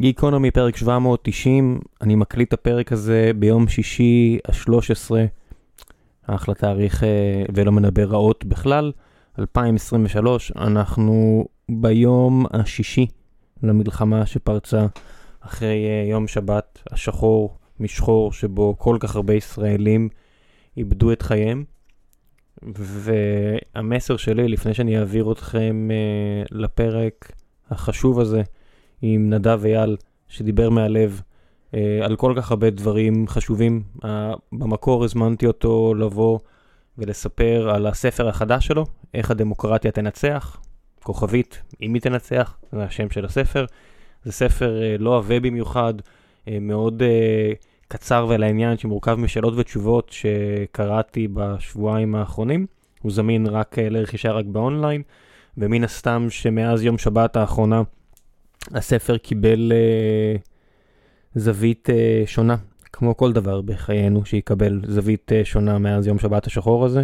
גיקונומי פרק 790, אני מקליט את הפרק הזה ביום שישי ה-13, ההחלטה תאריך אה, ולא מנבא רעות בכלל, 2023, אנחנו ביום השישי למלחמה שפרצה אחרי אה, יום שבת השחור משחור שבו כל כך הרבה ישראלים איבדו את חייהם. והמסר שלי לפני שאני אעביר אתכם uh, לפרק החשוב הזה עם נדב אייל שדיבר מהלב uh, על כל כך הרבה דברים חשובים. במקור הזמנתי אותו לבוא ולספר על הספר החדש שלו, איך הדמוקרטיה תנצח, כוכבית, אם היא תנצח, זה השם של הספר. זה ספר uh, לא עבה במיוחד, uh, מאוד קצר ולעניין שמורכב משאלות ותשובות שקראתי בשבועיים האחרונים. הוא זמין רק לרכישה רק באונליין, ומן הסתם שמאז יום שבת האחרונה הספר קיבל uh, זווית uh, שונה, כמו כל דבר בחיינו שיקבל זווית uh, שונה מאז יום שבת השחור הזה.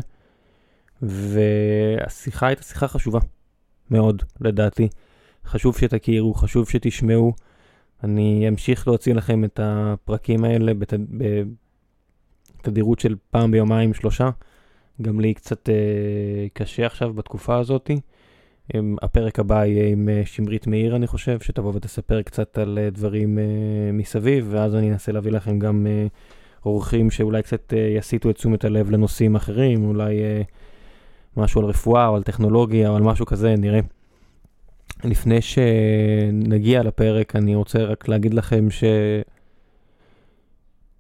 והשיחה הייתה שיחה חשובה מאוד לדעתי. חשוב שתכירו, חשוב שתשמעו. אני אמשיך להוציא לכם את הפרקים האלה בת... בתדירות של פעם ביומיים שלושה. גם לי קצת אה, קשה עכשיו בתקופה הזאתי. עם, הפרק הבא יהיה עם אה, שמרית מאיר אני חושב, שתבוא ותספר קצת על אה, דברים אה, מסביב, ואז אני אנסה להביא לכם גם אורחים שאולי קצת יסיטו את תשומת הלב לנושאים אחרים, אולי משהו על רפואה או על טכנולוגיה או על משהו כזה, נראה. לפני שנגיע לפרק, אני רוצה רק להגיד לכם ש...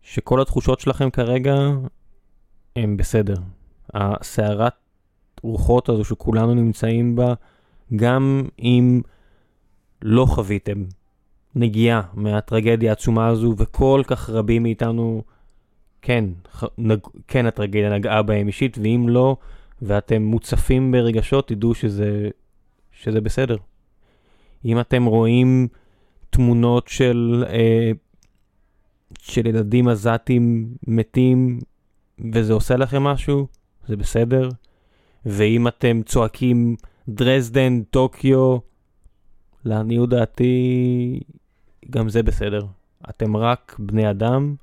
שכל התחושות שלכם כרגע הם בסדר. הסערת רוחות הזו שכולנו נמצאים בה, גם אם לא חוויתם נגיעה מהטרגדיה העצומה הזו, וכל כך רבים מאיתנו, כן, נג... כן הטרגדיה נגעה בהם אישית, ואם לא, ואתם מוצפים ברגשות, תדעו שזה, שזה בסדר. אם אתם רואים תמונות של, אה, של ילדים עזתים מתים וזה עושה לכם משהו, זה בסדר. ואם אתם צועקים דרזדן, טוקיו, לעניות דעתי, גם זה בסדר. אתם רק בני אדם,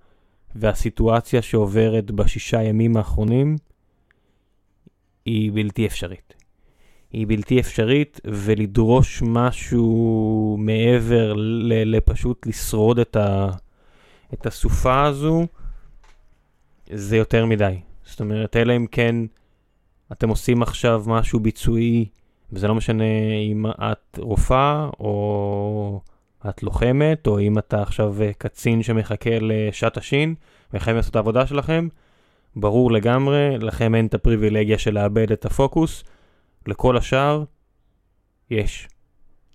והסיטואציה שעוברת בשישה ימים האחרונים היא בלתי אפשרית. היא בלתי אפשרית, ולדרוש משהו מעבר לפשוט לשרוד את, ה, את הסופה הזו, זה יותר מדי. זאת אומרת, אלא אם כן אתם עושים עכשיו משהו ביצועי, וזה לא משנה אם את רופאה, או את לוחמת, או אם אתה עכשיו קצין שמחכה לשעת השין, וחייבים לעשות את העבודה שלכם, ברור לגמרי, לכם אין את הפריבילגיה של לאבד את הפוקוס. לכל השאר, יש.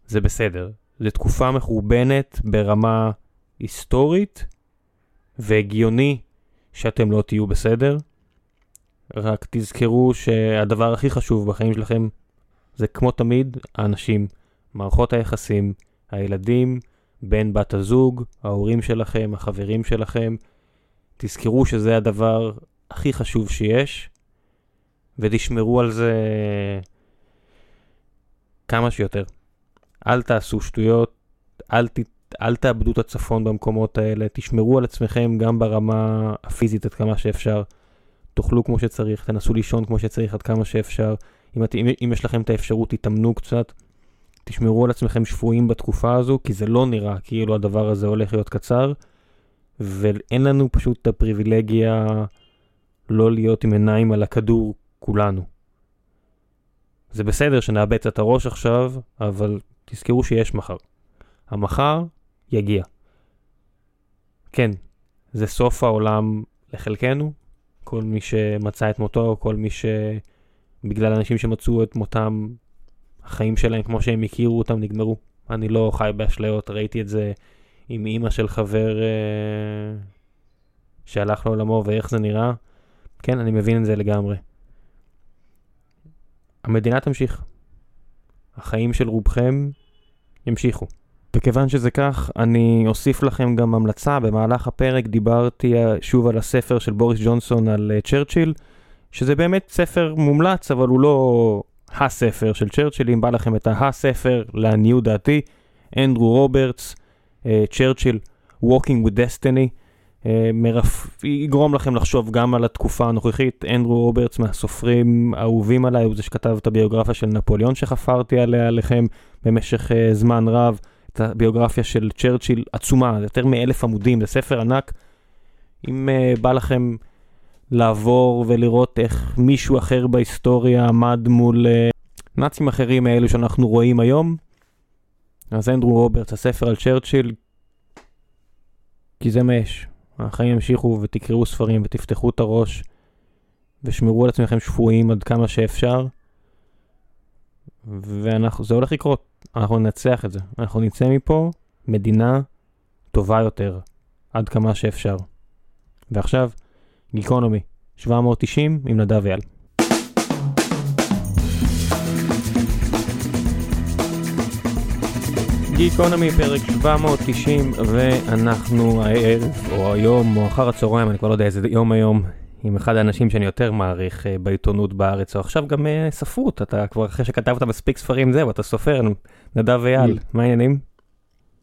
זה בסדר. זו תקופה מחורבנת ברמה היסטורית, והגיוני שאתם לא תהיו בסדר. רק תזכרו שהדבר הכי חשוב בחיים שלכם זה כמו תמיד, האנשים, מערכות היחסים, הילדים, בן בת הזוג, ההורים שלכם, החברים שלכם. תזכרו שזה הדבר הכי חשוב שיש, ותשמרו על זה כמה שיותר. אל תעשו שטויות, אל, ת, אל תאבדו את הצפון במקומות האלה, תשמרו על עצמכם גם ברמה הפיזית עד כמה שאפשר. תאכלו כמו שצריך, תנסו לישון כמו שצריך עד כמה שאפשר. אם, את, אם, אם יש לכם את האפשרות, תתאמנו קצת. תשמרו על עצמכם שפויים בתקופה הזו, כי זה לא נראה כאילו הדבר הזה הולך להיות קצר, ואין לנו פשוט את הפריבילגיה לא להיות עם עיניים על הכדור כולנו. זה בסדר שנאבד את הראש עכשיו, אבל תזכרו שיש מחר. המחר יגיע. כן, זה סוף העולם לחלקנו, כל מי שמצא את מותו, כל מי שבגלל אנשים שמצאו את מותם, החיים שלהם כמו שהם הכירו אותם נגמרו. אני לא חי באשליות, ראיתי את זה עם אימא של חבר אה, שהלך לעולמו ואיך זה נראה. כן, אני מבין את זה לגמרי. המדינה תמשיך. החיים של רובכם ימשיכו. וכיוון שזה כך, אני אוסיף לכם גם המלצה. במהלך הפרק דיברתי אה, שוב על הספר של בוריס ג'ונסון על uh, צ'רצ'יל, שזה באמת ספר מומלץ, אבל הוא לא הספר של צ'רצ'יל. אם בא לכם את הספר, לעניות דעתי, אנדרו רוברטס, uh, צ'רצ'יל, Walking with Destiny, מרף... יגרום לכם לחשוב גם על התקופה הנוכחית. אנדרו רוברטס מהסופרים האהובים עליי, הוא זה שכתב את הביוגרפיה של נפוליאון שחפרתי עליה עליכם במשך זמן רב. את הביוגרפיה של צ'רצ'יל עצומה, יותר מאלף עמודים, זה ספר ענק. אם uh, בא לכם לעבור ולראות איך מישהו אחר בהיסטוריה עמד מול uh, נאצים אחרים מאלו שאנחנו רואים היום, אז אנדרו רוברטס, הספר על צ'רצ'יל, כי זה מה יש. החיים ימשיכו ותקראו ספרים ותפתחו את הראש ושמרו על עצמכם שפויים עד כמה שאפשר. וזה הולך לקרות, אנחנו ננצח את זה. אנחנו נצא מפה מדינה טובה יותר, עד כמה שאפשר. ועכשיו, גיקונומי, 790 עם נדב אייל. גיקונומי פרק 790 ואנחנו הערב או היום או אחר הצהריים אני כבר לא יודע איזה יום היום עם אחד האנשים שאני יותר מעריך uh, בעיתונות בארץ, או עכשיו גם uh, ספרות, אתה כבר אחרי שכתבת מספיק ספרים זהו, אתה סופר, נדב אייל, מה העניינים?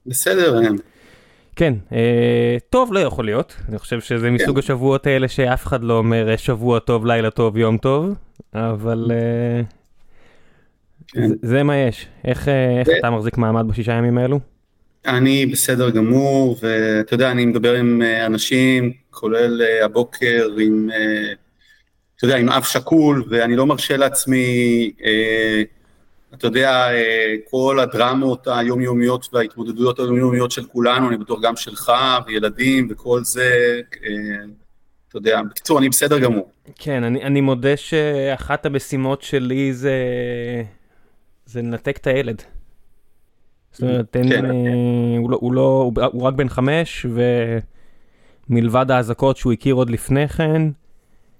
בסדר, כן, uh, טוב לא יכול להיות, אני חושב שזה כן. מסוג השבועות האלה שאף אחד לא אומר שבוע טוב, לילה טוב, יום טוב, אבל uh, כן. זה, זה מה יש, איך, איך אתה מחזיק מעמד בשישה ימים האלו? אני בסדר גמור, ואתה יודע, אני מדבר עם אנשים, כולל הבוקר עם, אתה יודע, עם אב שכול, ואני לא מרשה לעצמי, uh, אתה יודע, uh, כל הדרמות היומיומיות וההתמודדויות היומיומיות של כולנו, אני בטוח גם שלך, וילדים וכל זה, uh, אתה יודע, בקיצור, אני בסדר גמור. כן, אני, אני מודה שאחת המשימות שלי זה, זה לנתק את הילד. זאת אומרת, כן. אין, הוא, לא, הוא, לא, הוא, רק בן חמש, ו... מלבד האזעקות שהוא הכיר עוד לפני כן,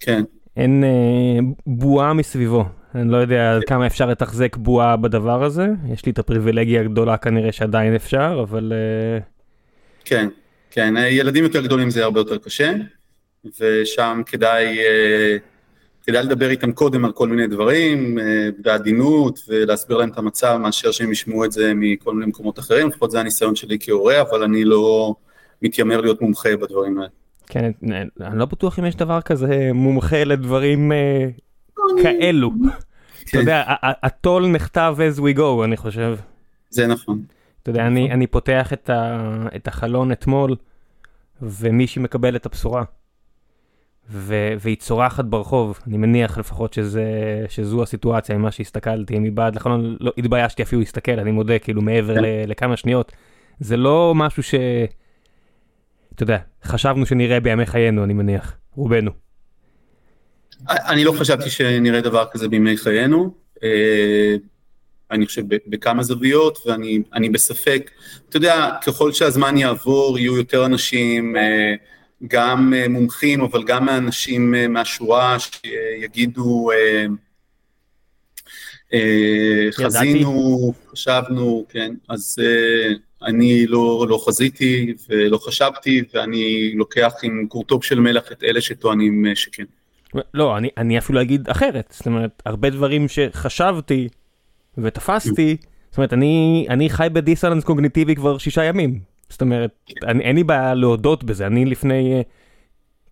כן. אין אה, בועה מסביבו. אני לא יודע כן. כמה אפשר לתחזק בועה בדבר הזה, יש לי את הפריבילגיה הגדולה כנראה שעדיין אפשר, אבל... אה... כן, כן, ילדים יותר גדולים זה הרבה יותר קשה, ושם כדאי, אה, כדאי לדבר איתם קודם על כל מיני דברים, אה, בעדינות, ולהסביר להם את המצב, מאשר שהם ישמעו את זה מכל מיני מקומות אחרים, לפחות זה הניסיון שלי כהורה, אבל אני לא... מתיימר להיות מומחה בדברים האלה. כן, אני לא בטוח אם יש דבר כזה מומחה לדברים כאלו. אתה כן. יודע, הטול נכתב as we go, אני חושב. זה נכון. אתה יודע, אני, אני פותח את, ה, את החלון אתמול, ומישהי מקבל את הבשורה. ו, והיא צורחת ברחוב, אני מניח לפחות שזה, שזו הסיטואציה ממה שהסתכלתי מבעד לחלון, לא התביישתי אפילו להסתכל, אני מודה, כאילו מעבר כן. ל, לכמה שניות. זה לא משהו ש... אתה יודע, חשבנו שנראה בימי חיינו, אני מניח, רובנו. אני לא חשבתי שנראה דבר כזה בימי חיינו. אה, אני חושב בכמה זוויות, ואני בספק. אתה יודע, ככל שהזמן יעבור, יהיו יותר אנשים, אה, גם אה, מומחים, אבל גם אנשים מהשורה שיגידו, חזינו, חשבנו, כן, אז אני לא, לא חזיתי ולא חשבתי, ואני לוקח עם קורטוב של מלח את אלה שטוענים שכן. לא, אני, אני אפילו אגיד אחרת, זאת אומרת, הרבה דברים שחשבתי ותפסתי, זאת אומרת, אני, אני חי בדיסוננס קוגניטיבי כבר שישה ימים. זאת אומרת. אני, אין לי בעיה להודות בזה, אני לפני uh,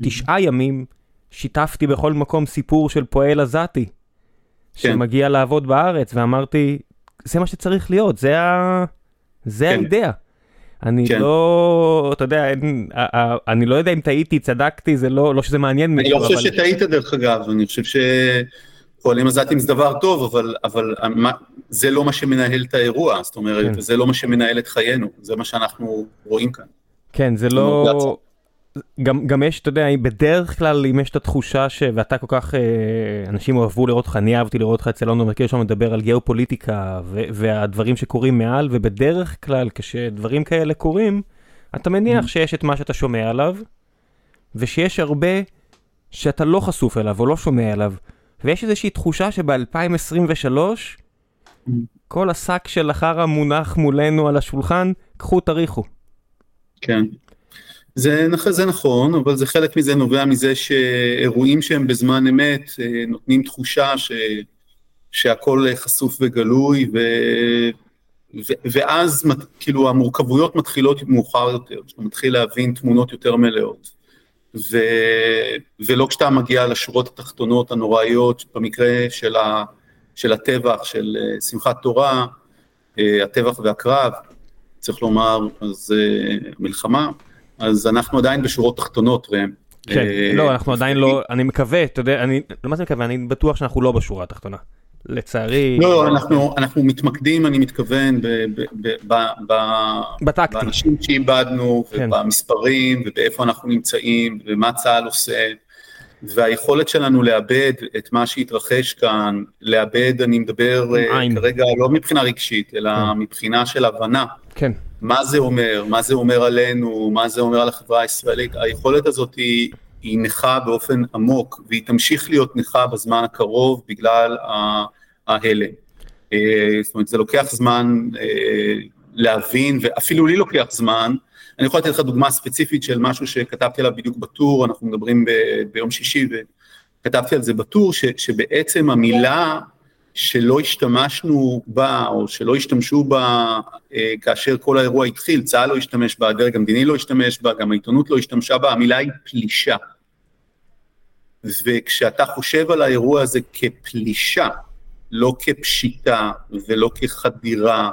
תשעה ימים שיתפתי בכל מקום סיפור של פועל עזתי, כן. שמגיע לעבוד בארץ, ואמרתי, זה מה שצריך להיות, זה ה... זה כן. האידאה. אני כן. לא, אתה יודע, אני, אני לא יודע אם טעיתי, צדקתי, זה לא, לא שזה מעניין אני לא חושב אבל... שטעית דרך אגב, אני חושב שפועלים עזתים זה דבר טוב, אבל, אבל מה, זה לא מה שמנהל את האירוע, זאת אומרת, כן. זה לא מה שמנהל את חיינו, זה מה שאנחנו רואים כאן. כן, זה לא... גם, גם יש, אתה יודע, בדרך כלל אם יש את התחושה ש... ואתה כל כך, אה, אנשים אוהבו לראות אותך, אני אהבתי לראות אותך אצל לונדון מרקר שם מדבר על גיאופוליטיקה ו- והדברים שקורים מעל, ובדרך כלל כשדברים כאלה קורים, אתה מניח mm-hmm. שיש את מה שאתה שומע עליו, ושיש הרבה שאתה לא חשוף אליו או לא שומע עליו, ויש איזושהי תחושה שב-2023, mm-hmm. כל השק של החרא מונח מולנו על השולחן, קחו תריחו. כן. זה, זה נכון, אבל זה חלק מזה נובע מזה שאירועים שהם בזמן אמת אה, נותנים תחושה ש, שהכל חשוף וגלוי, ו, ואז כאילו המורכבויות מתחילות מאוחר יותר, שאתה מתחיל להבין תמונות יותר מלאות. ו, ולא כשאתה מגיע לשורות התחתונות הנוראיות, במקרה של, ה, של הטבח, של אה, שמחת תורה, אה, הטבח והקרב, צריך לומר, אז מלחמה, אז אנחנו עדיין בשורות תחתונות, ראם. כן, לא, אנחנו עדיין לא, אני מקווה, אתה יודע, אני, לא מה זה מקווה, אני בטוח שאנחנו לא בשורה התחתונה. לצערי... לא, אנחנו, אנחנו מתמקדים, אני מתכוון, ב, ב, ב, ב, בטקטי. באנשים שאיבדנו, כן. ובמספרים, ובאיפה אנחנו נמצאים, ומה צה"ל עושה, והיכולת שלנו לאבד את מה שהתרחש כאן, לאבד, אני מדבר אה, עין. כרגע לא מבחינה רגשית, אלא כן. מבחינה של הבנה. כן. מה זה אומר, מה זה אומר עלינו, מה זה אומר על החברה הישראלית, היכולת הזאת היא, היא נכה באופן עמוק, והיא תמשיך להיות נכה בזמן הקרוב בגלל ההלם. אה, זאת אומרת, זה לוקח זמן אה, להבין, ואפילו לי לוקח זמן. אני יכול לתת לך דוגמה ספציפית של משהו שכתבתי עליו בדיוק בטור, אנחנו מדברים ב, ביום שישי, וכתבתי על זה בטור, ש, שבעצם המילה שלא השתמשנו בה, או שלא השתמשו בה אה, כאשר כל האירוע התחיל, צה"ל לא השתמש בה, הדרג המדיני לא השתמש בה, גם העיתונות לא השתמשה בה, המילה היא פלישה. וכשאתה חושב על האירוע הזה כפלישה, לא כפשיטה ולא כחדירה,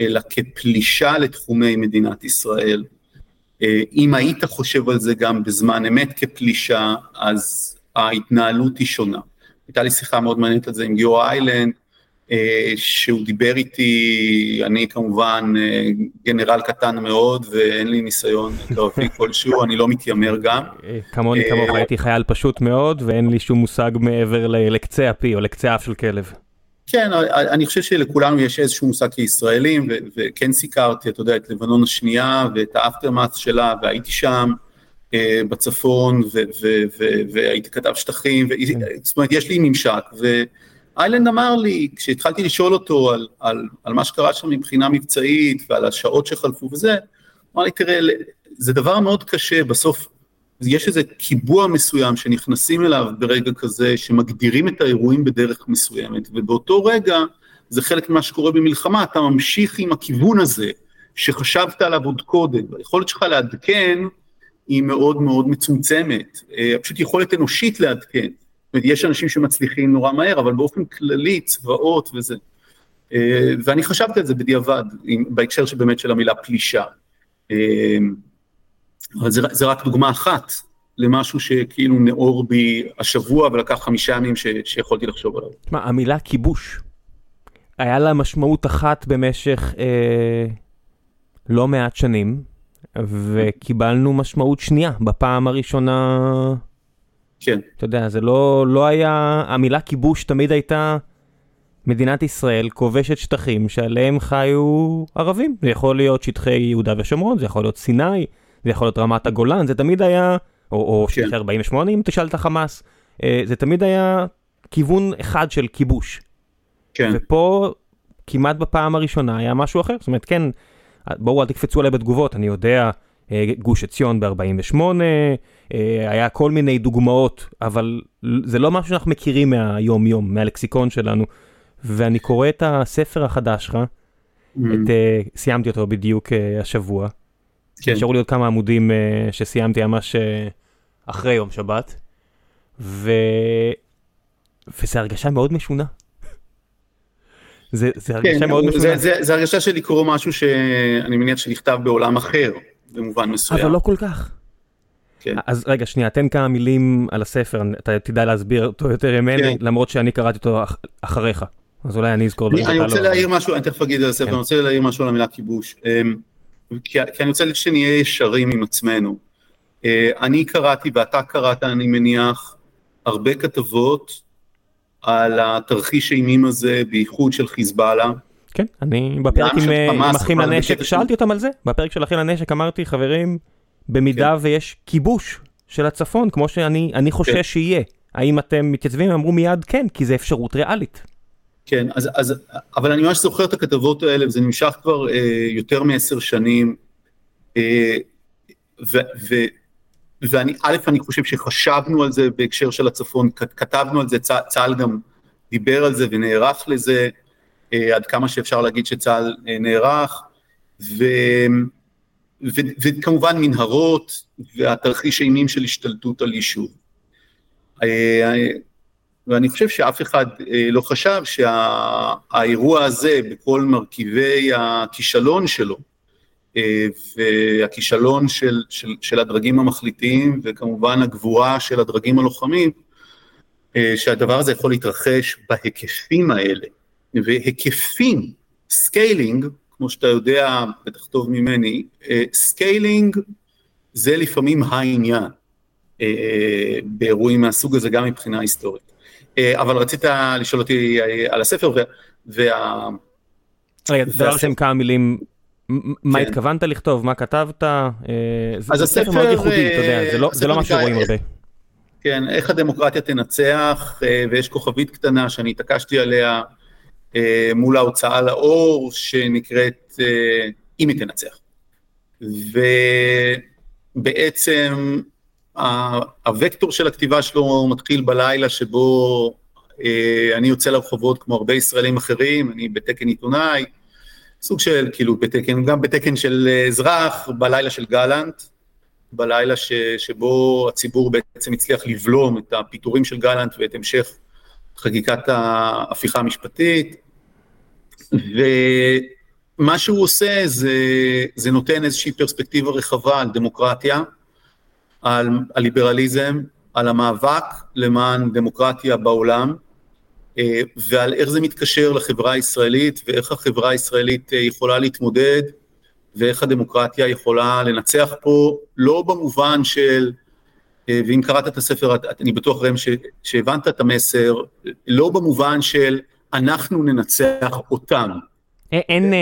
אלא כפלישה לתחומי מדינת ישראל, אה, אם היית חושב על זה גם בזמן אמת כפלישה, אז ההתנהלות היא שונה. הייתה לי שיחה מאוד מעניינת על זה עם גיורא איילנד, אה, שהוא דיבר איתי, אני כמובן אה, גנרל קטן מאוד ואין לי ניסיון קרבי כלשהו, אני לא מתיימר גם. אה, כמוני כמוך הייתי חייל פשוט מאוד ואין לי שום מושג מעבר לקצה הפי או לקצה אף של כלב. כן, אני חושב שלכולנו יש איזשהו מושג כישראלים, וכן סיקרתי, אתה יודע, את לבנון השנייה ואת האפטרמאס שלה, והייתי שם בצפון, והייתי כתב שטחים, כן. זאת אומרת, יש לי ממשק, איילנד אמר לי, כשהתחלתי לשאול אותו על, על, על מה שקרה שם מבחינה מבצעית ועל השעות שחלפו וזה, אמר לי, תראה, זה דבר מאוד קשה, בסוף יש איזה קיבוע מסוים שנכנסים אליו ברגע כזה, שמגדירים את האירועים בדרך מסוימת, ובאותו רגע, זה חלק ממה שקורה במלחמה, אתה ממשיך עם הכיוון הזה, שחשבת עליו עוד קודם, היכולת שלך לעדכן היא מאוד מאוד מצומצמת, אה, פשוט יכולת אנושית לעדכן. אומרת, יש אנשים שמצליחים נורא מהר, אבל באופן כללי, צבאות וזה. אה, ואני חשבתי על זה בדיעבד, בהקשר שבאמת של המילה פלישה. אה, אבל זה, זה רק דוגמה אחת למשהו שכאילו נאור בי השבוע ולקח חמישה ימים ש, שיכולתי לחשוב עליו. תשמע, המילה כיבוש, היה לה משמעות אחת במשך אה, לא מעט שנים, וקיבלנו משמעות שנייה בפעם הראשונה כן. אתה יודע, זה לא, לא היה, המילה כיבוש תמיד הייתה מדינת ישראל כובשת שטחים שעליהם חיו ערבים. זה יכול להיות שטחי יהודה ושומרון, זה יכול להיות סיני, זה יכול להיות רמת הגולן, זה תמיד היה, או, או כן. שטחי 48 אם תשאל את החמאס, אה, זה תמיד היה כיוון אחד של כיבוש. כן. ופה כמעט בפעם הראשונה היה משהו אחר, זאת אומרת כן, בואו אל תקפצו עליי בתגובות, אני יודע, אה, גוש עציון ב-48, אה, היה כל מיני דוגמאות, אבל זה לא משהו שאנחנו מכירים מהיום יום, מהלקסיקון שלנו. ואני קורא את הספר החדש שלך, mm. את, uh, סיימתי אותו בדיוק השבוע. כן. נשארו לי עוד כמה עמודים שסיימתי ממש אחרי יום שבת. ו... וזה הרגשה מאוד משונה. זה, זה הרגשה כן, מאוד משונה. זה, זה, זה הרגשה של לקרוא משהו שאני מניח שנכתב בעולם אחר, במובן מסוים. אבל לא כל כך. כן. אז רגע, שנייה, תן כמה מילים על הספר, אתה תדע להסביר אותו יותר ממני, כן. למרות שאני קראתי אותו אח, אחריך. אז אולי אני אזכור אני, אני רוצה לא... להעיר משהו, אני תכף אגיד על הספר, כן. אני רוצה להעיר משהו על המילה כיבוש. אמ, כי, כי אני רוצה שנהיה ישרים עם עצמנו. אה, אני קראתי ואתה קראת, אני מניח, הרבה כתבות על התרחיש האימים הזה, בייחוד של חיזבאללה. כן, אני בפרק עם, אה, עם אחים לנשק, שאלתי אותם על זה, בפרק של אחים לנשק אמרתי, חברים, במידה כן. ויש כיבוש של הצפון, כמו שאני חושש כן. שיהיה, האם אתם מתייצבים? אמרו מיד כן, כי זה אפשרות ריאלית. כן, אז, אז, אבל אני ממש זוכר את הכתבות האלה, וזה נמשך כבר אה, יותר מעשר שנים, אה, ו, ו, ואני, א', אני חושב שחשבנו על זה בהקשר של הצפון, כתבנו על זה, צה"ל גם דיבר על זה ונערך לזה, עד כמה שאפשר להגיד שצה"ל נערך, ו, ו, וכמובן מנהרות והתרחיש אימים של השתלטות על יישוב. ואני חושב שאף אחד לא חשב שהאירוע הזה בכל מרכיבי הכישלון שלו, והכישלון של, של, של הדרגים המחליטיים וכמובן הגבורה של הדרגים הלוחמים, שהדבר הזה יכול להתרחש בהיקפים האלה, והיקפים, scaling, כמו שאתה יודע בטח טוב ממני, scaling זה לפעמים העניין באירועים מהסוג הזה גם מבחינה היסטורית. אבל רצית לשאול אותי על הספר וה... רגע, דבר ראשון כמה מילים מה כן. התכוונת לכתוב, מה כתבת? אז זה הספר מאוד ייחודי, אתה יודע, זה לא, לא מה שרואים הרבה. כן, איך הדמוקרטיה תנצח, אה, ויש כוכבית קטנה שאני התעקשתי עליה אה, מול ההוצאה לאור, שנקראת אה, אם היא תנצח. ובעצם הוקטור של הכתיבה שלו מתחיל בלילה שבו אני יוצא לרחובות כמו הרבה ישראלים אחרים, אני בתקן עיתונאי, סוג של כאילו בתקן, גם בתקן של אזרח, בלילה של גלנט, בלילה ש, שבו הציבור בעצם הצליח לבלום את הפיטורים של גלנט ואת המשך חקיקת ההפיכה המשפטית, ומה שהוא עושה זה, זה נותן איזושהי פרספקטיבה רחבה על דמוקרטיה, על הליברליזם, על המאבק למען דמוקרטיה בעולם, ועל איך זה מתקשר לחברה הישראלית ואיך החברה הישראלית אה, יכולה להתמודד ואיך הדמוקרטיה יכולה לנצח פה, לא במובן של, אה, ואם קראת את הספר, אני בטוח ראם שהבנת את המסר, לא במובן של אנחנו ננצח אותם. אין,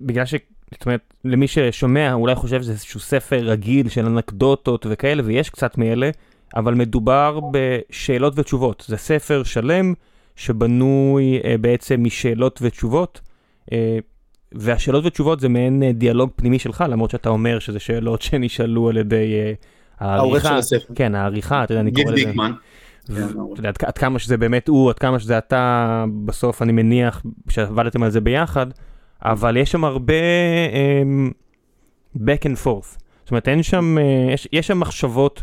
בגלל ש... זאת אומרת, למי ששומע אולי חושב שזה איזשהו ספר רגיל של אנקדוטות וכאלה, ויש קצת מאלה, אבל מדובר בשאלות ותשובות. זה ספר שלם. שבנוי uh, בעצם משאלות ותשובות, uh, והשאלות ותשובות זה מעין uh, דיאלוג פנימי שלך, למרות שאתה אומר שזה שאלות שנשאלו על ידי uh, העריכה. העורך של הספר. כן, העריכה, אתה יודע, אני קורא לזה. גיל דיקמן. אתה יודע, עד כמה שזה באמת הוא, עד כמה שזה אתה, בסוף אני מניח שעבדתם על זה ביחד, אבל יש שם הרבה um, back and forth. זאת אומרת, אין שם, uh, יש, יש שם מחשבות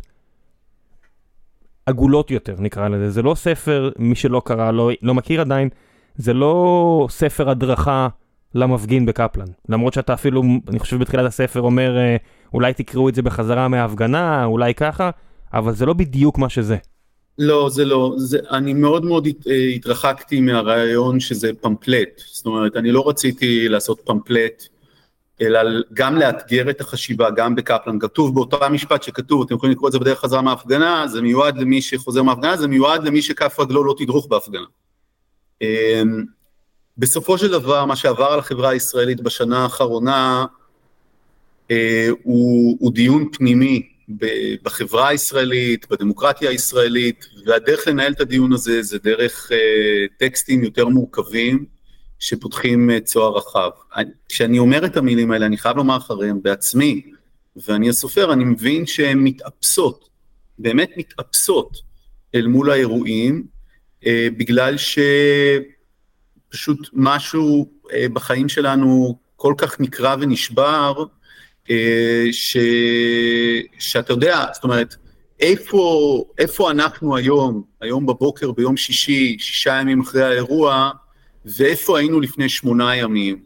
עגולות יותר נקרא לזה, זה לא ספר, מי שלא קרא, לא, לא מכיר עדיין, זה לא ספר הדרכה למפגין בקפלן. למרות שאתה אפילו, אני חושב בתחילת הספר אומר, אה, אולי תקראו את זה בחזרה מההפגנה, אולי ככה, אבל זה לא בדיוק מה שזה. לא, זה לא, זה, אני מאוד מאוד הת, אה, התרחקתי מהרעיון שזה פמפלט, זאת אומרת, אני לא רציתי לעשות פמפלט אלא גם לאתגר את החשיבה, גם בקפלן. כתוב באותו משפט שכתוב, אתם יכולים לקרוא את זה בדרך חזרה מההפגנה, זה מיועד למי שחוזר מההפגנה, זה מיועד למי שכף רגלו לא תדרוך בהפגנה. אמ, בסופו של דבר, מה שעבר על החברה הישראלית בשנה האחרונה, אה, הוא, הוא דיון פנימי בחברה הישראלית, בדמוקרטיה הישראלית, והדרך לנהל את הדיון הזה זה דרך אה, טקסטים יותר מורכבים, שפותחים אה, צוהר רחב. כשאני אומר את המילים האלה, אני חייב לומר אחריהם בעצמי, ואני הסופר, אני מבין שהן מתאפסות, באמת מתאפסות אל מול האירועים, אה, בגלל שפשוט משהו אה, בחיים שלנו כל כך נקרע ונשבר, אה, ש... שאתה יודע, זאת אומרת, איפה, איפה אנחנו היום, היום בבוקר, ביום שישי, שישה ימים אחרי האירוע, ואיפה היינו לפני שמונה ימים,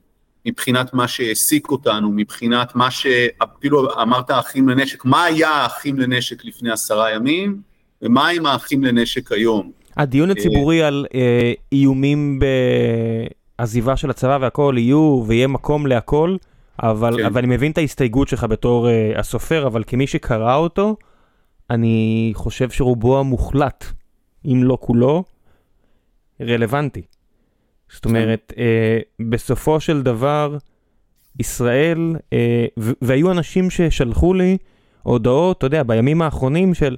מבחינת מה שהעסיק אותנו, מבחינת מה שאפילו אמרת אחים לנשק, מה היה האחים לנשק לפני עשרה ימים, ומה עם האחים לנשק היום. הדיון הציבורי על אה, איומים בעזיבה של הצבא והכל יהיו, ויהיה מקום להכל, אבל, כן. אבל אני מבין את ההסתייגות שלך בתור אה, הסופר, אבל כמי שקרא אותו, אני חושב שרובו המוחלט, אם לא כולו, רלוונטי. זאת. אומרת, אה, בסופו של דבר, ישראל, אה, והיו אנשים ששלחו לי הודעות, אתה יודע, בימים האחרונים של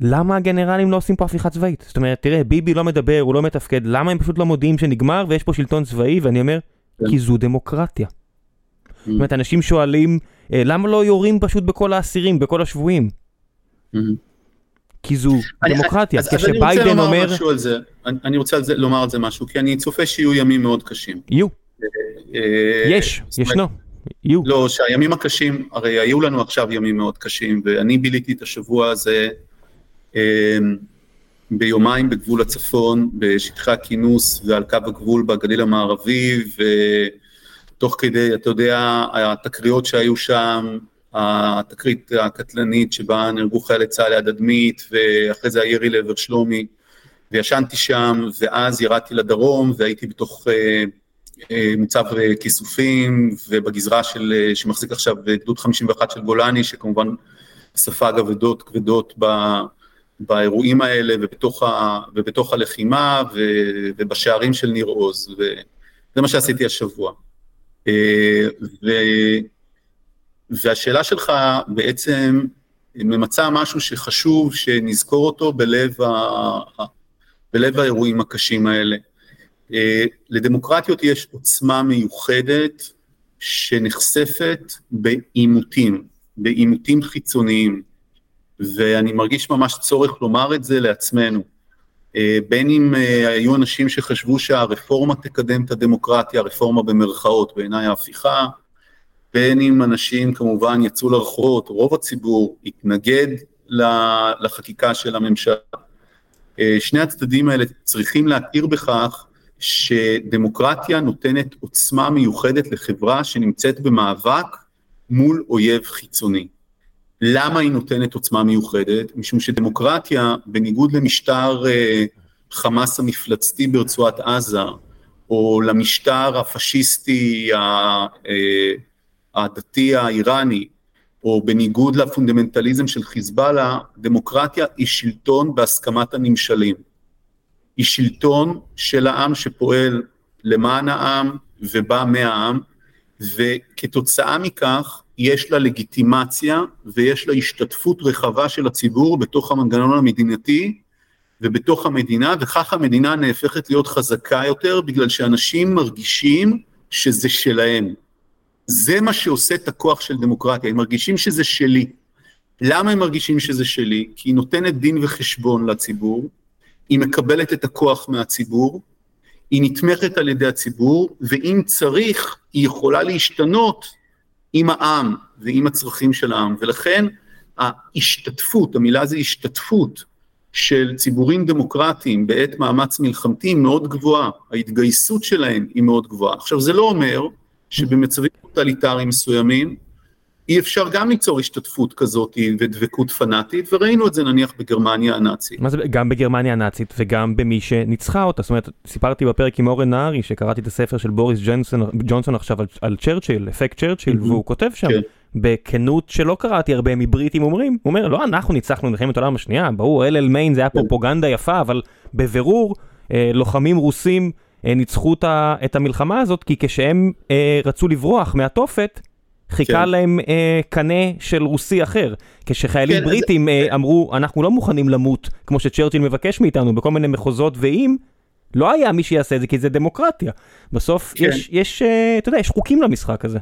למה הגנרלים לא עושים פה הפיכה צבאית? זאת אומרת, תראה, ביבי לא מדבר, הוא לא מתפקד, למה הם פשוט לא מודיעים שנגמר ויש פה שלטון צבאי? ואני אומר, כן. כי זו דמוקרטיה. Mm. זאת אומרת, אנשים שואלים, אה, למה לא יורים פשוט בכל האסירים, בכל השבויים? כי זו אני- דמוקרטיה. אז, אז אני רוצה כשביידן לומר אומר, משהו על זה, אני, אני רוצה על זה, לומר על זה משהו, כי אני צופה שיהיו ימים מאוד קשים. יהיו, אה, יש, זאת אומרת, ישנו, יהיו. לא, שהימים הקשים, הרי היו לנו עכשיו ימים מאוד קשים, ואני ביליתי את השבוע הזה אה, ביומיים בגבול הצפון, בשטחי הכינוס ועל קו הגבול בגליל המערבי, ותוך כדי, אתה יודע, התקריות שהיו שם, התקרית הקטלנית שבה נהרגו חיילי צה"ל ליד אדמית, ואחרי זה הירי לעבר שלומי, וישנתי שם, ואז ירדתי לדרום, והייתי בתוך אה, אה, מוצב אה, כיסופים, ובגזרה של, אה, שמחזיק עכשיו גדוד 51 של גולני, שכמובן ספג אבדות כבדות ב, באירועים האלה, ובתוך, ה, ובתוך הלחימה, ו, ובשערים של ניר עוז, וזה מה שעשיתי השבוע. אה, ו, והשאלה שלך בעצם ממצה משהו שחשוב שנזכור אותו בלב, ה, בלב האירועים הקשים האלה. אה, לדמוקרטיות יש עוצמה מיוחדת שנחשפת בעימותים, בעימותים חיצוניים, ואני מרגיש ממש צורך לומר את זה לעצמנו. אה, בין אם אה, היו אנשים שחשבו שהרפורמה תקדם את הדמוקרטיה, הרפורמה במרכאות, בעיניי ההפיכה, בין אם אנשים כמובן יצאו לרחובות, רוב הציבור התנגד לחקיקה של הממשלה. שני הצדדים האלה צריכים להכיר בכך שדמוקרטיה נותנת עוצמה מיוחדת לחברה שנמצאת במאבק מול אויב חיצוני. למה היא נותנת עוצמה מיוחדת? משום שדמוקרטיה, בניגוד למשטר אה, חמאס המפלצתי ברצועת עזה, או למשטר הפשיסטי ה- אה, הדתי האיראני, או בניגוד לפונדמנטליזם של חיזבאללה, דמוקרטיה היא שלטון בהסכמת הנמשלים. היא שלטון של העם שפועל למען העם ובא מהעם, וכתוצאה מכך יש לה לגיטימציה ויש לה השתתפות רחבה של הציבור בתוך המנגנון המדינתי ובתוך המדינה, וכך המדינה נהפכת להיות חזקה יותר בגלל שאנשים מרגישים שזה שלהם. זה מה שעושה את הכוח של דמוקרטיה, הם מרגישים שזה שלי. למה הם מרגישים שזה שלי? כי היא נותנת דין וחשבון לציבור, היא מקבלת את הכוח מהציבור, היא נתמכת על ידי הציבור, ואם צריך, היא יכולה להשתנות עם העם ועם הצרכים של העם, ולכן ההשתתפות, המילה זה השתתפות של ציבורים דמוקרטיים בעת מאמץ מלחמתי מאוד גבוהה, ההתגייסות שלהם היא מאוד גבוהה. עכשיו זה לא אומר שבמצבים טוטליטריים מסוימים אי אפשר גם ליצור השתתפות כזאת ודבקות פנאטית, וראינו את זה נניח בגרמניה הנאצית. מה זה, גם בגרמניה הנאצית וגם במי שניצחה אותה, זאת אומרת, סיפרתי בפרק עם אורן נהרי, שקראתי את הספר של בוריס ג'ונסון, ג'ונסון עכשיו על, על צ'רצ'יל, אפקט צ'רצ'יל, והוא כותב שם, כן. בכנות שלא קראתי הרבה מבריטים אומרים, הוא אומר, לא אנחנו ניצחנו במלחמת העולם השנייה, ברור, אל אל מיין זה היה כן. פרופוגנדה יפה, אבל בבירור, אה, לוחמים רוסים ניצחו את המלחמה הזאת, כי כשהם אה, רצו לברוח מהתופת, חיכה כן. להם אה, קנה של רוסי אחר. כשחיילים כן, אז- בריטים אה, אמרו, אנחנו לא מוכנים למות, כמו שצ'רצ'יל מבקש מאיתנו, בכל מיני מחוזות ואיים, לא היה מי שיעשה את זה, כי זה דמוקרטיה. בסוף כן. יש, יש, אה, אתה יודע, יש חוקים למשחק הזה.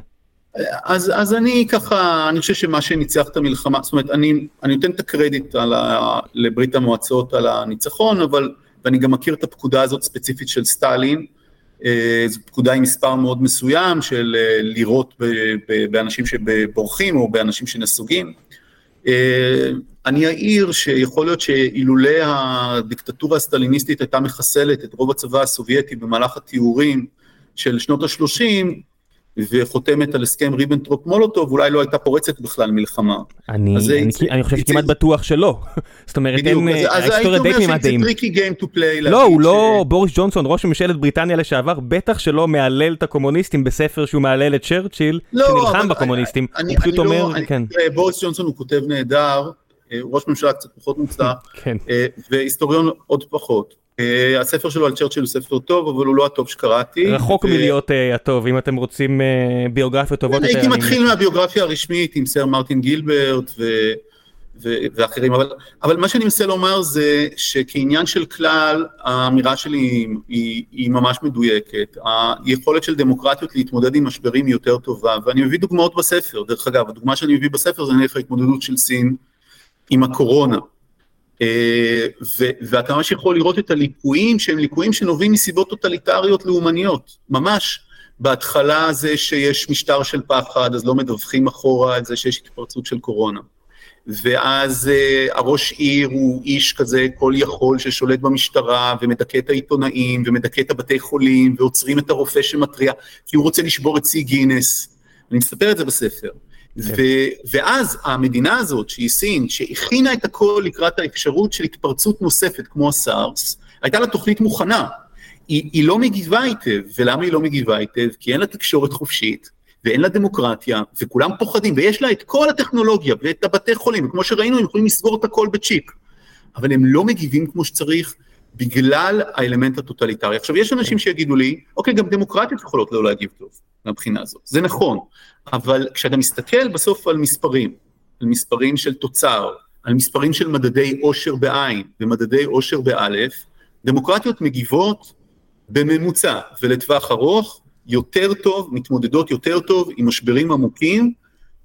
אז, אז אני ככה, אני חושב שמה שניצח את המלחמה, זאת אומרת, אני, אני נותן את הקרדיט ה, לברית המועצות על הניצחון, אבל, ואני גם מכיר את הפקודה הזאת ספציפית של סטלין, אה, זו פקודה עם מספר מאוד מסוים של אה, לירות באנשים שבורחים או באנשים שנסוגים. אה, אני אעיר שיכול להיות שאילולא הדיקטטורה הסטליניסטית הייתה מחסלת את רוב הצבא הסובייטי במהלך הטיהורים של שנות ה-30, וחותמת על הסכם ריבנטרופ מולוטוב, אולי לא הייתה פורצת בכלל מלחמה. אני, אז זה אני, יצא- אני חושב שכמעט בטוח שלא. זאת אומרת, בדיוק, אין, אז, אה, אז הייתי ההיסטוריה די אומר שזה. Tricky game to play. לא, הוא לא, בוריס ג'ונסון, ראש ממשלת בריטניה לשעבר, בטח שלא מהלל את הקומוניסטים בספר שהוא מהלל את צ'רצ'יל, לא, שנלחם בקומוניסטים. אני, הוא פשוט אני אומר, לא, אני, כן, תראה, בוריס ג'ונסון הוא כותב נהדר, אה, ראש ממשלה קצת פחות מוצלח, כן. אה, והיסטוריון עוד פחות. אה, הספר שלו על צ'רצ'יל הוא ספר טוב, אבל הוא לא הטוב שקראתי. רחוק ו- מלהיות אה, הטוב, אם אתם רוצים אה, ביוגרפיות טובות יותר. הייתי מתחיל מהביוגרפיה הרשמית עם סר מרטין גילברט. ואחרים, אבל, מה שאני מנסה לומר זה שכעניין של כלל, האמירה שלי היא ממש מדויקת. היכולת של דמוקרטיות להתמודד עם משברים היא יותר טובה, ואני מביא דוגמאות בספר, דרך אגב, הדוגמה שאני מביא בספר זה נניח ההתמודדות של סין עם הקורונה. אה, ואתה ממש יכול לראות את הליקויים שהם ליקויים שנובעים מסיבות טוטליטריות לאומניות, ממש. בהתחלה זה שיש משטר של פחד, אז לא מדווחים אחורה את זה שיש התפרצות של קורונה. ואז uh, הראש עיר הוא איש כזה כל יכול ששולט במשטרה ומדכא את העיתונאים ומדכא את הבתי חולים ועוצרים את הרופא שמתריע כי הוא רוצה לשבור את שיא גינס. אני מספר את זה בספר. ו- ואז המדינה הזאת, שהיא סין, שהכינה את הכל לקראת האפשרות של התפרצות נוספת כמו הסארס, הייתה לה תוכנית מוכנה. היא, היא לא מגיבה היטב, ולמה היא לא מגיבה היטב? כי אין לה תקשורת חופשית, ואין לה דמוקרטיה, וכולם פוחדים, ויש לה את כל הטכנולוגיה ואת הבתי חולים, וכמו שראינו, הם יכולים לסגור את הכל בצ'יק. אבל הם לא מגיבים כמו שצריך, בגלל האלמנט הטוטליטרי. עכשיו, יש אנשים שיגידו לי, אוקיי, גם דמוקרטיות יכולות לא להגיב טוב, מהבחינה הזאת. זה נכון, אבל כשאתה מסתכל בסוף על מספרים, על מספרים של תוצר, על מספרים של מדדי עושר בעין ומדדי עושר באלף, דמוקרטיות מגיבות בממוצע ולטווח ארוך יותר טוב, מתמודדות יותר טוב עם משברים עמוקים,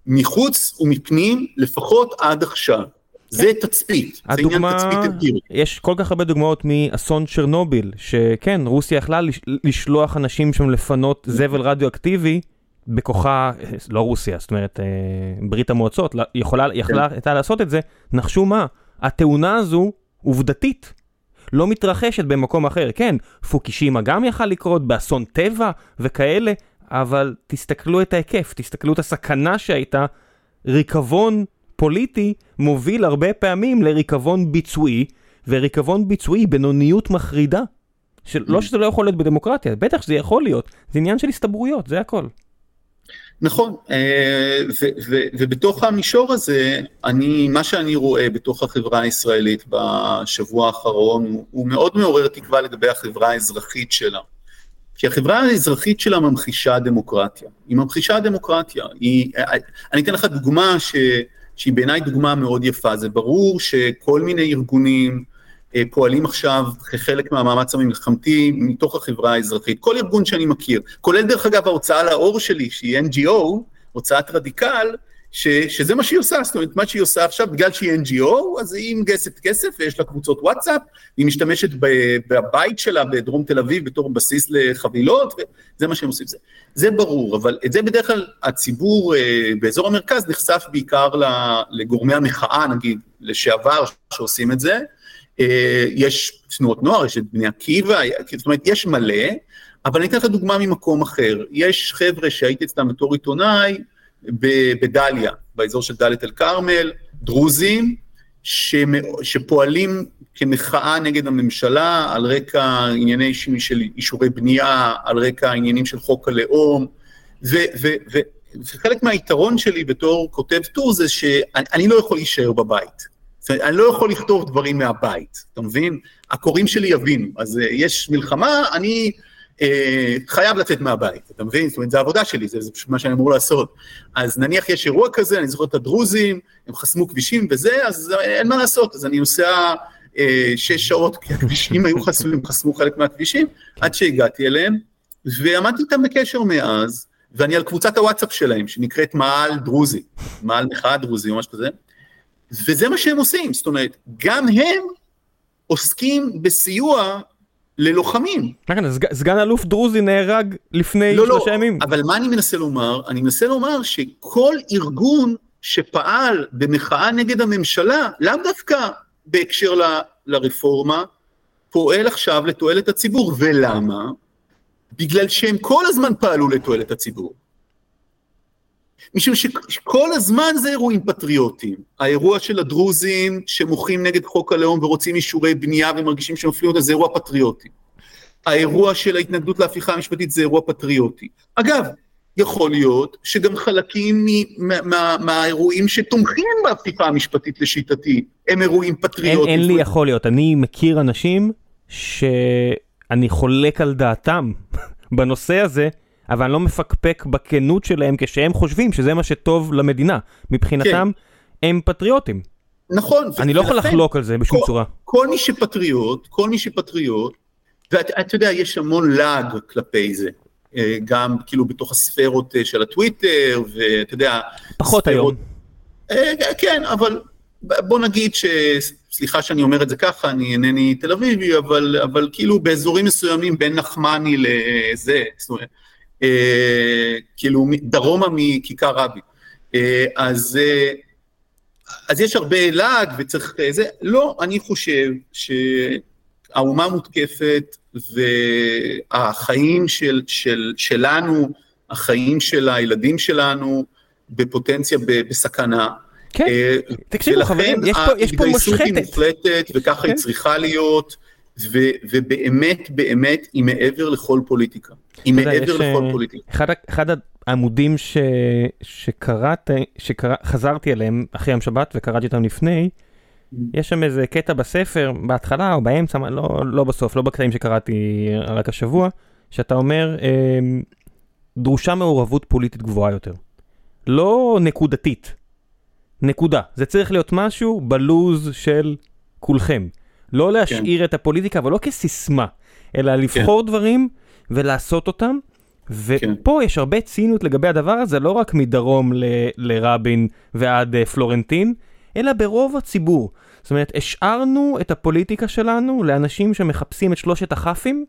מחוץ ומפנים, לפחות עד עכשיו. זה תצפית, זה עניין תצפית אמפירי. יש כל כך הרבה דוגמאות מאסון צ'רנוביל, שכן, רוסיה יכלה לשלוח אנשים שם לפנות זבל רדיואקטיבי בכוחה, לא רוסיה, זאת אומרת, אה, ברית המועצות, יכולה, יכלה כן. הייתה לעשות את זה, נחשו מה, התאונה הזו עובדתית. לא מתרחשת במקום אחר. כן, פוקישימה גם יכל לקרות באסון טבע וכאלה, אבל תסתכלו את ההיקף, תסתכלו את הסכנה שהייתה. ריקבון פוליטי מוביל הרבה פעמים לריקבון ביצועי, וריקבון ביצועי בינוניות מחרידה. של... לא mm. שזה לא יכול להיות בדמוקרטיה, בטח שזה יכול להיות, זה עניין של הסתברויות, זה הכל. נכון, אה, ובתוך המישור הזה, אני, מה שאני רואה בתוך החברה הישראלית בשבוע האחרון, הוא מאוד מעורר תקווה לגבי החברה האזרחית שלה. כי החברה האזרחית שלה ממחישה דמוקרטיה. היא ממחישה דמוקרטיה. היא, אני אתן לך דוגמה ש, שהיא בעיניי דוגמה מאוד יפה. זה ברור שכל מיני ארגונים, אה, פועלים עכשיו כחלק מהמאמץ המלחמתי מתוך החברה האזרחית. כל ארגון שאני מכיר, כולל דרך אגב ההוצאה לאור שלי, שהיא NGO, הוצאת רדיקל, ש, שזה מה שהיא עושה, זאת אומרת, מה שהיא עושה עכשיו, בגלל שהיא NGO, אז היא מגייסת כסף ויש לה קבוצות וואטסאפ, היא משתמשת בבית שלה בדרום תל אביב בתור בסיס לחבילות, וזה מה שהם עושים. זה, זה ברור, אבל את זה בדרך כלל הציבור אה, באזור המרכז נחשף בעיקר לגורמי המחאה, נגיד, לשעבר, שעושים את זה, אה, יש תנועות נוער, יש את בני עקיבא, זאת אומרת, יש מלא, אבל אני אתן לך דוגמה ממקום אחר. יש חבר'ה שהייתי אצלם בתור עיתונאי בדליה, באזור של דאלית אל כרמל, דרוזים, שפועלים כמחאה נגד הממשלה על רקע ענייני של אישורי בנייה, על רקע עניינים של חוק הלאום, וחלק מהיתרון שלי בתור כותב טור זה שאני לא יכול להישאר בבית. אני לא יכול לכתוב דברים מהבית, אתה מבין? הקוראים שלי יבינו. אז uh, יש מלחמה, אני uh, חייב לצאת מהבית, אתה מבין? זאת אומרת, זה עבודה שלי, זה, זה מה שאני אמור לעשות. אז נניח יש אירוע כזה, אני זוכר את הדרוזים, הם חסמו כבישים וזה, אז אין מה לעשות, אז אני נוסע uh, שש שעות, כי הכבישים היו חסומים, חסמו חלק מהכבישים, עד שהגעתי אליהם, ועמדתי איתם בקשר מאז, ואני על קבוצת הוואטסאפ שלהם, שנקראת מעל דרוזי, מעל מחאה דרוזי או משהו כזה, וזה מה שהם עושים, זאת אומרת, גם הם עוסקים בסיוע ללוחמים. כן, סגן אלוף דרוזי נהרג לפני לא, לא שלושה לא, ימים. אבל מה אני מנסה לומר? אני מנסה לומר שכל ארגון שפעל במחאה נגד הממשלה, לאו דווקא בהקשר ל, לרפורמה, פועל עכשיו לתועלת הציבור. ולמה? בגלל שהם כל הזמן פעלו לתועלת הציבור. משום שכל הזמן זה אירועים פטריוטיים. האירוע של הדרוזים שמוחים נגד חוק הלאום ורוצים אישורי בנייה ומרגישים שמפלים אותם זה אירוע פטריוטי. האירוע של ההתנגדות להפיכה המשפטית זה אירוע פטריוטי. אגב, יכול להיות שגם חלקים מהאירועים שתומכים בהפיכה המשפטית לשיטתי הם אירועים פטריוטיים. אין, אין לי יכול להיות, אני מכיר אנשים שאני חולק על דעתם בנושא הזה, אבל אני לא מפקפק בכנות שלהם כשהם חושבים שזה מה שטוב למדינה. מבחינתם, כן. הם פטריוטים. נכון. אני לא יכול לחלוק על זה בשום כל, צורה. כל מי שפטריוט, כל מי שפטריוט, ואתה יודע, יש המון לעג כלפי זה. אה, גם כאילו בתוך הספרות אה, של הטוויטר, ואתה יודע... פחות ספרות, היום. אה, כן, אבל בוא נגיד ש... סליחה שאני אומר את זה ככה, אני אינני תל אביבי, אבל, אבל כאילו באזורים מסוימים בין נחמני לזה, זאת אומרת, כאילו דרומה מכיכר רבין. אה, אז, אה, אז יש הרבה לעג וצריך אה, זה, לא, אני חושב שהאומה מותקפת והחיים של, של, שלנו, החיים של הילדים שלנו בפוטנציה בסכנה. כן, אה, תקשיבו חברים, יש פה, מושחתת. ולכן ההתגייסות היא מוחלטת וככה כן. היא צריכה להיות, ו, ובאמת באמת היא מעבר לכל פוליטיקה. היא מעבר לכל אה, פוליטיקה. אחד, אחד העמודים ש, שקראת, שקרא, חזרתי אליהם אחרי יום שבת וקראתי אותם לפני, mm. יש שם איזה קטע בספר, בהתחלה או באמצע, לא, לא בסוף, לא בקטעים שקראתי רק השבוע, שאתה אומר, אה, דרושה מעורבות פוליטית גבוהה יותר. לא נקודתית, נקודה. זה צריך להיות משהו בלוז של כולכם. לא להשאיר כן. את הפוליטיקה, אבל לא כסיסמה, אלא לבחור כן. דברים ולעשות אותם. ופה כן. יש הרבה ציניות לגבי הדבר הזה, לא רק מדרום ל- לרבין ועד uh, פלורנטין, אלא ברוב הציבור. זאת אומרת, השארנו את הפוליטיקה שלנו לאנשים שמחפשים את שלושת הכ"פים,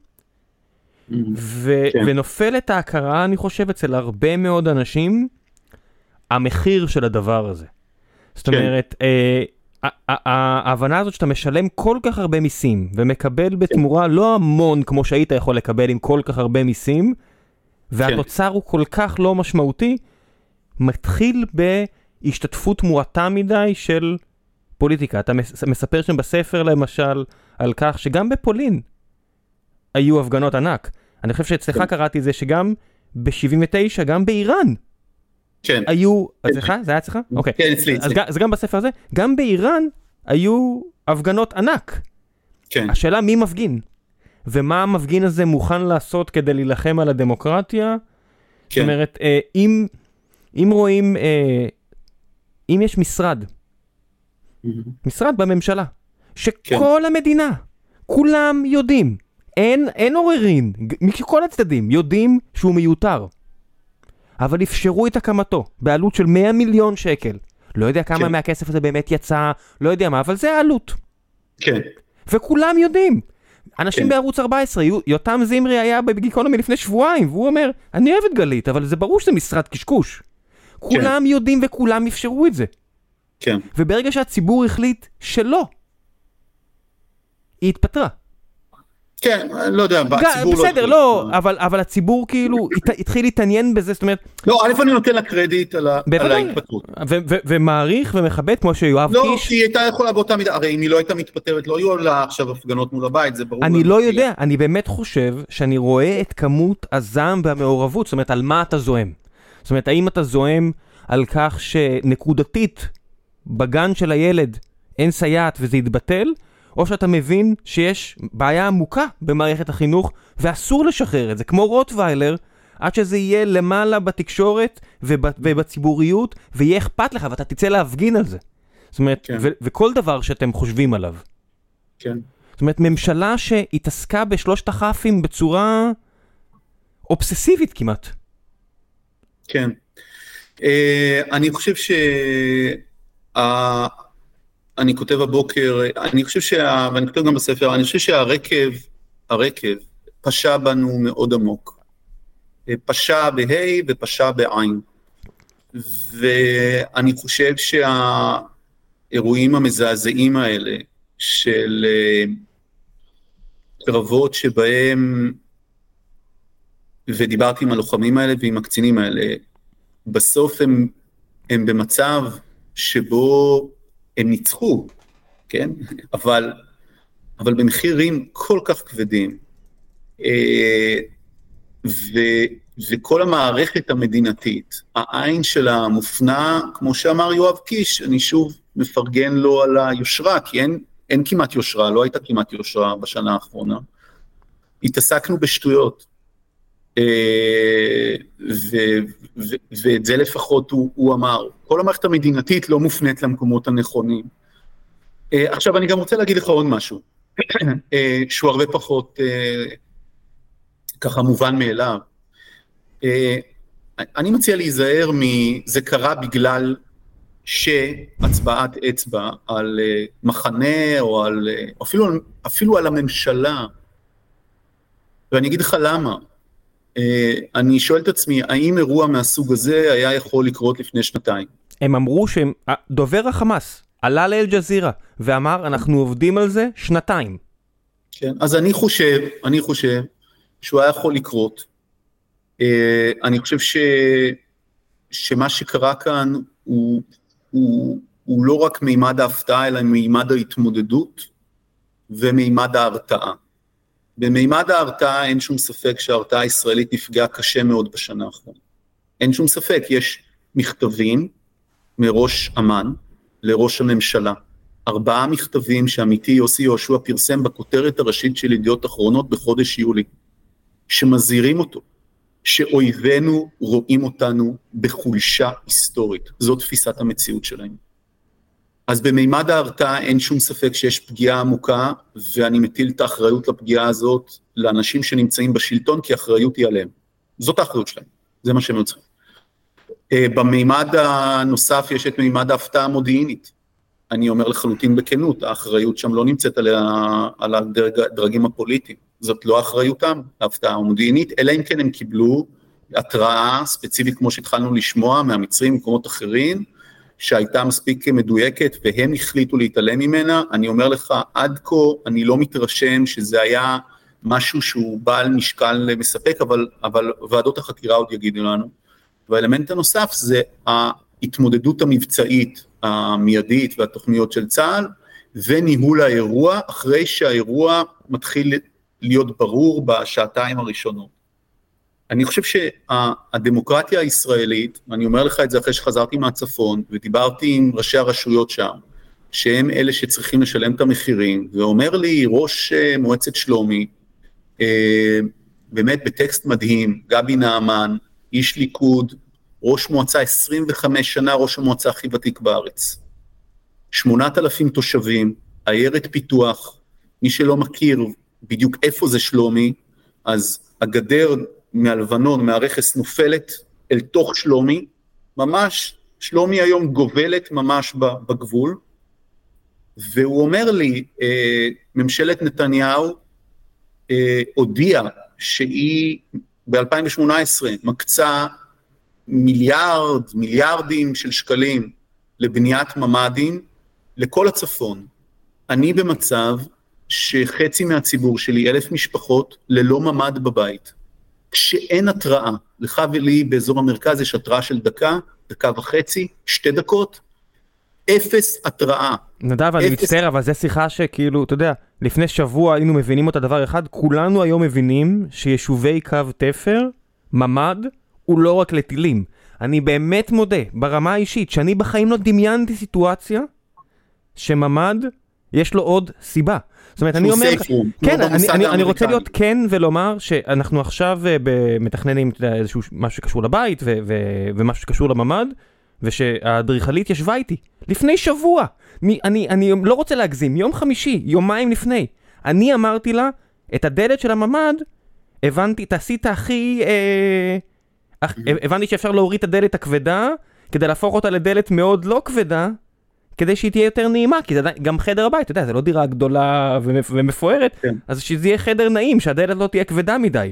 mm-hmm. ו- כן. ונופלת ההכרה, אני חושב, אצל הרבה מאוד אנשים, המחיר של הדבר הזה. זאת כן. אומרת, אה, ההבנה הזאת שאתה משלם כל כך הרבה מיסים ומקבל בתמורה לא המון כמו שהיית יכול לקבל עם כל כך הרבה מיסים, והתוצר הוא כל כך לא משמעותי, מתחיל בהשתתפות מועטה מדי של פוליטיקה. אתה מספר שם בספר למשל על כך שגם בפולין היו הפגנות ענק. אני חושב שאצלך כן. קראתי את זה שגם ב-79, גם באיראן, כן. היו, אצלך? זה היה אצלך? אוקיי. כן, אצלי, אצלי. אז גם בספר הזה, גם באיראן היו הפגנות ענק. כן. השאלה מי מפגין, ומה המפגין הזה מוכן לעשות כדי להילחם על הדמוקרטיה. כן. זאת אומרת, אה, אם, אם רואים, אה, אם יש משרד, משרד בממשלה, שכל כן. המדינה, כולם יודעים, אין, אין עוררין, מכל הצדדים יודעים שהוא מיותר. אבל אפשרו את הקמתו בעלות של 100 מיליון שקל. לא יודע כמה כן. מהכסף הזה באמת יצא, לא יודע מה, אבל זה העלות. כן. וכולם יודעים. אנשים כן. בערוץ 14, יותם זמרי היה בגיקונומי לפני שבועיים, והוא אומר, אני אוהב את גלית, אבל זה ברור שזה משרד קשקוש. כן. כולם יודעים וכולם אפשרו את זה. כן. וברגע שהציבור החליט שלא, היא התפטרה. כן, לא יודע, הציבור לא... בסדר, לא, אבל, אבל הציבור כאילו התחיל להתעניין בזה, זאת אומרת... לא, א' אני נותן לה קרדיט על ההתפטרות. ומעריך ומכבד כמו שיואב לא, קיש... לא, כי היא הייתה יכולה באותה מידה, הרי אם היא לא הייתה מתפטרת, לא היו לה עכשיו הפגנות מול הבית, זה ברור. אני לא יודע, אני באמת חושב שאני רואה את כמות הזעם והמעורבות, זאת אומרת, על מה אתה זועם. זאת אומרת, האם אתה זועם על כך שנקודתית בגן של הילד אין סייעת וזה יתבטל? או שאתה מבין שיש בעיה עמוקה במערכת החינוך ואסור לשחרר את זה, כמו רוטוויילר, עד שזה יהיה למעלה בתקשורת וב, ובציבוריות, ויהיה אכפת לך ואתה תצא להפגין על זה. זאת אומרת, כן. וכל דבר שאתם חושבים עליו. כן. זאת אומרת, ממשלה שהתעסקה בשלושת הכ"פים בצורה אובססיבית כמעט. כן. Uh, אני חושב שה... אני כותב הבוקר, אני חושב שה... ואני כותב גם בספר, אני חושב שהרקב, הרקב, פשע בנו מאוד עמוק. פשע בה' ופשע בעין. ואני חושב שהאירועים המזעזעים האלה של אה, קרבות שבהם, ודיברתי עם הלוחמים האלה ועם הקצינים האלה, בסוף הם, הם במצב שבו הם ניצחו, כן? אבל, אבל במחירים כל כך כבדים. אה, ו, וכל המערכת המדינתית, העין שלה מופנה, כמו שאמר יואב קיש, אני שוב מפרגן לו על היושרה, כי אין, אין כמעט יושרה, לא הייתה כמעט יושרה בשנה האחרונה. התעסקנו בשטויות. אה, ואת זה לפחות הוא, הוא אמר. כל המערכת המדינתית לא מופנית למקומות הנכונים. אה, עכשיו, אני גם רוצה להגיד לך עוד משהו, אה, שהוא הרבה פחות ככה מובן מאליו. אני מציע להיזהר מ... זה קרה בגלל שהצבעת אצבע על אה, מחנה או על, אה, אפילו, אפילו על הממשלה, ואני אגיד לך למה. אה, אני שואל את עצמי, האם אירוע מהסוג הזה היה יכול לקרות לפני שנתיים? הם אמרו שהם, דובר החמאס עלה לאל-ג'זירה ואמר אנחנו עובדים על זה שנתיים. כן, אז אני חושב, אני חושב שהוא היה יכול לקרות. אני חושב ש, שמה שקרה כאן הוא הוא, הוא לא רק מימד ההפתעה, אלא מימד ההתמודדות ומימד ההרתעה. במימד ההרתעה אין שום ספק שההרתעה הישראלית נפגעה קשה מאוד בשנה האחרונה. אין שום ספק, יש מכתבים מראש אמ"ן לראש הממשלה. ארבעה מכתבים שעמיתי יוסי יהושע פרסם בכותרת הראשית של ידיעות אחרונות בחודש יולי, שמזהירים אותו שאויבינו רואים אותנו בחולשה היסטורית. זו תפיסת המציאות שלהם. אז במימד ההרתעה אין שום ספק שיש פגיעה עמוקה, ואני מטיל את האחריות לפגיעה הזאת לאנשים שנמצאים בשלטון, כי האחריות היא עליהם. זאת האחריות שלהם, זה מה שהם היו צריכים. אה, במימד הנוסף יש את מימד ההפתעה המודיעינית. אני אומר לחלוטין בכנות, האחריות שם לא נמצאת על, על הדרגים הפוליטיים. זאת לא אחריותם, ההפתעה המודיעינית, אלא אם כן הם קיבלו התראה ספציפית כמו שהתחלנו לשמוע מהמצרים ומקומות אחרים, שהייתה מספיק מדויקת והם החליטו להתעלם ממנה. אני אומר לך, עד כה אני לא מתרשם שזה היה משהו שהוא בעל משקל מספק, אבל, אבל ועדות החקירה עוד יגידו לנו. והאלמנט הנוסף זה ההתמודדות המבצעית המיידית והתוכניות של צה"ל, וניהול האירוע אחרי שהאירוע מתחיל להיות ברור בשעתיים הראשונות. אני חושב שהדמוקרטיה הישראלית, ואני אומר לך את זה אחרי שחזרתי מהצפון ודיברתי עם ראשי הרשויות שם, שהם אלה שצריכים לשלם את המחירים, ואומר לי ראש אה, מועצת שלומי, אה, באמת בטקסט מדהים, גבי נעמן, איש ליכוד, ראש מועצה 25 שנה, ראש המועצה הכי ותיק בארץ. 8,000 תושבים, עיירת פיתוח, מי שלא מכיר בדיוק איפה זה שלומי, אז הגדר מהלבנון, מהרכס נופלת אל תוך שלומי, ממש, שלומי היום גובלת ממש בגבול, והוא אומר לי, אה, ממשלת נתניהו אה, הודיעה שהיא ב-2018 מקצה מיליארד, מיליארדים של שקלים לבניית ממ"דים לכל הצפון. אני במצב שחצי מהציבור שלי, אלף משפחות, ללא ממ"ד בבית. כשאין התראה, לך ולי באזור המרכז יש התראה של דקה, דקה וחצי, שתי דקות, אפס התראה. נדב, אני מצטער, אבל זו שיחה שכאילו, אתה יודע, לפני שבוע היינו מבינים אותה דבר אחד, כולנו היום מבינים שיישובי קו תפר, ממ"ד, הוא לא רק לטילים. אני באמת מודה, ברמה האישית, שאני בחיים לא דמיינתי סיטואציה שממ"ד, יש לו עוד סיבה. זאת אומרת, אני אומר, כן, אני, אני, אני רוצה להיות כן ולומר שאנחנו עכשיו אה, מתכננים איזשהו משהו שקשור לבית ו, ו, ומשהו שקשור לממ"ד, ושהאדריכלית ישבה איתי לפני שבוע. אני, אני, אני לא רוצה להגזים, יום חמישי, יומיים לפני. אני אמרתי לה, את הדלת של הממ"ד, הבנתי, תעשי את הכי... אה, הבנתי שאפשר להוריד את הדלת הכבדה, כדי להפוך אותה לדלת מאוד לא כבדה, כדי שהיא תהיה יותר נעימה, כי זה גם חדר הבית, אתה יודע, זה לא דירה גדולה ומפוארת, כן. אז שזה יהיה חדר נעים, שהדלת לא תהיה כבדה מדי.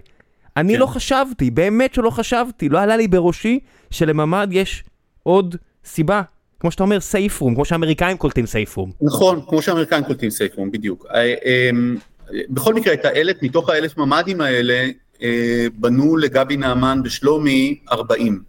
אני כן. לא חשבתי, באמת שלא חשבתי, לא עלה לי בראשי שלממ"ד יש עוד סיבה, כמו שאתה אומר, סייף רום, כמו שהאמריקאים קולטים סייף רום. נכון, כמו שהאמריקאים קולטים סייף רום, בדיוק. אה, אמ, בכל מקרה, את האלף, מתוך האלף ממ"דים האלה, אה, בנו לגבי נעמן בשלומי 40.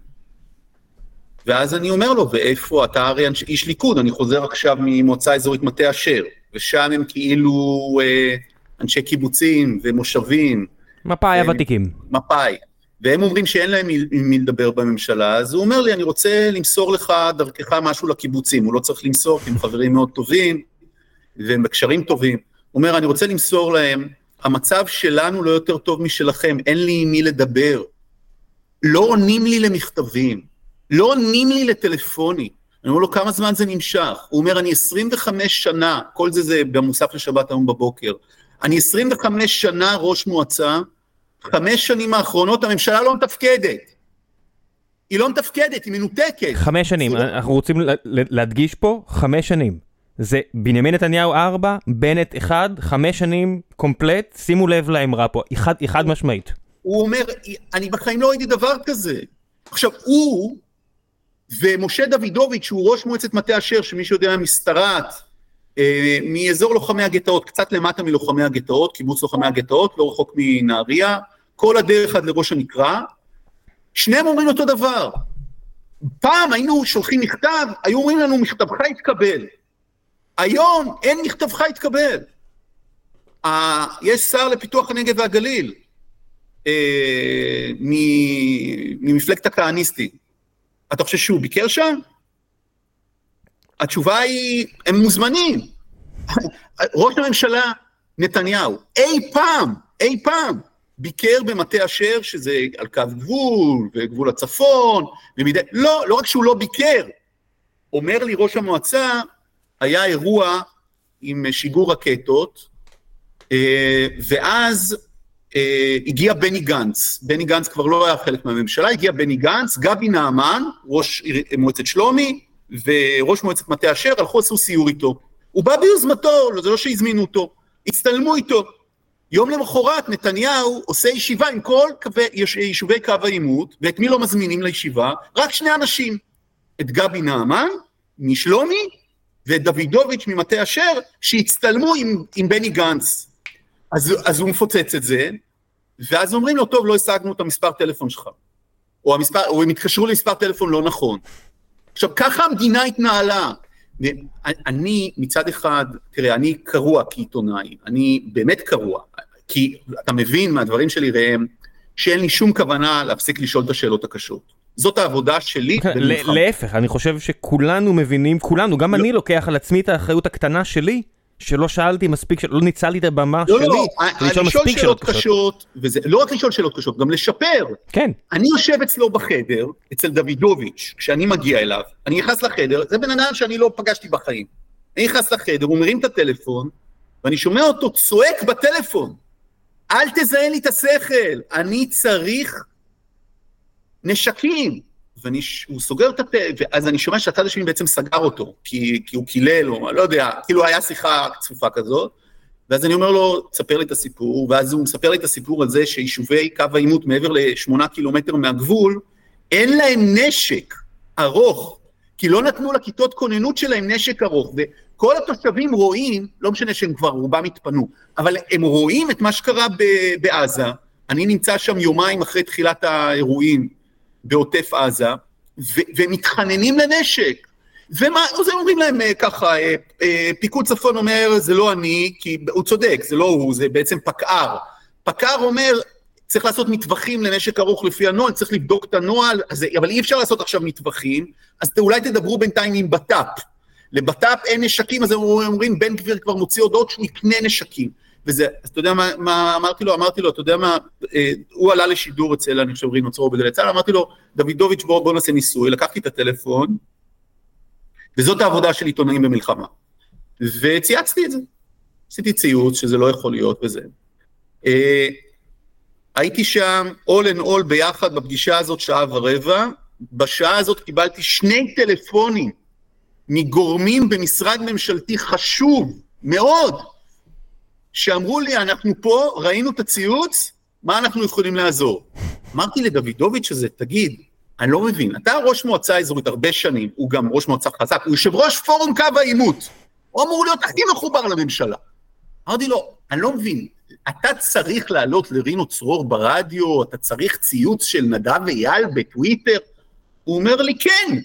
ואז אני אומר לו, ואיפה, אתה הרי איש ליכוד, אני חוזר עכשיו ממועצה אזורית מטה אשר, ושם הם כאילו אה, אנשי קיבוצים ומושבים. מפא"י הוותיקים. מפא"י. והם אומרים שאין להם עם מי לדבר בממשלה, אז הוא אומר לי, אני רוצה למסור לך דרכך משהו לקיבוצים, הוא לא צריך למסור, כי הם חברים מאוד טובים, והם בקשרים טובים. הוא אומר, אני רוצה למסור להם, המצב שלנו לא יותר טוב משלכם, אין לי עם מי לדבר. לא עונים לי למכתבים, לא עונים לי לטלפוני. אני אומר לו, כמה זמן זה נמשך? הוא אומר, אני 25 שנה, כל זה זה במוסף לשבת היום בבוקר, אני 25 שנה ראש מועצה, חמש שנים האחרונות הממשלה לא מתפקדת. היא לא מתפקדת, היא מנותקת. חמש שנים, זה- אנחנו רוצים לה- לה- להדגיש פה, חמש שנים. זה בנימין נתניהו 4, בנט 1, חמש שנים קומפלט, שימו לב לאמרה פה, היא חד- היא חד משמעית. הוא אומר, אני בחיים לא ראיתי דבר כזה. עכשיו, הוא ומשה דוידוביץ', שהוא ראש מועצת מטה אשר, שמי שיודע משתרעת, אה, מאזור לוחמי הגטאות, קצת למטה מלוחמי הגטאות, קיבוץ לוחמי הגטאות, לא רחוק מנהריה, כל הדרך עד לראש הנקרה, שניהם אומרים אותו דבר. פעם היינו שולחים מכתב, היו אומרים לנו, מכתבך התקבל. היום אין מכתבך התקבל. אה, יש שר לפיתוח הנגב והגליל, מ- ממפלגת הכהניסטים. אתה חושב שהוא ביקר שם? התשובה היא, הם מוזמנים. ראש הממשלה נתניהו, אי פעם, אי פעם, ביקר במטה אשר, שזה על קו גבול, וגבול הצפון, ומדי... לא, לא רק שהוא לא ביקר, אומר לי ראש המועצה, היה אירוע עם שיגור רקטות, אה, ואז הגיע בני גנץ, בני גנץ כבר לא היה חלק מהממשלה, הגיע בני גנץ, גבי נעמן, ראש מועצת שלומי, וראש מועצת מטה אשר, הלכו עשו סיור איתו. הוא בא ביוזמתו, לא- זה לא שהזמינו אותו, הצטלמו איתו. יום למחרת נתניהו עושה ישיבה עם כל קווי, יש- יישובי קו העימות, ואת מי לא מזמינים לישיבה? רק שני אנשים, את גבי נעמן משלומי ואת דוידוביץ' ממטה אשר, שהצטלמו עם, עם בני גנץ. אז, אז הוא מפוצץ את זה, ואז אומרים לו, טוב, לא השגנו את המספר טלפון שלך. או, המספר, או הם התקשרו למספר טלפון לא נכון. עכשיו, ככה המדינה התנהלה. אני, מצד אחד, תראה, אני קרוע כעיתונאי, אני באמת קרוע, כי אתה מבין מהדברים שלי, ראם, שאין לי שום כוונה להפסיק לשאול את השאלות הקשות. זאת העבודה שלי. ונלחם. להפך, אני חושב שכולנו מבינים, כולנו, גם אני לוקח על עצמי את האחריות הקטנה שלי, שלא שאלתי מספיק, שלא ניצלתי את הבמה לא, שלי, לא, ולשאול לשאול מספיק שאלות קשות, וזה לא רק לשאול שאלות קשות, גם לשפר. כן, אני יושב אצלו בחדר, אצל דוידוביץ', כשאני מגיע אליו, אני נכנס לחדר, זה בן אדם שאני לא פגשתי בחיים. אני נכנס לחדר, הוא מרים את הטלפון, ואני שומע אותו צועק בטלפון, אל תזיין לי את השכל, אני צריך נשקים. והוא סוגר את הפה, ואז אני שומע שהצד השני בעצם סגר אותו, כי, כי הוא קילל, או לא יודע, כאילו היה שיחה צפופה כזאת, ואז אני אומר לו, תספר לי את הסיפור, ואז הוא מספר לי את הסיפור על זה שיישובי קו העימות מעבר לשמונה קילומטר מהגבול, אין להם נשק ארוך, כי לא נתנו לכיתות כוננות שלהם נשק ארוך, וכל התושבים רואים, לא משנה שהם כבר רובם התפנו, אבל הם רואים את מה שקרה בעזה, אני נמצא שם יומיים אחרי תחילת האירועים בעוטף עזה, ו- ומתחננים לנשק. ומה, אז הם אומרים להם אה, ככה, אה, אה, פיקוד צפון אומר, זה לא אני, כי הוא צודק, זה לא הוא, זה בעצם פקע"ר. פקע"ר אומר, צריך לעשות מטווחים לנשק ארוך לפי הנוהל, צריך לבדוק את הנוהל, אז, אבל אי אפשר לעשות עכשיו מטווחים, אז אולי תדברו בינתיים עם בט"פ. לבט"פ אין נשקים, אז הם אומרים, בן גביר כבר מוציא הודעות שהוא יקנה נשקים. וזה, אתה יודע מה, מה אמרתי לו? אמרתי לו, אתה יודע מה, אה, הוא עלה לשידור אצל, אני חושב, רינו צרור בגלי צה"ל, אמרתי לו, דוידוביץ' בוא, בוא נעשה ניסוי, לקחתי את הטלפון, וזאת העבודה של עיתונאים במלחמה. וצייצתי את זה. עשיתי ציוץ שזה לא יכול להיות וזה. אה, הייתי שם all in all ביחד בפגישה הזאת שעה ורבע, בשעה הזאת קיבלתי שני טלפונים מגורמים במשרד ממשלתי חשוב מאוד, שאמרו לי, אנחנו פה, ראינו את הציוץ, מה אנחנו יכולים לעזור? אמרתי לדוידוביץ' הזה, תגיד, אני לא מבין, אתה ראש מועצה אזורית הרבה שנים, הוא גם ראש מועצה חזק, הוא יושב ראש פורום קו העימות, הוא אמור להיות הכי מחובר לממשלה. אמרתי לו, אני לא מבין, אתה צריך לעלות לרינו צרור ברדיו, אתה צריך ציוץ של נדב אייל בטוויטר? הוא אומר לי, כן,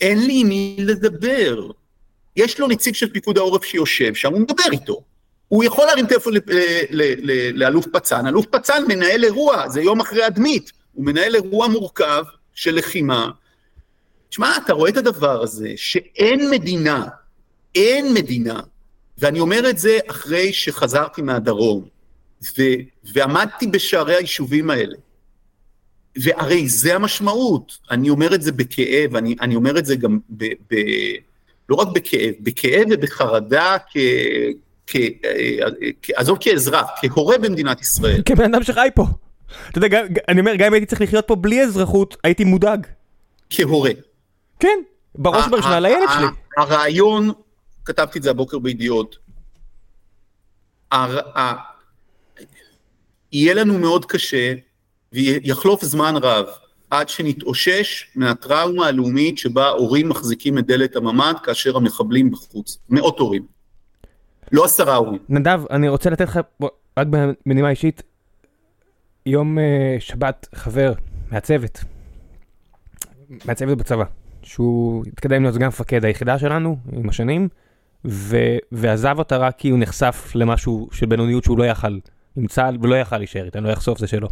אין לי מי לדבר. יש לו נציג של פיקוד העורף שיושב שם, הוא מדבר איתו. הוא יכול להרים טלפון לאלוף פצ"ן, אלוף פצ"ן מנהל אירוע, זה יום אחרי הדמית, הוא מנהל אירוע מורכב של לחימה. תשמע, אתה רואה את הדבר הזה, שאין מדינה, אין מדינה, ואני אומר את זה אחרי שחזרתי מהדרום, ו- ועמדתי בשערי היישובים האלה. והרי זה המשמעות, אני אומר את זה בכאב, אני, אני אומר את זה גם ב, ב, לא רק בכאב, בכאב ובחרדה כ... אה, כ- עזוב כאזרח, כהורה במדינת ישראל. כבן אדם שחי פה. אתה יודע, אני אומר, גם אם הייתי צריך לחיות פה בלי אזרחות, הייתי מודאג. כהורה. כן, בראש ובראשונה לילד שלי. הרעיון, כתבתי את זה הבוקר בידיעות, יהיה לנו מאוד קשה ויחלוף זמן רב עד שנתאושש מהטראומה הלאומית שבה הורים מחזיקים את דלת הממ"ד כאשר המחבלים בחוץ. מאות הורים. לא עשרה הורים. נדב, אני רוצה לתת לך, רק בנימה אישית, יום uh, שבת חבר מהצוות, מהצוות בצבא, שהוא התקדם להיות גם מפקד היחידה שלנו עם השנים, ו, ועזב אותה רק כי הוא נחשף למשהו של בינוניות שהוא לא יכל עם צה"ל ולא יכל להישאר איתנו, לא יחשוף זה שלו.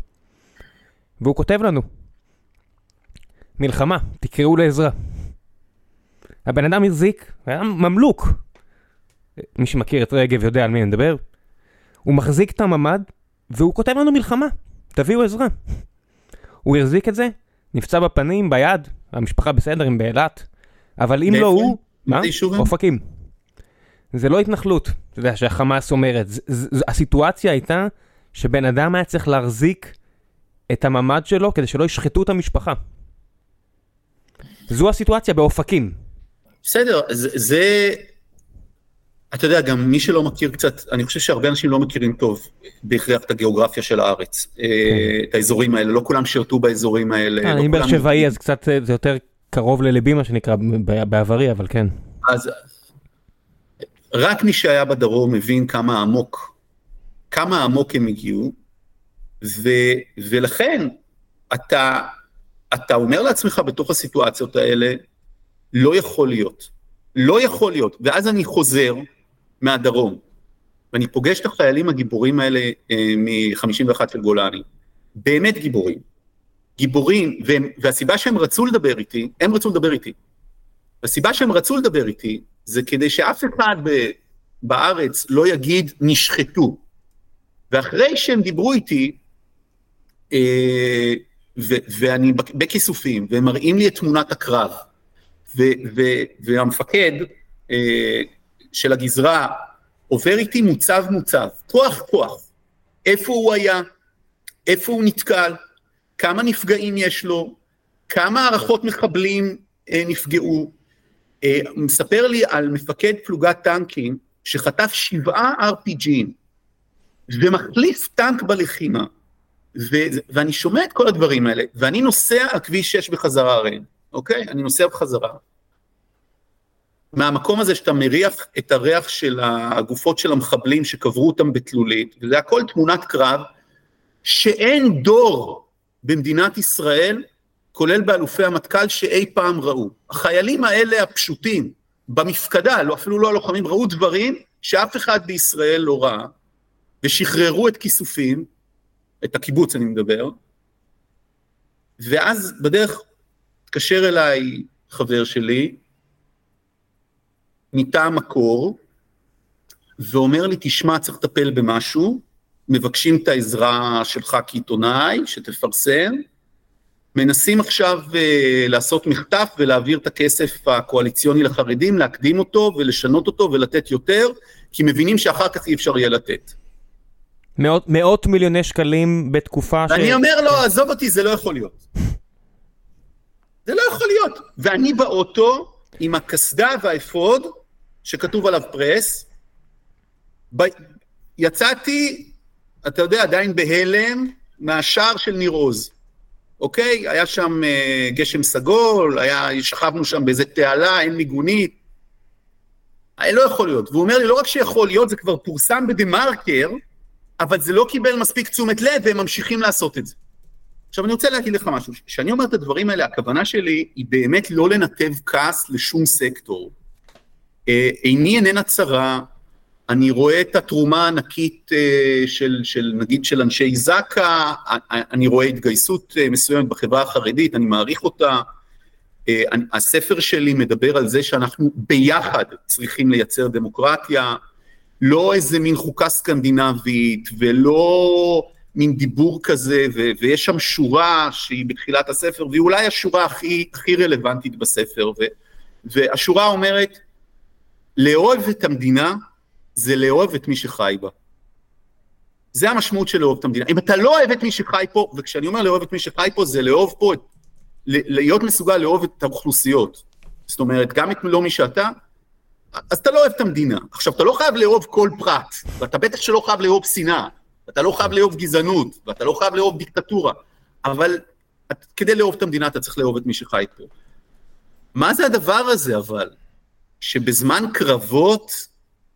והוא כותב לנו, מלחמה, תקראו לעזרה. הבן אדם החזיק, היה ממלוק. מי שמכיר את רגב יודע על מי אני מדבר. הוא מחזיק את הממ"ד, והוא כותב לנו מלחמה, תביאו עזרה. הוא החזיק את זה, נפצע בפנים, ביד, המשפחה בסדר, הם באילת, אבל אם לא הוא... מה? אופקים. זה לא התנחלות, אתה יודע, שהחמאס אומרת, הסיטואציה הייתה שבן אדם היה צריך להחזיק את הממ"ד שלו כדי שלא ישחטו את המשפחה. זו הסיטואציה באופקים. בסדר, זה, אתה יודע, גם מי שלא מכיר קצת, אני חושב שהרבה אנשים לא מכירים טוב בהכרח את הגיאוגרפיה של הארץ, כן. את האזורים האלה, לא כולם שירתו באזורים האלה. אה, לא אני באר שבעי, אז קצת זה יותר קרוב לליבי מה שנקרא בעברי, אבל כן. אז רק מי שהיה בדרום מבין כמה עמוק, כמה עמוק הם הגיעו, ו, ולכן אתה, אתה אומר לעצמך בתוך הסיטואציות האלה, לא יכול להיות. לא יכול להיות. ואז אני חוזר מהדרום, ואני פוגש את החיילים הגיבורים האלה אה, מ-51 של גולני. באמת גיבורים. גיבורים, והם, והסיבה שהם רצו לדבר איתי, הם רצו לדבר איתי. הסיבה שהם רצו לדבר איתי, זה כדי שאף אחד ב, בארץ לא יגיד נשחטו. ואחרי שהם דיברו איתי, אה, ו, ואני בכיסופים, והם מראים לי את תמונת הקרב, ו, ו, והמפקד אה, של הגזרה עובר איתי מוצב מוצב, כוח כוח, איפה הוא היה, איפה הוא נתקל, כמה נפגעים יש לו, כמה הערכות מחבלים אה, נפגעו, אה, מספר לי על מפקד פלוגת טנקים שחטף שבעה RPGים ומחליף טנק בלחימה, ו- ואני שומע את כל הדברים האלה, ואני נוסע על כביש 6 בחזרה הרי, אוקיי? אני נוסע בחזרה. מהמקום הזה שאתה מריח את הריח של הגופות של המחבלים שקברו אותם בתלולית, וזה הכל תמונת קרב, שאין דור במדינת ישראל כולל באלופי המטכ"ל שאי פעם ראו. החיילים האלה הפשוטים, במפקדה, לא, אפילו לא הלוחמים, ראו דברים שאף אחד בישראל לא ראה, ושחררו את כיסופים, את הקיבוץ אני מדבר, ואז בדרך התקשר אליי חבר שלי, מטעם מקור, ואומר לי, תשמע, צריך לטפל במשהו, מבקשים את העזרה שלך כעיתונאי, שתפרסם, מנסים עכשיו uh, לעשות מחטף ולהעביר את הכסף הקואליציוני לחרדים, להקדים אותו ולשנות אותו ולתת יותר, כי מבינים שאחר כך אי אפשר יהיה לתת. מאות, מאות מיליוני שקלים בתקופה ש... ואני אומר לו, עזוב אותי, זה לא יכול להיות. זה לא יכול להיות. ואני באוטו עם הקסדה והאפוד, שכתוב עליו פרס, ב... יצאתי, אתה יודע, עדיין בהלם, מהשער של ניר עוז. אוקיי? היה שם uh, גשם סגול, היה, שכבנו שם באיזה תעלה, אין מיגונית. היה לא יכול להיות. והוא אומר לי, לא רק שיכול להיות, זה כבר פורסם בדה מרקר, אבל זה לא קיבל מספיק תשומת לב, והם ממשיכים לעשות את זה. עכשיו, אני רוצה להגיד לך משהו. כשאני אומר את הדברים האלה, הכוונה שלי היא באמת לא לנתב כעס לשום סקטור. אה, עיני איננה צרה, אני רואה את התרומה הענקית אה, של, של נגיד של אנשי זק"א, אני רואה התגייסות אה, מסוימת בחברה החרדית, אני מעריך אותה. אה, הספר שלי מדבר על זה שאנחנו ביחד צריכים לייצר דמוקרטיה, לא איזה מין חוקה סקנדינבית ולא מין דיבור כזה, ו- ויש שם שורה שהיא בתחילת הספר, והיא אולי השורה הכי, הכי רלוונטית בספר, ו- והשורה אומרת, לאהוב את המדינה זה לאהוב את מי שחי בה. זה המשמעות של לאהוב את המדינה. אם אתה לא אוהב את מי שחי פה, וכשאני אומר לאהוב את מי שחי פה, זה לאהוב פה, להיות מסוגל לאהוב את האוכלוסיות. זאת אומרת, גם את לא מי שאתה, אז אתה לא אוהב את המדינה. עכשיו, אתה לא חייב לאהוב כל פרט, ואתה בטח שלא חייב לאהוב שנאה, ואתה לא חייב לאהוב גזענות, ואתה לא חייב לאהוב דיקטטורה, אבל כדי לאהוב את המדינה אתה צריך לאהוב את מי שחי פה. מה זה הדבר הזה אבל, שבזמן קרבות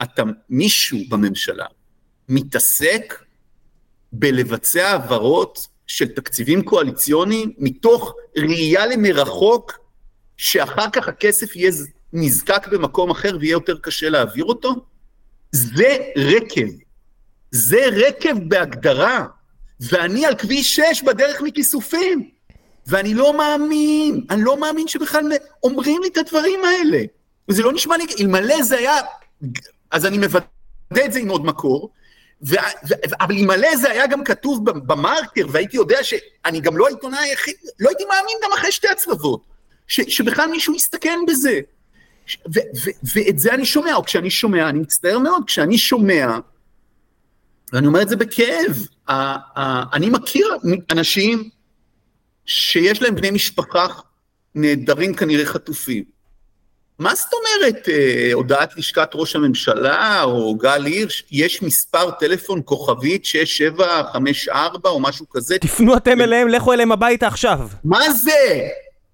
אתה, מישהו בממשלה מתעסק בלבצע העברות של תקציבים קואליציוניים מתוך ראייה למרחוק, שאחר כך הכסף יהיה נזקק במקום אחר ויהיה יותר קשה להעביר אותו? זה רקב. זה רקב בהגדרה. ואני על כביש 6 בדרך מכיסופים. ואני לא מאמין, אני לא מאמין שבכלל אומרים לי את הדברים האלה. וזה לא נשמע לי, אלמלא זה היה, אז אני מוודא את זה עם עוד מקור, ו, ו, אבל אלמלא זה היה גם כתוב במרקר, והייתי יודע שאני גם לא העיתונאי היחיד, לא הייתי מאמין גם אחרי שתי הצלבות, ש, שבכלל מישהו יסתכן בזה. ו, ו, ואת זה אני שומע, או כשאני שומע, אני מצטער מאוד, כשאני שומע, ואני אומר את זה בכאב, אני מכיר אנשים שיש להם בני משפחה נעדרים כנראה חטופים. מה זאת אומרת, אה, הודעת לשכת ראש הממשלה או גל הירש, יש מספר טלפון כוכבית 6754 או משהו כזה? תפנו אתם אליהם, לכו אליהם הביתה עכשיו. מה זה?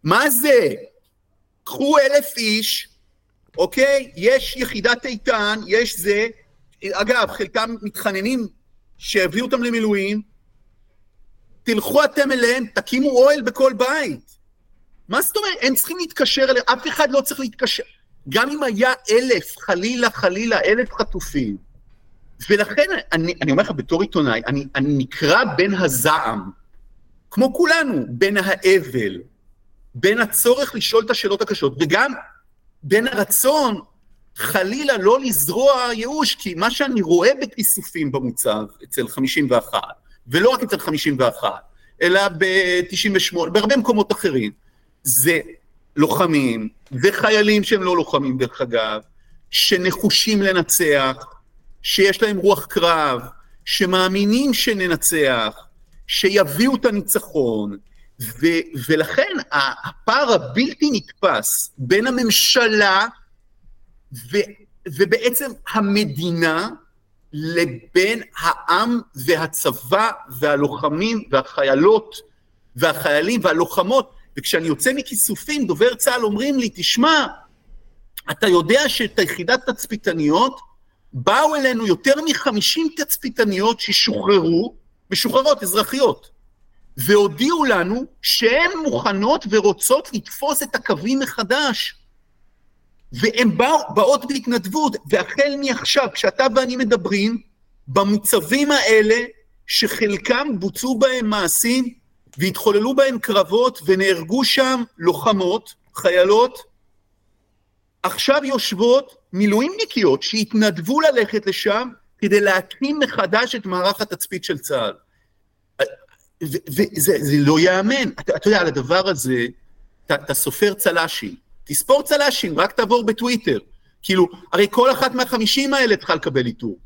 מה זה? קחו אלף איש, אוקיי? יש יחידת איתן, יש זה, אגב, חלקם מתחננים שיביאו אותם למילואים, תלכו אתם אליהם, תקימו אוהל בכל בית. מה זאת אומרת? הם צריכים להתקשר אליהם, אף אחד לא צריך להתקשר. גם אם היה אלף, חלילה, חלילה, אלף חטופים. ולכן, אני, אני אומר לך בתור עיתונאי, אני, אני נקרע בין הזעם, כמו כולנו, בין האבל, בין הצורך לשאול את השאלות הקשות, וגם בין הרצון חלילה לא לזרוע ייאוש, כי מה שאני רואה בכיסופים במוצב אצל 51, ולא רק אצל 51, אלא ב-98, בהרבה מקומות אחרים, זה לוחמים וחיילים שהם לא לוחמים דרך אגב, שנחושים לנצח, שיש להם רוח קרב, שמאמינים שננצח, שיביאו את הניצחון, ו- ולכן הפער הבלתי נתפס בין הממשלה ו- ובעצם המדינה לבין העם והצבא והלוחמים והחיילות והחיילים והלוחמות. וכשאני יוצא מכיסופים, דובר צה"ל אומרים לי, תשמע, אתה יודע שאת היחידת תצפיתניות, באו אלינו יותר מחמישים תצפיתניות ששוחררו, משוחררות, אזרחיות, והודיעו לנו שהן מוכנות ורוצות לתפוס את הקווים מחדש. והן בא, באות בהתנדבות, והחל מעכשיו, כשאתה ואני מדברים, במוצבים האלה, שחלקם בוצעו בהם מעשים, והתחוללו בהם קרבות, ונהרגו שם לוחמות, חיילות, עכשיו יושבות מילואימניקיות שהתנדבו ללכת לשם כדי להקים מחדש את מערך התצפית של צה"ל. וזה לא ייאמן. אתה, אתה יודע, על הדבר הזה, אתה סופר צל"שים, תספור צל"שים, רק תעבור בטוויטר. כאילו, הרי כל אחת מהחמישים האלה צריכה לקבל איתור.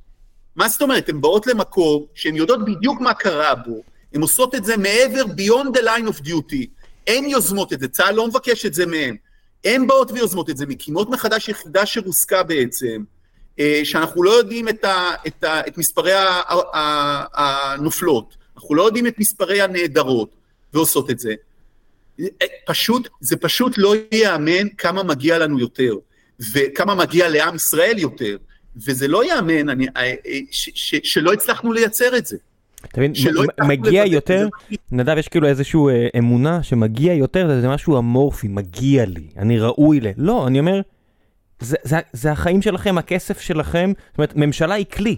מה זאת אומרת? הן באות למקום שהן יודעות בדיוק מה קרה בו, הן עושות את זה מעבר, beyond the line of duty. הן יוזמות את זה, צה"ל לא מבקש את זה מהן. הן באות ויוזמות את זה, מקימות מחדש יחידה שרוסקה בעצם, אה, שאנחנו לא יודעים את, ה, את, ה, את מספרי הנופלות, אנחנו לא יודעים את מספרי הנעדרות, ועושות את זה. פשוט, זה פשוט לא ייאמן כמה מגיע לנו יותר, וכמה מגיע לעם ישראל יותר, וזה לא ייאמן אה, אה, שלא הצלחנו לייצר את זה. אתה מבין, מגיע יותר, נדב יש כאילו איזושהי אה, אמונה שמגיע יותר, זה משהו אמורפי, מגיע לי, אני ראוי ל... לא, אני אומר, זה, זה, זה החיים שלכם, הכסף שלכם, זאת אומרת, ממשלה היא כלי.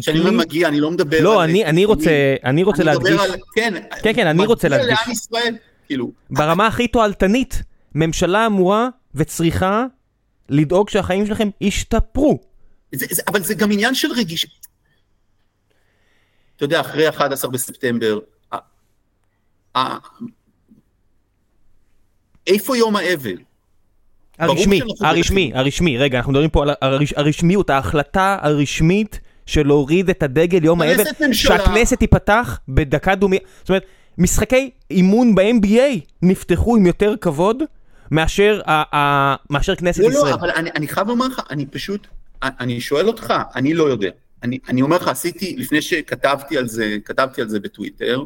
כשאני אומר מגיע, אני לא מדבר לא, על... לא, אני, אני רוצה, אני רוצה להדגיש... אני מדבר על... כן, כן, כן, אני רוצה להדגיש. לעם ישראל. כאילו... ברמה הכי תועלתנית, ממשלה אמורה וצריכה לדאוג שהחיים שלכם ישתפרו. זה, זה, אבל זה גם עניין של רגיש... אתה יודע, אחרי 11 בספטמבר, איפה יום האבל? הרשמי, הרשמי, הרשמי, רגע, אנחנו מדברים פה על הרש, הרשמיות, ההחלטה הרשמית של להוריד את הדגל יום האבל. שהכנסת תיפתח בדקה דומיה, זאת אומרת, משחקי אימון ב-NBA נפתחו עם יותר כבוד מאשר, ה- ה- מאשר כנסת לא, ישראל. לא, אבל אני, אני חייב לומר לך, אני פשוט, אני שואל אותך, אני לא יודע. אני, אני אומר לך, עשיתי, לפני שכתבתי על זה, כתבתי על זה בטוויטר,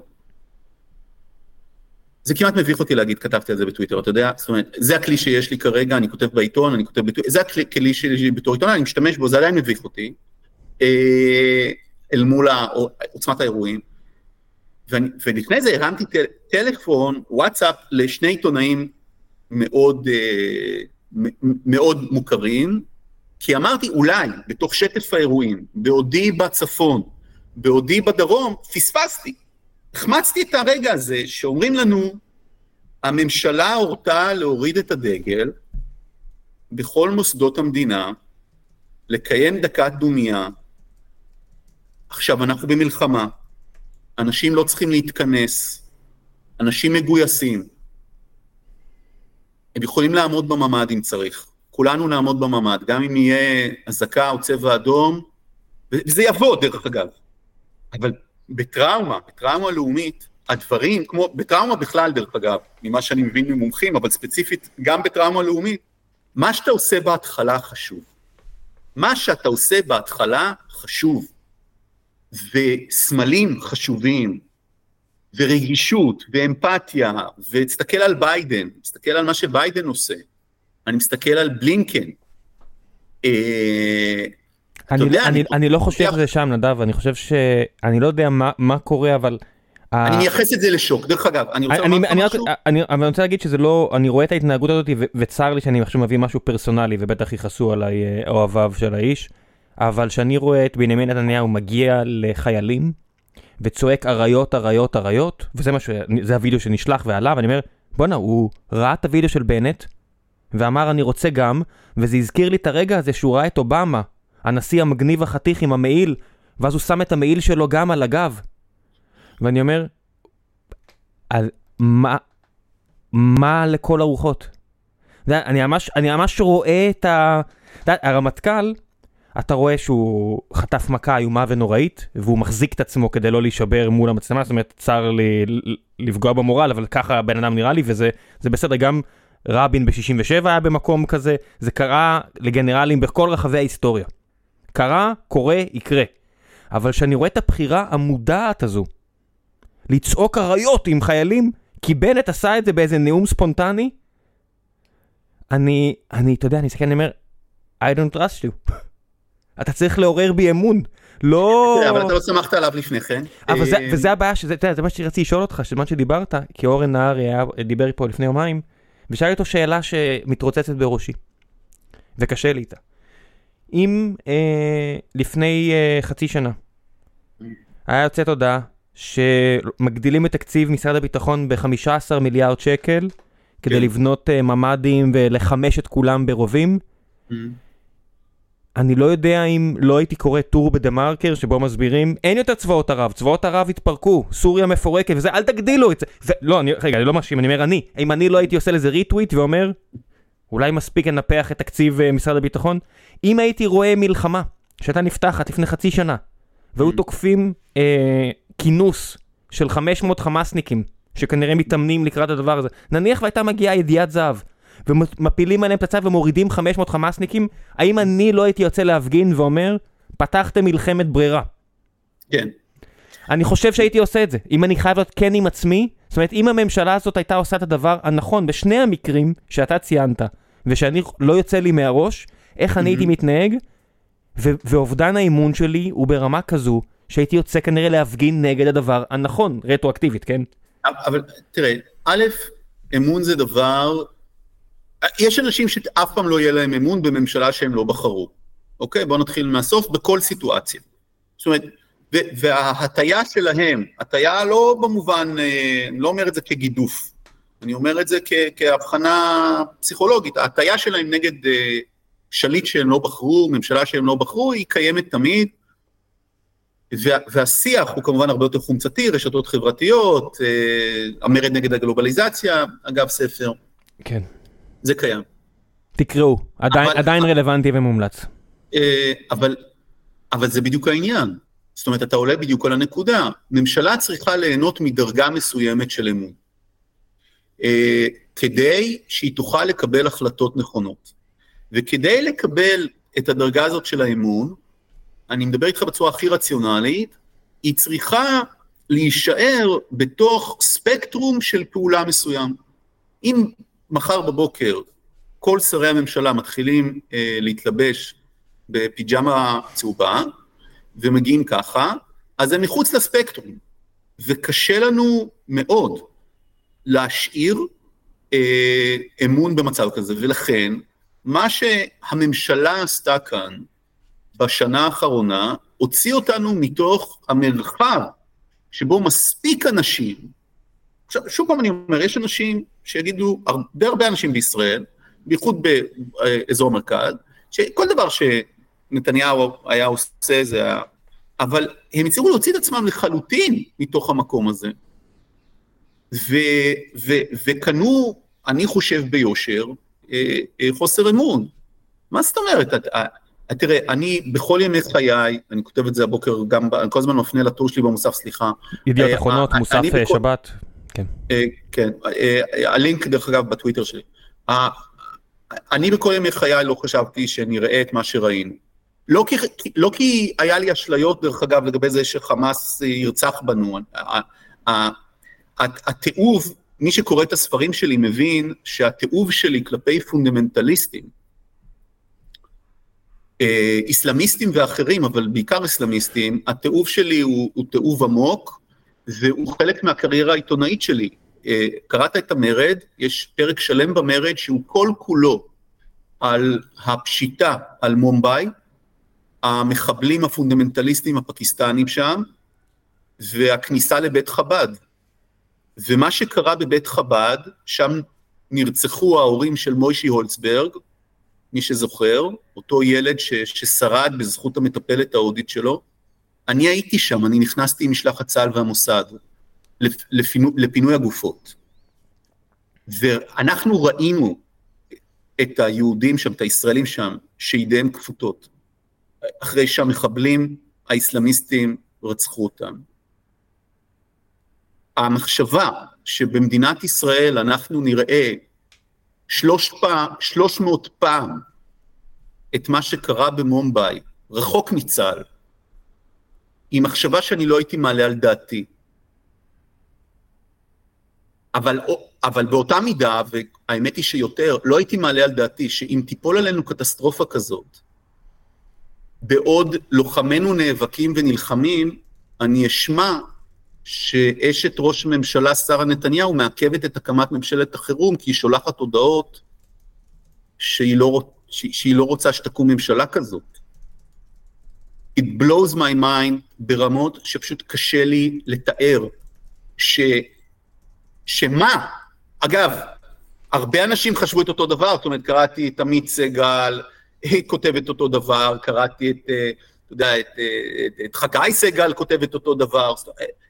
זה כמעט מביך אותי להגיד כתבתי על זה בטוויטר, אתה יודע? זאת אומרת, זה הכלי שיש לי כרגע, אני כותב בעיתון, אני כותב בטוויטר, זה הכלי שיש לי בתור עיתונאי, אני משתמש בו, זה עדיין מביך אותי, אה, אל מול עוצמת האירועים. ואני, ולפני זה הרמתי טל, טלפון, וואטסאפ, לשני עיתונאים מאוד, אה, מאוד מוכרים, כי אמרתי, אולי, בתוך שטף האירועים, בעודי בצפון, בעודי בדרום, פספסתי. החמצתי את הרגע הזה שאומרים לנו, הממשלה הורתה להוריד את הדגל בכל מוסדות המדינה, לקיים דקת דומייה. עכשיו, אנחנו במלחמה, אנשים לא צריכים להתכנס, אנשים מגויסים. הם יכולים לעמוד בממ"ד אם צריך. כולנו נעמוד בממ"ד, גם אם יהיה אזעקה או צבע אדום, וזה יבוא דרך אגב. אבל בטראומה, בטראומה לאומית, הדברים, כמו, בטראומה בכלל דרך אגב, ממה שאני מבין ממומחים, אבל ספציפית גם בטראומה לאומית, מה שאתה עושה בהתחלה חשוב. מה שאתה עושה בהתחלה חשוב. וסמלים חשובים, ורגישות, ואמפתיה, ותסתכל על ביידן, תסתכל על מה שביידן עושה, אני מסתכל על בלינקן. אה, אני, יודע, אני, אני- אני לא חושב שזה שם, נדב, אני חושב ש... אני לא יודע מה, מה קורה, אבל... ה- אני מייחס את זה לשוק, דרך אגב, אני רוצה אני, לומר לך משהו, אני, אני רוצה להגיד שזה לא, אני רואה את ההתנהגות הזאת ו- וצר לי שאני עכשיו מביא משהו פרסונלי ובטח יכעסו עליי אה, אוהביו של האיש, אבל שאני רואה את בנימין נתניהו מגיע לחיילים וצועק אריות אריות אריות, וזה מה ש... זה הוידאו שנשלח ועלה, ואני אומר, בואנה, הוא ראה את הוידאו של בנט ואמר אני רוצה גם, וזה הזכיר לי את הרגע הזה שהוא ראה את אובמה, הנשיא המגניב החתיך עם המעיל, ואז הוא שם את המעיל שלו גם על הגב. ואני אומר, על מה, מה לכל הרוחות? אני ממש, אני ממש רואה את ה... הרמטכ"ל, אתה רואה שהוא חטף מכה איומה ונוראית, והוא מחזיק את עצמו כדי לא להישבר מול המצלמה, זאת אומרת, צר לי לפגוע במורל, אבל ככה הבן אדם נראה לי, וזה זה בסדר, גם רבין ב-67 היה במקום כזה, זה קרה לגנרלים בכל רחבי ההיסטוריה. קרה, קורה, יקרה. אבל כשאני רואה את הבחירה המודעת הזו, לצעוק אריות עם חיילים, כי בנט עשה את זה באיזה נאום ספונטני, אני, אני, אתה יודע, אני מסתכל, אני אומר, I don't trust you. אתה צריך לעורר בי אמון, לא... תראה, אבל אתה לא סמכת עליו לפני כן. אבל זה, אה, וזה הבעיה, שזה, אתה יודע, זה מה שרציתי לשאול אותך, שבזמן שדיברת, כי אורן נהרי דיבר פה לפני יומיים, ושאל אותו שאלה שמתרוצצת בראשי, וקשה לי איתה. אם אה, לפני אה, חצי שנה היה יוצאת הודעה שמגדילים את תקציב משרד הביטחון ב-15 מיליארד שקל כדי כן. לבנות אה, ממ"דים ולחמש את כולם ברובים, אה, אני לא יודע אם לא הייתי קורא טור בדה מרקר שבו מסבירים אין יותר צבאות ערב, צבאות ערב התפרקו, סוריה מפורקת וזה, אל תגדילו את זה. זה לא, אני, רגע, אני לא מאשים, אני אומר אני. אם אני לא הייתי עושה לזה ריטוויט ואומר, אולי מספיק לנפח את תקציב אה, משרד הביטחון, אם הייתי רואה מלחמה שהייתה נפתחת לפני חצי שנה, והיו תוקפים אה, כינוס של 500 חמאסניקים, שכנראה מתאמנים לקראת הדבר הזה, נניח והייתה מגיעה ידיעת זהב, ומפילים עליהם פצצה ומורידים 500 חמאסניקים, האם אני לא הייתי יוצא להפגין ואומר, פתחתם מלחמת ברירה? כן. אני חושב שהייתי עושה את זה. אם אני חייב להיות כן עם עצמי, זאת אומרת, אם הממשלה הזאת הייתה עושה את הדבר הנכון בשני המקרים שאתה ציינת, ושאני לא יוצא לי מהראש, איך אני הייתי מתנהג, ו- ואובדן האמון שלי הוא ברמה כזו, שהייתי יוצא כנראה להפגין נגד הדבר הנכון, רטרואקטיבית, כן? אבל תראה, א', אמון זה דבר, יש אנשים שאף פעם לא יהיה להם אמון בממשלה שהם לא בחרו, אוקיי? בואו נתחיל מהסוף, בכל סיטואציה. זאת אומרת, ו- וההטיה שלהם, הטיה לא במובן, אה, אני לא אומר את זה כגידוף, אני אומר את זה כ- כהבחנה פסיכולוגית, ההטיה שלהם נגד אה, שליט שהם לא בחרו, ממשלה שהם לא בחרו, היא קיימת תמיד, וה, והשיח הוא כמובן הרבה יותר חומצתי, רשתות חברתיות, אה, המרד נגד הגלובליזציה, אגב ספר, כן. זה קיים. תקראו, עדיין, אבל- עדיין רלוונטי ומומלץ. אה, אבל אבל זה בדיוק העניין. זאת אומרת, אתה עולה בדיוק על הנקודה. ממשלה צריכה ליהנות מדרגה מסוימת של אמון, אה, כדי שהיא תוכל לקבל החלטות נכונות. וכדי לקבל את הדרגה הזאת של האמון, אני מדבר איתך בצורה הכי רציונלית, היא צריכה להישאר בתוך ספקטרום של פעולה מסוים. אם מחר בבוקר כל שרי הממשלה מתחילים אה, להתלבש בפיג'מה צהובה, ומגיעים ככה, אז הם מחוץ לספקטרום. וקשה לנו מאוד להשאיר אה, אמון במצב כזה, ולכן מה שהממשלה עשתה כאן בשנה האחרונה, הוציא אותנו מתוך המרחב שבו מספיק אנשים, עכשיו שוב פעם אני אומר, יש אנשים שיגידו, הרבה הרבה אנשים בישראל, בייחוד באזור מרכז, שכל דבר שנתניהו היה עושה זה היה... אבל הם הצליחו להוציא את עצמם לחלוטין מתוך המקום הזה, ו, ו, וקנו, אני חושב ביושר, אה, אה, חוסר אמון. מה זאת אומרת? את, תראה, אני בכל ימי חיי, אני כותב את זה הבוקר, גם, אני כל הזמן מפנה לטור שלי במוסף, סליחה. ידיעות אה, אחרונות, מוסף שבת. כן. כן, הלינק דרך אגב בטוויטר שלי. אני בכל ימי חיי לא חשבתי שנראה את מה שראינו. לא כי, לא כי היה לי אשליות, דרך אגב, לגבי זה שחמאס ירצח בנו. התיעוב, מי שקורא את הספרים שלי מבין שהתיעוב שלי כלפי פונדמנטליסטים, אה, איסלאמיסטים ואחרים, אבל בעיקר איסלאמיסטים, התיעוב שלי הוא, הוא תיעוב עמוק, והוא חלק מהקריירה העיתונאית שלי. אה, קראת את המרד, יש פרק שלם במרד שהוא כל כולו על הפשיטה על מומבאי, המחבלים הפונדמנטליסטים הפקיסטנים שם, והכניסה לבית חב"ד. ומה שקרה בבית חב"ד, שם נרצחו ההורים של מוישי הולצברג, מי שזוכר, אותו ילד ש, ששרד בזכות המטפלת ההודית שלו. אני הייתי שם, אני נכנסתי עם משלחת צה"ל והמוסד לפינו, לפינוי הגופות. ואנחנו ראינו את היהודים שם, את הישראלים שם, שידיהם כפותות. אחרי שהמחבלים האסלאמיסטים רצחו אותם. המחשבה שבמדינת ישראל אנחנו נראה שלוש פעם, שלוש מאות פעם את מה שקרה במומבאי, רחוק מצה"ל, היא מחשבה שאני לא הייתי מעלה על דעתי. אבל, אבל באותה מידה, והאמת היא שיותר, לא הייתי מעלה על דעתי שאם תיפול עלינו קטסטרופה כזאת, בעוד לוחמינו נאבקים ונלחמים, אני אשמע שאשת ראש ממשלה שרה נתניהו מעכבת את הקמת ממשלת החירום כי היא שולחת הודעות שהיא לא, שהיא לא רוצה שתקום ממשלה כזאת. It blows my mind ברמות שפשוט קשה לי לתאר. ש... שמה? אגב, הרבה אנשים חשבו את אותו דבר, זאת אומרת, קראתי את עמית סגל, היא כותבת אותו דבר, קראתי את, אה, אתה יודע, את, אה, את, את חגי סגל כותבת אותו דבר,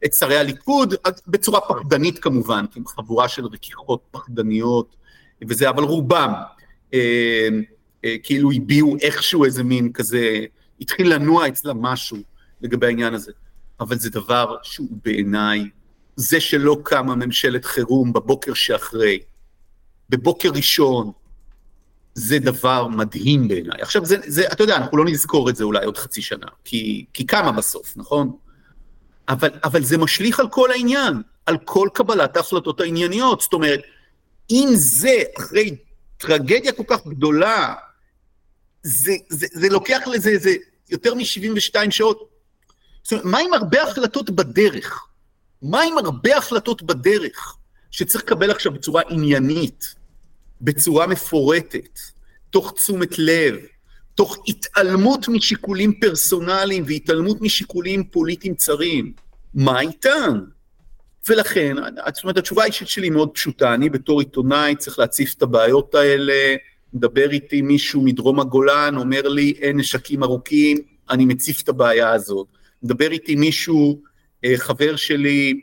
את שרי הליכוד, בצורה פחדנית כמובן, עם חבורה של רכיחות פחדניות וזה, אבל רובם אה, אה, כאילו הביעו איכשהו איזה מין כזה, התחיל לנוע אצלם משהו לגבי העניין הזה. אבל זה דבר שהוא בעיניי, זה שלא קמה ממשלת חירום בבוקר שאחרי, בבוקר ראשון, זה דבר מדהים בעיניי. עכשיו, זה, זה, אתה יודע, אנחנו לא נזכור את זה אולי עוד חצי שנה, כי, כי כמה בסוף, נכון? אבל, אבל זה משליך על כל העניין, על כל קבלת ההחלטות הענייניות. זאת אומרת, אם זה אחרי טרגדיה כל כך גדולה, זה, זה, זה לוקח לזה זה יותר מ-72 שעות. זאת אומרת, מה עם הרבה החלטות בדרך? מה עם הרבה החלטות בדרך שצריך לקבל עכשיו בצורה עניינית? בצורה מפורטת, תוך תשומת לב, תוך התעלמות משיקולים פרסונליים והתעלמות משיקולים פוליטיים צרים. מה איתם? ולכן, זאת אומרת, התשובה האישית שלי מאוד פשוטה, אני בתור עיתונאי צריך להציף את הבעיות האלה, מדבר איתי מישהו מדרום הגולן, אומר לי אין נשקים ארוכים, אני מציף את הבעיה הזאת. מדבר איתי מישהו, אה, חבר שלי,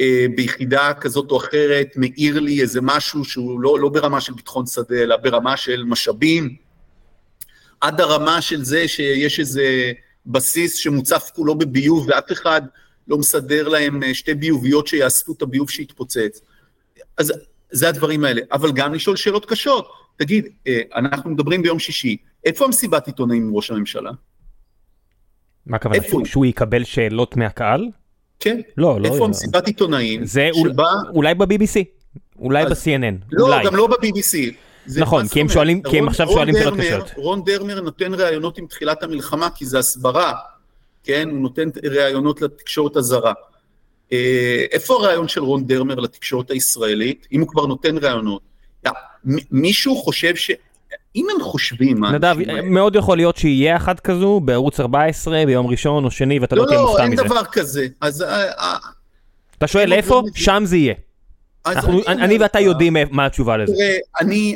אה, ביחידה כזאת או אחרת מאיר לי איזה משהו שהוא לא, לא ברמה של ביטחון שדה, אלא ברמה של משאבים, עד הרמה של זה שיש איזה בסיס שמוצף כולו בביוב ואף אחד לא מסדר להם אה, שתי ביוביות שיאספו את הביוב שהתפוצץ. אז זה הדברים האלה, אבל גם לשאול שאלות קשות. תגיד, אה, אנחנו מדברים ביום שישי, איפה המסיבת עיתונאים עם ראש הממשלה? מה הכוונה? שהוא יקבל שאלות מהקהל? כן. לא, לא. איפה לא. המסיבת עיתונאים? זה שבה... אולי ב-BBC, אולי. ב-CNN. לא. גם לא ב-BBC. נכון, כי הם, שואלים, כי הם עכשיו שואלים שאלות קשות. רון דרמר נותן ראיונות עם תחילת המלחמה, כי זה הסברה, כן? הוא נותן ראיונות לתקשורת הזרה. אה, איפה הרעיון של רון דרמר לתקשורת הישראלית, אם הוא כבר נותן ראיונות? מישהו חושב ש... אם הם חושבים... נדב, מאוד יכול להיות שיהיה אחת כזו בערוץ 14 ביום ראשון או שני ואתה לא, לא תהיה מופתע מזה. לא, לא, אין דבר כזה. אז... אה, אה, אתה שואל איפה? שם זה יהיה. אני, ואתה יודעים מה התשובה לזה. תראה,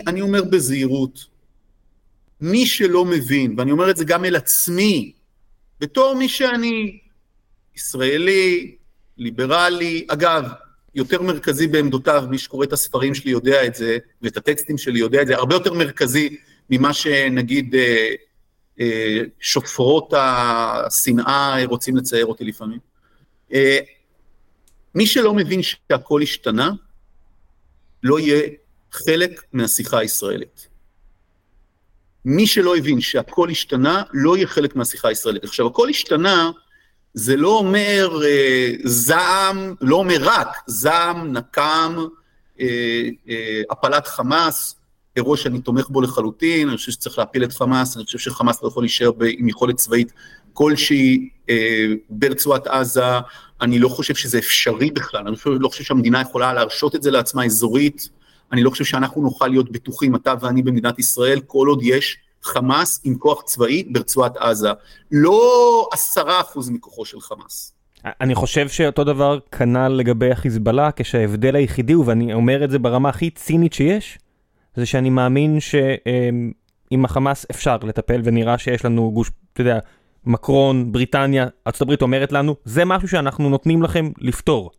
אני אומר בזהירות, מי שלא מבין, ואני אומר את זה גם אל עצמי, בתור מי שאני ישראלי, ליברלי, אגב, יותר מרכזי בעמדותיו, מי שקורא את הספרים שלי יודע את זה, ואת הטקסטים שלי יודע את זה, הרבה יותר מרכזי ממה שנגיד אה, אה, שופרות השנאה רוצים לצייר אותי לפעמים. אה, מי שלא מבין שהכל השתנה, לא יהיה חלק מהשיחה הישראלית. מי שלא הבין שהכל השתנה, לא יהיה חלק מהשיחה הישראלית. עכשיו, הכל השתנה, זה לא אומר אה, זעם, לא אומר רק זעם, נקם, אה, אה, הפלת חמאס, אירוע שאני תומך בו לחלוטין, אני חושב שצריך להפיל את חמאס, אני חושב שחמאס לא יכול להישאר עם יכולת צבאית כלשהי אה, ברצועת עזה, אני לא חושב שזה אפשרי בכלל, אני חושב, לא חושב שהמדינה יכולה להרשות את זה לעצמה אזורית, אני לא חושב שאנחנו נוכל להיות בטוחים, אתה ואני במדינת ישראל, כל עוד יש חמאס עם כוח צבאי ברצועת עזה, לא עשרה אחוז מכוחו של חמאס. אני חושב שאותו דבר כנ"ל לגבי החיזבאללה, כשההבדל היחידי הוא, ואני אומר את זה ברמה הכי צינית שיש, זה שאני מאמין שעם החמאס אפשר לטפל, ונראה שיש לנו גוש, אתה יודע, מקרון, בריטניה, ארה"ב אומרת לנו, זה משהו שאנחנו נותנים לכם לפתור.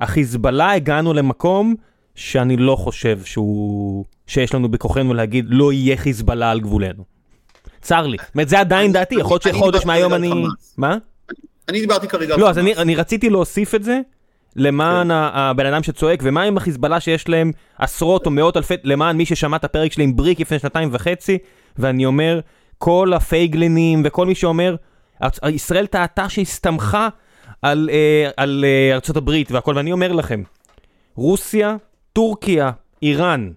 החיזבאללה הגענו למקום שאני לא חושב שהוא... שיש לנו בכוחנו להגיד לא יהיה חיזבאללה על גבולנו. צר לי. זאת אומרת, זה עדיין דעתי, יכול להיות שחודש מהיום אני... מה? אני דיברתי כרגע על לא, אז אני רציתי להוסיף את זה למען כן. הבן אדם שצועק, ומה עם החיזבאללה שיש להם עשרות או מאות אלפי, למען מי ששמע את הפרק שלי עם בריק לפני שנתיים וחצי, ואני אומר, כל הפייגלינים וכל מי שאומר, ישראל טעתה שהסתמכה על, אה, על אה, ארצות הברית והכל, ואני אומר לכם, רוסיה, טורקיה, איראן,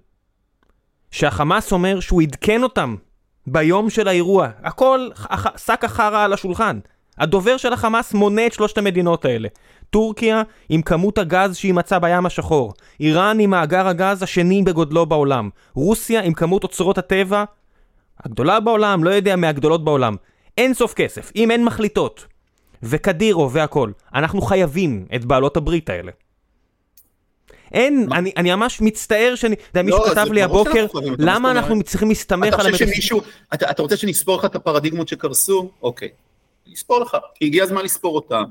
שהחמאס אומר שהוא עדכן אותם ביום של האירוע, הכל שק החרא על השולחן. הדובר של החמאס מונה את שלושת המדינות האלה. טורקיה עם כמות הגז שהיא מצאה בים השחור, איראן עם מאגר הגז השני בגודלו בעולם, רוסיה עם כמות אוצרות הטבע הגדולה בעולם, לא יודע, מהגדולות בעולם. אין סוף כסף, אם אין מחליטות, וקדירו והכל, אנחנו חייבים את בעלות הברית האלה. אין, אני, אני ממש מצטער שאני, אתה יודע, מישהו לא, כתב לי הבוקר, למה אנחנו צריכים להסתמך על המטוסים? שמישהו, אתה, אתה רוצה שנספור לך את הפרדיגמות שקרסו? אוקיי. נספור לך, כי הגיע הזמן לספור אותם.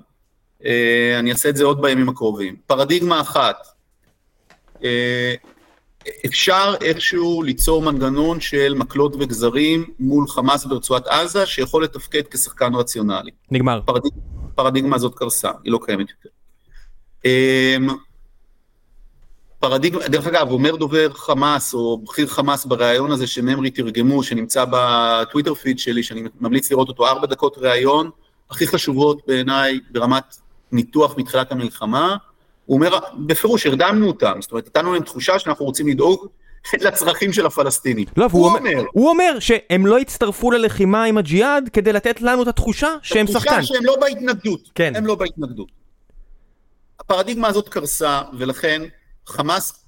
אה, אני אעשה את זה עוד בימים הקרובים. פרדיגמה אחת, אה, אפשר איכשהו ליצור מנגנון של מקלות וגזרים מול חמאס ברצועת עזה, שיכול לתפקד כשחקן רציונלי. נגמר. פרדיג, פרדיגמה הזאת קרסה, היא לא קיימת יותר. פרדיגמה, דרך אגב, אומר דובר חמאס, או בכיר חמאס בריאיון הזה שממרי תרגמו, שנמצא בטוויטר פיד שלי, שאני ממליץ לראות אותו, ארבע דקות ריאיון, הכי חשובות בעיניי ברמת ניתוח מתחילת המלחמה, הוא אומר, בפירוש, הרדמנו אותם, זאת אומרת, נתנו להם תחושה שאנחנו רוצים לדאוג לצרכים של הפלסטינים. לא, הוא אומר, הוא אומר שהם לא יצטרפו ללחימה עם הג'יהאד כדי לתת לנו את התחושה שהם שחקן. התחושה שהם לא בהתנגדות. כן. הם לא בהתנגדות. הפרדיגמה הזאת קרסה, ולכן חמאס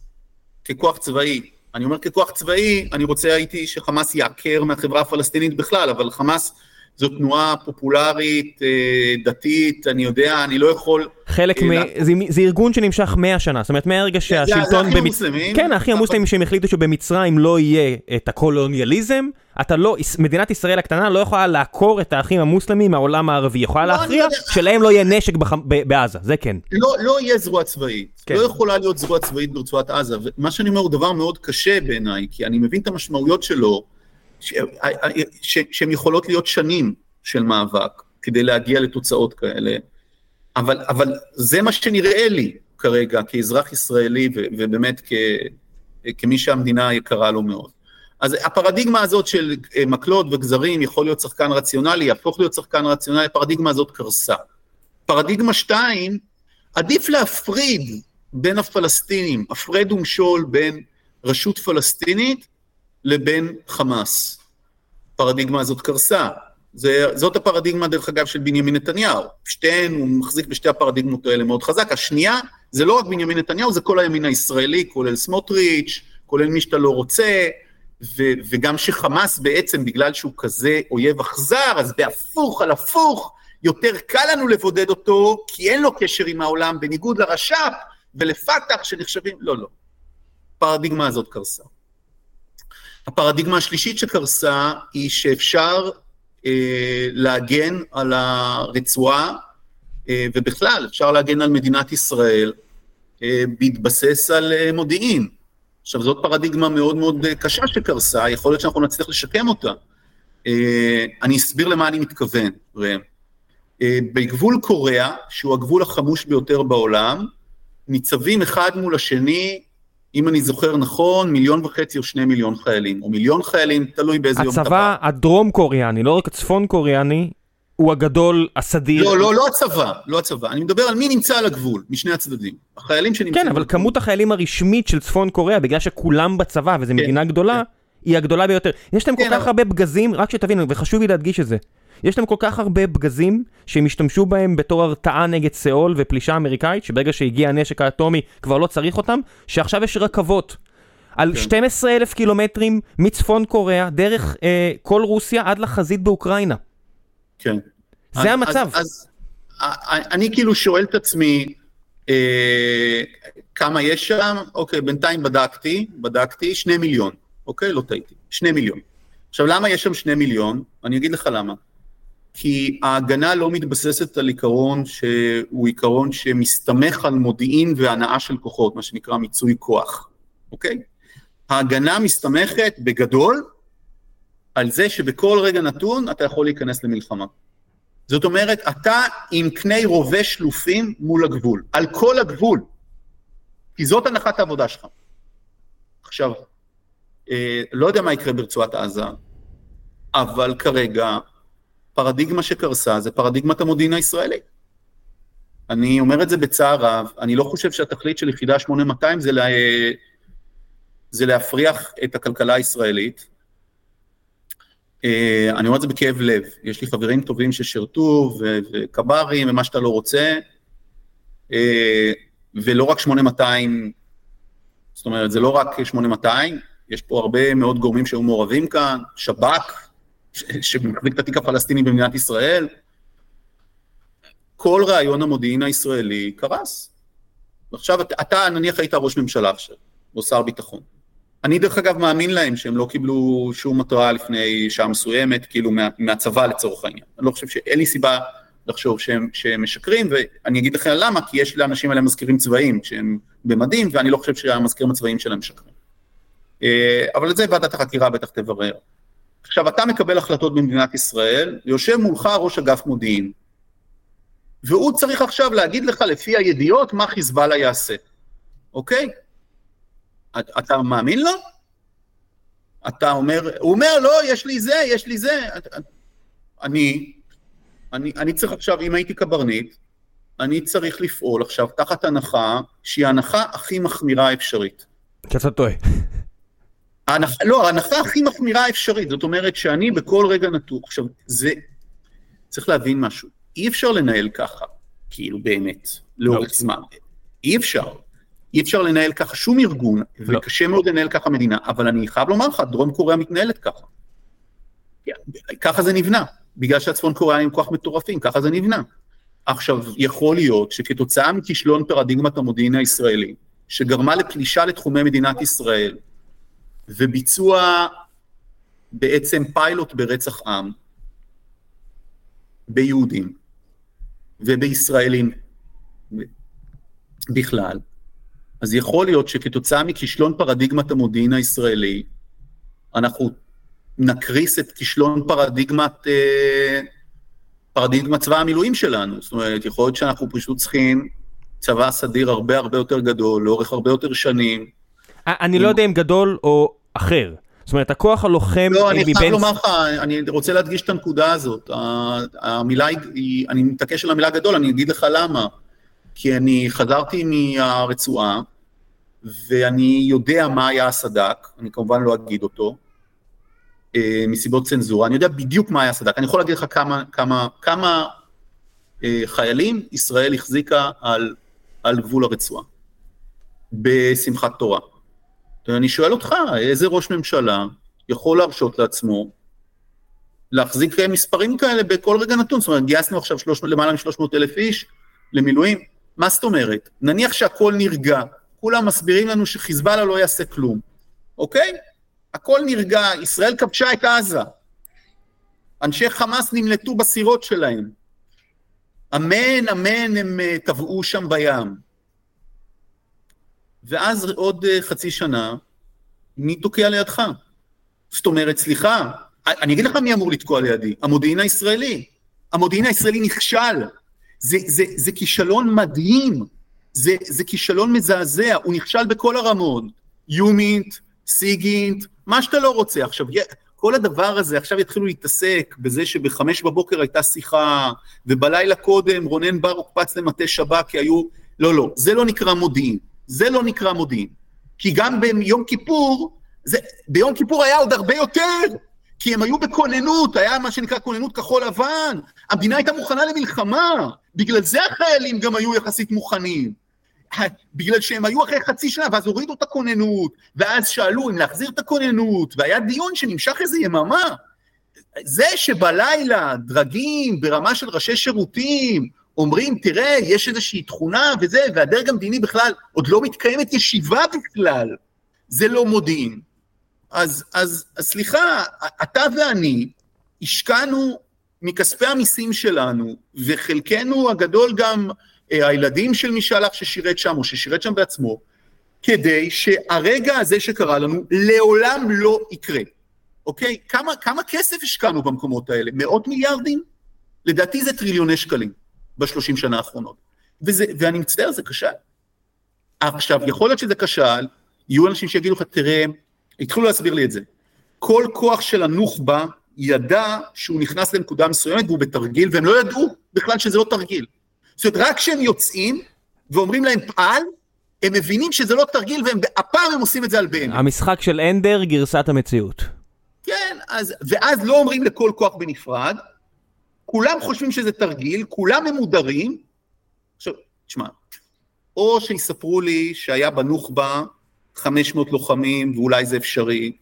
ככוח צבאי, אני אומר ככוח צבאי, אני רוצה הייתי שחמאס יעקר מהחברה הפלסטינית בכלל, אבל חמאס זו תנועה פופולרית, אה, דתית, אני יודע, אני לא יכול... חלק אה, מ... זה, זה ארגון שנמשך 100 שנה, זאת אומרת מהרגע שהשלטון... זה האחים המוסלמים. כן, האחים המוסלמים שהם החליטו שבמצרים לא יהיה את הקולוניאליזם, אתה לא, מדינת ישראל הקטנה לא יכולה לעקור את האחים המוסלמים מהעולם הערבי, היא יכולה לא, להכריע שלהם לא יהיה נשק. בעזה, זה כן. לא, לא יהיה זרוע צבאית, כן. לא יכולה להיות זרוע צבאית ברצועת עזה, ומה שאני אומר הוא דבר מאוד קשה בעיניי, כי אני מבין את המשמעויות שלו, שהן יכולות להיות שנים של מאבק. כדי להגיע לתוצאות כאלה. אבל, אבל זה מה שנראה לי כרגע כאזרח ישראלי ו, ובאמת כ, כמי שהמדינה יקרה לו מאוד. אז הפרדיגמה הזאת של אה, מקלות וגזרים יכול להיות שחקן רציונלי, יהפוך להיות שחקן רציונלי, הפרדיגמה הזאת קרסה. פרדיגמה שתיים, עדיף להפריד בין הפלסטינים, הפרד ומשול בין רשות פלסטינית לבין חמאס. הפרדיגמה הזאת קרסה. זה, זאת הפרדיגמה, דרך אגב, של בנימין נתניהו. שתיהן, הוא מחזיק בשתי הפרדיגמות האלה מאוד חזק. השנייה, זה לא רק בנימין נתניהו, זה כל הימין הישראלי, כולל סמוטריץ', כולל מי שאתה לא רוצה, ו- וגם שחמאס בעצם, בגלל שהוא כזה אויב אכזר, אז בהפוך על הפוך, יותר קל לנו לבודד אותו, כי אין לו קשר עם העולם, בניגוד לרש"פ ולפת"ח שנחשבים, לא, לא. הפרדיגמה הזאת קרסה. הפרדיגמה השלישית שקרסה היא שאפשר אה, להגן על הרצועה, אה, ובכלל, אפשר להגן על מדינת ישראל אה, בהתבסס על אה, מודיעין. עכשיו, זאת פרדיגמה מאוד מאוד אה, קשה שקרסה, יכול להיות שאנחנו נצליח לשקם אותה. אה, אני אסביר למה אני מתכוון, ראם. אה, בגבול קוריאה, שהוא הגבול החמוש ביותר בעולם, ניצבים אחד מול השני, אם אני זוכר נכון, מיליון וחצי או שני מיליון חיילים, או מיליון חיילים, תלוי באיזה יום אתה הצבא הדרום קוריאני, לא רק הצפון קוריאני, הוא הגדול, הסדיר. לא, לא, לא הצבא, לא הצבא. אני מדבר על מי נמצא על הגבול, משני הצדדים. החיילים שנמצאים... כן, אבל בגבול. כמות החיילים הרשמית של צפון קוריאה, בגלל שכולם בצבא, וזו כן, מדינה גדולה, כן. היא הגדולה ביותר. יש להם כן, כל כך אבל... הרבה פגזים, רק שתבינו, וחשוב לי להדגיש את זה. יש להם כל כך הרבה פגזים שהם השתמשו בהם בתור הרתעה נגד סאול ופלישה אמריקאית, שברגע שהגיע הנשק האטומי כבר לא צריך אותם, שעכשיו יש רכבות. על כן. 12 אלף קילומטרים מצפון קוריאה, דרך אה, כל רוסיה עד לחזית באוקראינה. כן. זה אז, המצב. אז, אז אני כאילו שואל את עצמי, אה, כמה יש שם? אוקיי, בינתיים בדקתי, בדקתי, שני מיליון. אוקיי? לא טעיתי. שני מיליון. עכשיו, למה יש שם שני מיליון? אני אגיד לך למה. כי ההגנה לא מתבססת על עיקרון שהוא עיקרון שמסתמך על מודיעין והנאה של כוחות, מה שנקרא מיצוי כוח, אוקיי? ההגנה מסתמכת בגדול על זה שבכל רגע נתון אתה יכול להיכנס למלחמה. זאת אומרת, אתה עם קני רובה שלופים מול הגבול, על כל הגבול, כי זאת הנחת העבודה שלך. עכשיו, אה, לא יודע מה יקרה ברצועת עזה, אבל כרגע פרדיגמה שקרסה זה פרדיגמת המודיעין הישראלי. אני אומר את זה בצער רב, אני לא חושב שהתכלית של יחידה 8200 זה, לה... זה להפריח את הכלכלה הישראלית. אה, אני אומר את זה בכאב לב, יש לי חברים טובים ששירתו וקברים ומה שאתה לא רוצה, אה, ולא רק 8200, זאת אומרת זה לא רק 8200, יש פה הרבה מאוד גורמים שהיו מעורבים כאן, שב"כ, שמחזיק את התיק הפלסטיני במדינת ישראל, כל רעיון המודיעין הישראלי קרס. עכשיו, אתה נניח היית ראש ממשלה עכשיו, או שר ביטחון. אני דרך אגב מאמין להם שהם לא קיבלו שום התראה לפני שעה מסוימת, כאילו מה, מהצבא לצורך העניין. אני לא חושב שאין לי סיבה לחשוב שהם, שהם משקרים, ואני אגיד לכם למה, כי יש לאנשים האלה מזכירים צבאיים שהם במדים, ואני לא חושב שהמזכירים הצבאיים שלהם משקרים. אה, אבל את זה ועדת החקירה בטח תברר. עכשיו, אתה מקבל החלטות במדינת ישראל, יושב מולך ראש אגף מודיעין, והוא צריך עכשיו להגיד לך לפי הידיעות מה חיזבאללה יעשה, אוקיי? אתה מאמין לו? אתה אומר, הוא אומר, לא, יש לי זה, יש לי זה. אני, אני, אני צריך עכשיו, אם הייתי קברניט, אני צריך לפעול עכשיו תחת הנחה שהיא ההנחה הכי מחמירה האפשרית. שאתה טועה. ההנחה, לא, ההנחה הכי מחמירה האפשרית, זאת אומרת שאני בכל רגע נתון, עכשיו, זה, צריך להבין משהו, אי אפשר לנהל ככה, כאילו באמת, לאורך לא. זמן, אי אפשר, אי אפשר לנהל ככה שום ארגון, לא. וקשה מאוד לנהל ככה מדינה, אבל אני חייב לומר לך, דרום קוריאה מתנהלת ככה. ככה זה נבנה, בגלל שהצפון קוריאנים כוח מטורפים, ככה זה נבנה. עכשיו, יכול להיות שכתוצאה מכישלון פרדיגמת המודיעין הישראלי, שגרמה לפלישה לתחומי מדינת ישראל, וביצוע בעצם פיילוט ברצח עם ביהודים ובישראלים בכלל, אז יכול להיות שכתוצאה מכישלון פרדיגמת המודיעין הישראלי, אנחנו נקריס את כישלון פרדיגמת אה, פרדיגמת צבא המילואים שלנו. זאת אומרת, יכול להיות שאנחנו פשוט צריכים צבא סדיר הרבה הרבה יותר גדול, לאורך הרבה יותר שנים. אני לא יודע אם גדול או אחר. זאת אומרת, הכוח הלוחם לא, אני חייב לומר לך, אני רוצה להדגיש את הנקודה הזאת. המילה היא, אני מתעקש על המילה גדול, אני אגיד לך למה. כי אני חזרתי מהרצועה, ואני יודע מה היה הסד"כ, אני כמובן לא אגיד אותו, אה, מסיבות צנזורה, אני יודע בדיוק מה היה הסד"כ, אני יכול להגיד לך כמה, כמה, כמה אה, חיילים ישראל החזיקה על, על גבול הרצועה, בשמחת תורה. ואני שואל אותך, איזה ראש ממשלה יכול להרשות לעצמו להחזיק מספרים כאלה בכל רגע נתון? זאת אומרת, גייסנו עכשיו 300, למעלה מ-300 אלף איש למילואים, מה זאת אומרת? נניח שהכל נרגע, כולם מסבירים לנו שחיזבאללה לא יעשה כלום, אוקיי? הכל נרגע, ישראל כבשה את עזה. אנשי חמאס נמלטו בסירות שלהם. אמן, אמן, הם אה, טבעו שם בים. ואז עוד אה, חצי שנה, מי תוקע לידך? זאת אומרת, סליחה, אני אגיד לך מי אמור לתקוע לידי, המודיעין הישראלי. המודיעין הישראלי נכשל. זה, זה, זה כישלון מדהים, זה, זה כישלון מזעזע, הוא נכשל בכל הרמות, יומינט, סיגינט, מה שאתה לא רוצה. עכשיו, כל הדבר הזה, עכשיו יתחילו להתעסק בזה שבחמש בבוקר הייתה שיחה, ובלילה קודם רונן בר הוקפץ למטה שב"כ כי היו... לא, לא, זה לא נקרא מודיעין. זה לא נקרא מודיעין. כי גם ביום כיפור, זה, ביום כיפור היה עוד הרבה יותר, כי הם היו בכוננות, היה מה שנקרא כוננות כחול לבן, המדינה הייתה מוכנה למלחמה, בגלל זה החיילים גם היו יחסית מוכנים. בגלל שהם היו אחרי חצי שנה, ואז הורידו את הכוננות, ואז שאלו אם להחזיר את הכוננות, והיה דיון שנמשך איזה יממה. זה שבלילה דרגים ברמה של ראשי שירותים אומרים, תראה, יש איזושהי תכונה וזה, והדרג המדיני בכלל, עוד לא מתקיימת ישיבה בכלל, זה לא מודיעין. אז, אז, אז סליחה, אתה ואני השקענו מכספי המיסים שלנו, וחלקנו הגדול גם אה, הילדים של מי שהלך ששירת שם, או ששירת שם בעצמו, כדי שהרגע הזה שקרה לנו לעולם לא יקרה. אוקיי? כמה, כמה כסף השקענו במקומות האלה? מאות מיליארדים? לדעתי זה טריליוני שקלים בשלושים שנה האחרונות. וזה, ואני מצטער, זה כשל. עכשיו, יכול להיות שזה כשל, יהיו אנשים שיגידו לך, תראה, התחילו להסביר לי את זה. כל כוח של הנוח'בה ידע שהוא נכנס לנקודה מסוימת והוא בתרגיל, והם לא ידעו בכלל שזה לא תרגיל. זאת אומרת, רק כשהם יוצאים ואומרים להם פעל, הם מבינים שזה לא תרגיל, והפעם הם עושים את זה על באמת. המשחק של אנדר, גרסת המציאות. כן, אז, ואז לא אומרים לכל כוח בנפרד, כולם חושבים שזה תרגיל, כולם ממודרים. עכשיו, תשמע, או שיספרו לי שהיה בנוח'בה 500 לוחמים ואולי זה אפשרי,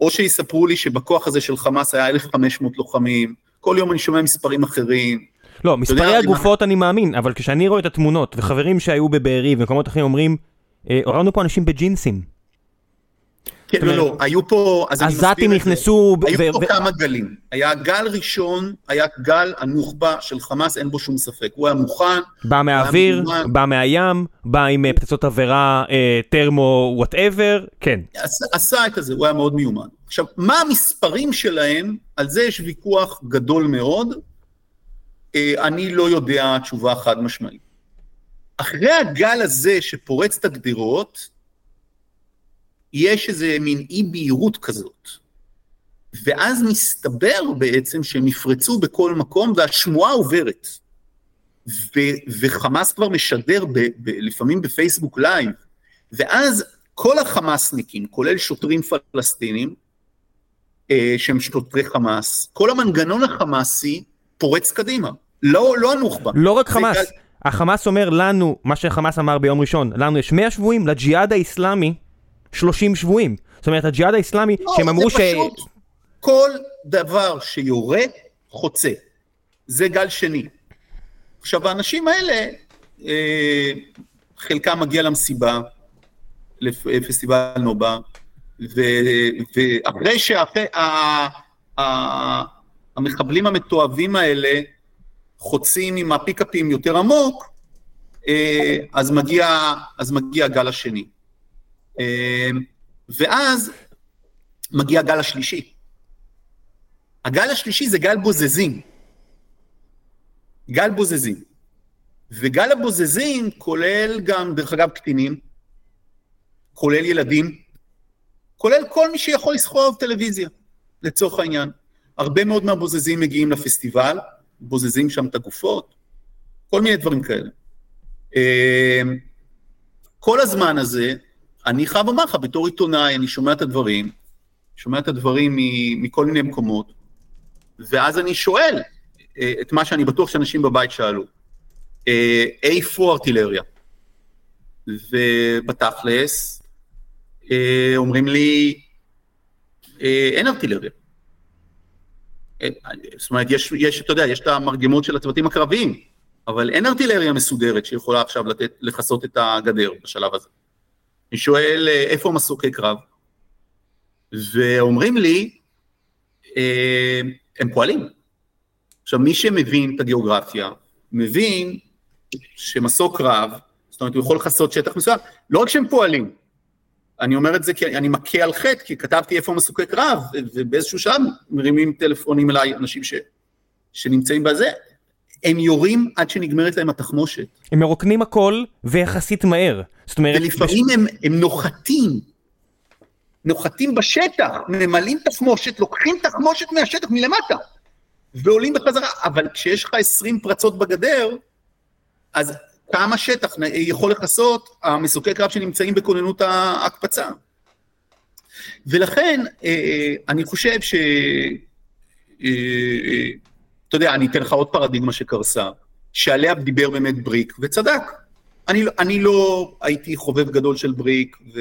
או שיספרו לי שבכוח הזה של חמאס היה 1,500 לוחמים, כל יום אני שומע מספרים אחרים. לא, מספרי הגופות אני מאמין, אבל כשאני רואה את התמונות, וחברים שהיו בבארי ומקומות אחרים אומרים, הורדנו פה אנשים בג'ינסים. כן, לא, לא, היו פה, אז אני מסביר את זה. עזתים נכנסו... היו פה כמה גלים. היה גל ראשון, היה גל הנוח'בה של חמאס, אין בו שום ספק. הוא היה מוכן. בא מהאוויר, בא מהים, בא עם אה, פצצות חדירה, תרמו, אה, whatever, כן. עשה את זה, הוא היה מאוד מיומן. עכשיו, מה המספרים שלהם, על זה יש ויכוח גדול מאוד. אה, אני לא יודע תשובה חד משמעית. אחרי הגל הזה שפורץ את הגדרות, יש איזה מין אי בהירות כזאת. ואז מסתבר בעצם שהם יפרצו בכל מקום והשמועה עוברת. ו- וחמאס כבר משדר ב- ב- לפעמים בפייסבוק live, ואז כל החמאסניקים, כולל שוטרים פלסטינים, אה, שהם שוטרי חמאס, כל המנגנון החמאסי פורץ קדימה, לא, לא הנוח'בה. לא רק חמאס. החמאס אומר לנו, מה שחמאס אמר ביום ראשון, לנו יש 100 שבויים, לג'יהאד האיסלאמי 30 שבויים. זאת אומרת, הג'יהאד האיסלאמי, לא, שהם אמרו ש... פשוט כל דבר שיורה, חוצה. זה גל שני. עכשיו, האנשים האלה, אה, חלקם מגיע למסיבה, לפסטיבל נובה, ואחרי שהמחבלים המתועבים האלה חוצים עם הפיקאפים יותר עמוק, אה, אז מגיע, אז מגיע הגל השני. אמ, ואז מגיע הגל השלישי. הגל השלישי זה גל בוזזים. גל בוזזים. וגל הבוזזים כולל גם, דרך אגב, קטינים, כולל ילדים, כולל כל מי שיכול לסחוב טלוויזיה, לצורך העניין. הרבה מאוד מהבוזזים מגיעים לפסטיבל, בוזזים שם את הגופות, כל מיני דברים כאלה. אמ, כל הזמן הזה, אני חייב לומר לך, בתור עיתונאי, אני שומע את הדברים, שומע את הדברים מכל מיני מקומות, ואז אני שואל אה, את מה שאני בטוח שאנשים בבית שאלו, אה, איפה ארטילריה? ובתכלס, אה, אומרים לי, אין ארטילריה. זאת אומרת, יש, יש, אתה יודע, יש את המרגמות של הצוותים הקרביים, אבל אין ארטילריה מסודרת שיכולה עכשיו לתת, לכסות את הגדר בשלב הזה. אני שואל, איפה מסוקי קרב? ואומרים לי, הם פועלים. עכשיו, מי שמבין את הגיאוגרפיה, מבין שמסוק קרב, זאת אומרת, הוא יכול לכסות שטח מסוים, לא רק שהם פועלים, אני אומר את זה כי אני מכה על חטא, כי כתבתי איפה מסוקי קרב, ובאיזשהו שלב מרימים טלפונים אליי אנשים ש, שנמצאים בזה, הם יורים עד שנגמרת להם התחמושת. הם מרוקנים הכל ויחסית מהר. זאת אומרת... ולפעמים בש... הם, הם נוחתים, נוחתים בשטח, ממלאים תחמושת, לוקחים תחמושת מהשטח מלמטה, ועולים בחזרה, אבל כשיש לך 20 פרצות בגדר, אז כמה שטח יכול לכסות המסוקי קרב שנמצאים בכוננות ההקפצה. ולכן אה, אה, אני חושב ש... אתה יודע, אני אתן לך עוד פרדיגמה שקרסה, שעליה דיבר באמת בריק, וצדק. אני, לא, אני לא הייתי חובב גדול של בריק, ו,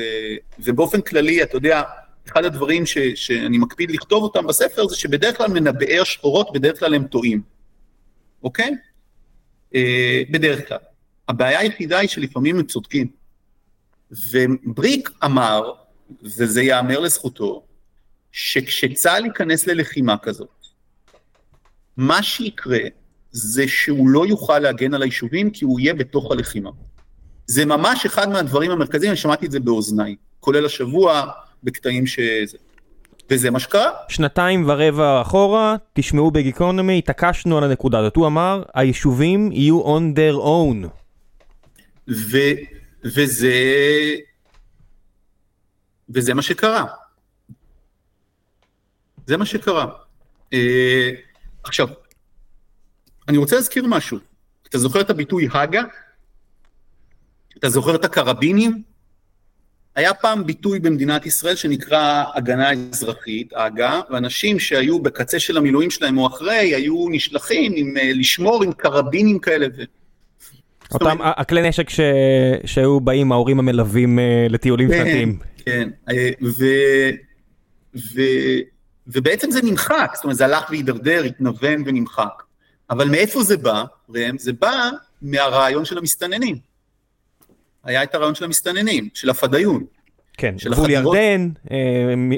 ובאופן כללי, אתה יודע, אחד הדברים ש, שאני מקפיד לכתוב אותם בספר זה שבדרך כלל מנבאי השחורות, בדרך כלל הם טועים, אוקיי? אה, בדרך כלל. הבעיה היחידה היא שלפעמים הם צודקים. ובריק אמר, וזה ייאמר לזכותו, שכשצה"ל ייכנס ללחימה כזאת, מה שיקרה זה שהוא לא יוכל להגן על היישובים כי הוא יהיה בתוך הלחימה. זה ממש אחד מהדברים המרכזיים, אני שמעתי את זה באוזניי, כולל השבוע בקטעים שזה. וזה מה שקרה. שנתיים ורבע אחורה, תשמעו בגיקונומי, התעקשנו על הנקודה הזאת. הוא אמר, היישובים יהיו on their own. ו, וזה, וזה מה שקרה. זה מה שקרה. Uh, עכשיו, אני רוצה להזכיר משהו. אתה זוכר את הביטוי הגה? אתה זוכר את הקרבינים? היה פעם ביטוי במדינת ישראל שנקרא הגנה אזרחית, הגה, ואנשים שהיו בקצה של המילואים שלהם או אחרי, היו נשלחים עם, אה, לשמור עם קרבינים כאלה. ו... אותם הכלי נשק ש... שהיו באים ההורים המלווים uh, לטיולים כן, שנתיים. כן, אה, ו... ו... ובעצם זה נמחק, זאת אומרת זה הלך והידרדר, התנוון ונמחק. אבל מאיפה זה בא, ראם? זה בא מהרעיון של המסתננים. היה את הרעיון של המסתננים, של הפדאיון. כן, גבול ירדן, אה,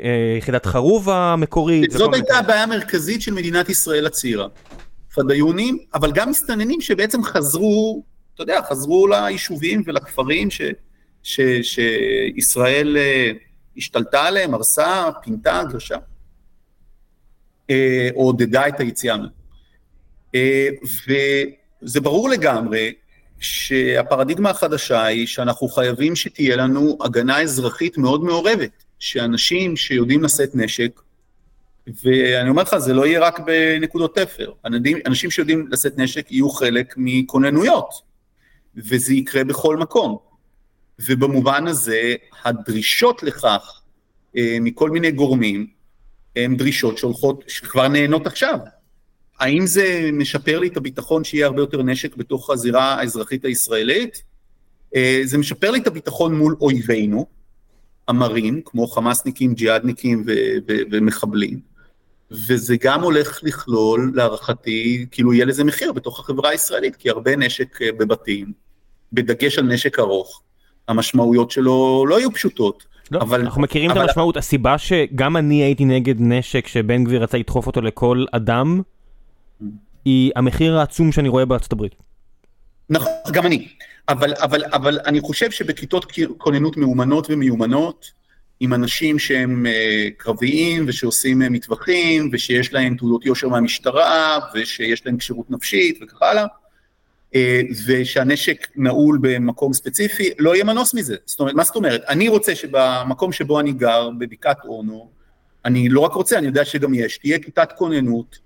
אה, יחידת חרובה המקורית. זאת הייתה הבעיה המרכזית של מדינת ישראל הצעירה. פדאיונים, אבל גם מסתננים שבעצם חזרו, אתה יודע, חזרו ליישובים ולכפרים ש, ש, שישראל אה, השתלטה עליהם, הרסה, פינתה, גרשה. או עודדה את היציאה מהם. וזה ברור לגמרי שהפרדיגמה החדשה היא שאנחנו חייבים שתהיה לנו הגנה אזרחית מאוד מעורבת, שאנשים שיודעים לשאת נשק, ואני אומר לך, זה לא יהיה רק בנקודות תפר, אנשים שיודעים לשאת נשק יהיו חלק מכוננויות, וזה יקרה בכל מקום. ובמובן הזה, הדרישות לכך אה, מכל מיני גורמים, הן דרישות שהולכות, שכבר נהנות עכשיו. האם זה משפר לי את הביטחון שיהיה הרבה יותר נשק בתוך הזירה האזרחית הישראלית? אה, זה משפר לי את הביטחון מול אויבינו, המרים, כמו חמאסניקים, ג'יהאדניקים ומחבלים, וזה גם הולך לכלול, להערכתי, כאילו יהיה לזה מחיר בתוך החברה הישראלית, כי הרבה נשק אה, בבתים, בדגש על נשק ארוך, המשמעויות שלו לא יהיו פשוטות. לא, אבל אנחנו מכירים אבל... את המשמעות, הסיבה שגם אני הייתי נגד נשק שבן גביר רצה לדחוף אותו לכל אדם, היא המחיר העצום שאני רואה בארצות הברית. נכון, גם אני. אבל, אבל, אבל אני חושב שבכיתות כוננות מאומנות ומיומנות, עם אנשים שהם אה, קרביים ושעושים אה, מטווחים ושיש להם תעודות יושר מהמשטרה ושיש להם כשירות נפשית וכך הלאה, אה, ושהנשק נעול במקום ספציפי, לא יהיה מנוס מזה. זאת אומרת, מה זאת אומרת? אני רוצה שבמקום שבו אני גר, בבקעת אונו, אני לא רק רוצה, אני יודע שגם יש, תהיה כיתת כוננות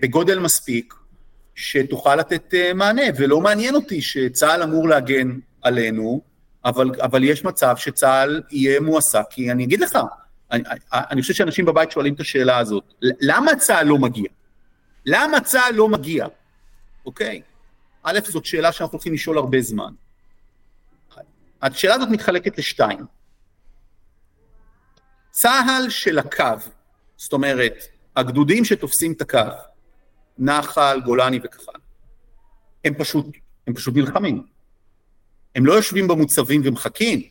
בגודל מספיק, שתוכל לתת מענה, ולא מעניין אותי שצה"ל אמור להגן עלינו, אבל, אבל יש מצב שצה"ל יהיה מועסק, כי אני אגיד לך, אני, אני חושב שאנשים בבית שואלים את השאלה הזאת, למה צה"ל לא מגיע? למה צה"ל לא מגיע? אוקיי? א', זאת שאלה שאנחנו הולכים לשאול הרבה זמן. השאלה הזאת מתחלקת לשתיים. צה"ל של הקו, זאת אומרת, הגדודים שתופסים את הקו, נחל, גולני הלאה, הם פשוט, הם פשוט נלחמים. הם לא יושבים במוצבים ומחכים,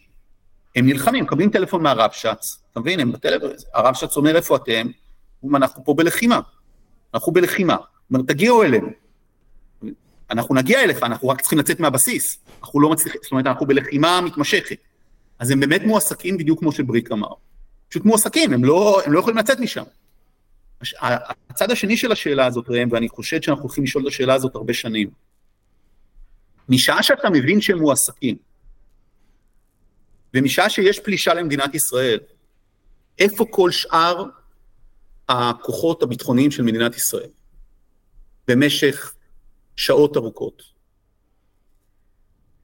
הם נלחמים, מקבלים טלפון מהרבש"ץ, אתה מבין? הם בטלפון, הרבש"ץ אומר איפה אתם? אנחנו פה בלחימה, אנחנו בלחימה. הוא אומר, תגיעו אלינו. אנחנו נגיע אליך, אנחנו רק צריכים לצאת מהבסיס, אנחנו לא מצליחים, זאת אומרת, אנחנו בלחימה מתמשכת. אז הם באמת מועסקים בדיוק כמו שבריק אמר. פשוט מועסקים, הם לא, הם לא יכולים לצאת משם. הצד השני של השאלה הזאת, ראם, ואני חושב שאנחנו הולכים לשאול את השאלה הזאת הרבה שנים, משעה שאתה מבין שהם מועסקים, ומשעה שיש פלישה למדינת ישראל, איפה כל שאר הכוחות הביטחוניים של מדינת ישראל במשך שעות ארוכות?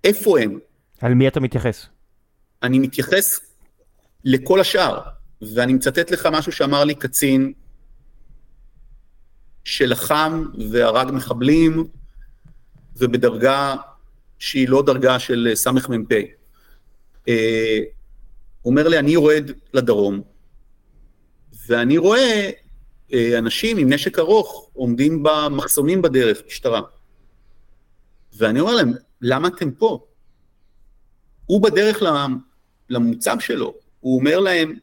איפה הם? על מי אתה מתייחס? אני מתייחס לכל השאר, ואני מצטט לך משהו שאמר לי קצין שלחם והרג מחבלים ובדרגה שהיא לא דרגה של אה, סמ"פ. אה, הוא אומר לי, אני יורד לדרום, ואני רואה אה, אנשים עם נשק ארוך עומדים במחסומים בדרך, משטרה. ואני אומר להם, למה אתם פה? הוא בדרך למוצב שלו, הוא אומר להם,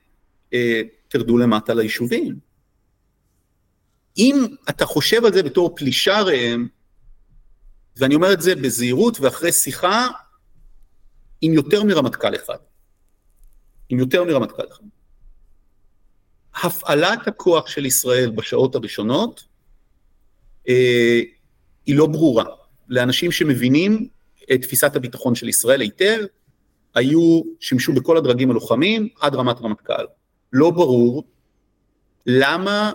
תרדו למטה ליישובים. אם אתה חושב על זה בתור פלישה ראם, ואני אומר את זה בזהירות ואחרי שיחה עם יותר מרמטכ"ל אחד. עם יותר מרמטכ"ל אחד. הפעלת הכוח של ישראל בשעות הראשונות אה, היא לא ברורה. לאנשים שמבינים את תפיסת הביטחון של ישראל היטב, היו, שימשו בכל הדרגים הלוחמים עד רמת רמטכ"ל. לא ברור למה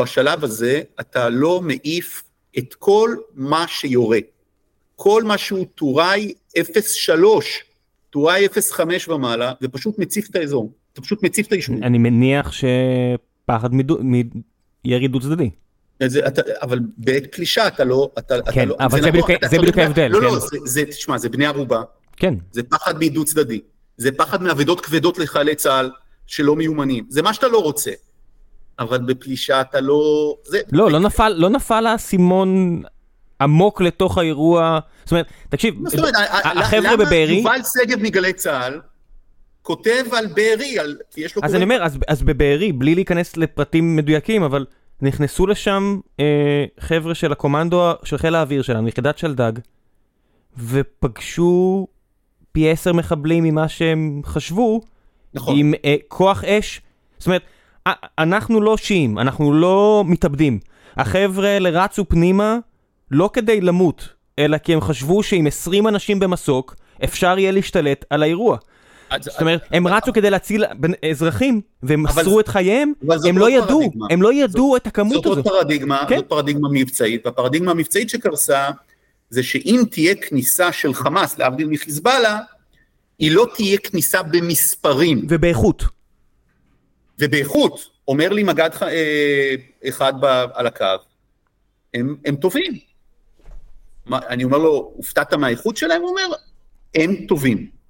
בשלב הזה אתה לא מעיף את כל מה שיורה. כל מה שהוא טוראי 03, טוראי 05 ומעלה, זה פשוט מציף את האזור. אתה פשוט מציף את היישוב. אני מניח שפחד מירי דו צדדי. אבל בעת פלישה אתה לא, אתה, כן, אתה לא, אבל זה, זה בדיוק, ההבדל. לא, לא כן. לא, זה, תשמע, זה בני ערובה. כן. זה פחד מדו צדדי. זה פחד מאבדות כבדות לחיילי צה"ל שלא מיומנים. זה מה שאתה לא רוצה. אבל בפלישה אתה לא... זה... לא, לא נפל, לא נפל האסימון עמוק לתוך האירוע, זאת אומרת, תקשיב, החבר'ה בבארי... למה יובל שגב מגלי צה"ל כותב על בארי, כי יש לו... אז אני אומר, אז בבארי, בלי להיכנס לפרטים מדויקים, אבל נכנסו לשם אה, חבר'ה של הקומנדו, של חיל האוויר שלנו, יחידת שלדג, ופגשו פי עשר מחבלים ממה שהם חשבו, נכון. עם אה, כוח אש. זאת אומרת, אנחנו לא שיעים, אנחנו לא מתאבדים. החבר'ה האלה רצו פנימה לא כדי למות, אלא כי הם חשבו שעם 20 אנשים במסוק, אפשר יהיה להשתלט על האירוע. זאת אומרת, הם רצו כדי להציל אזרחים, והם מסרו את חייהם, הם לא ידעו, הם לא ידעו את הכמות הזאת. זאת פרדיגמה, כן? זאת פרדיגמה מבצעית, והפרדיגמה המבצעית שקרסה, זה שאם תהיה כניסה של חמאס, להבדיל מחיזבאללה, היא לא תהיה כניסה במספרים. ובאיכות. ובאיכות, אומר לי מג"ד אה, אחד על הקו, הם טובים. מה, אני אומר לו, הופתעת מהאיכות שלהם? הוא אומר, הם טובים.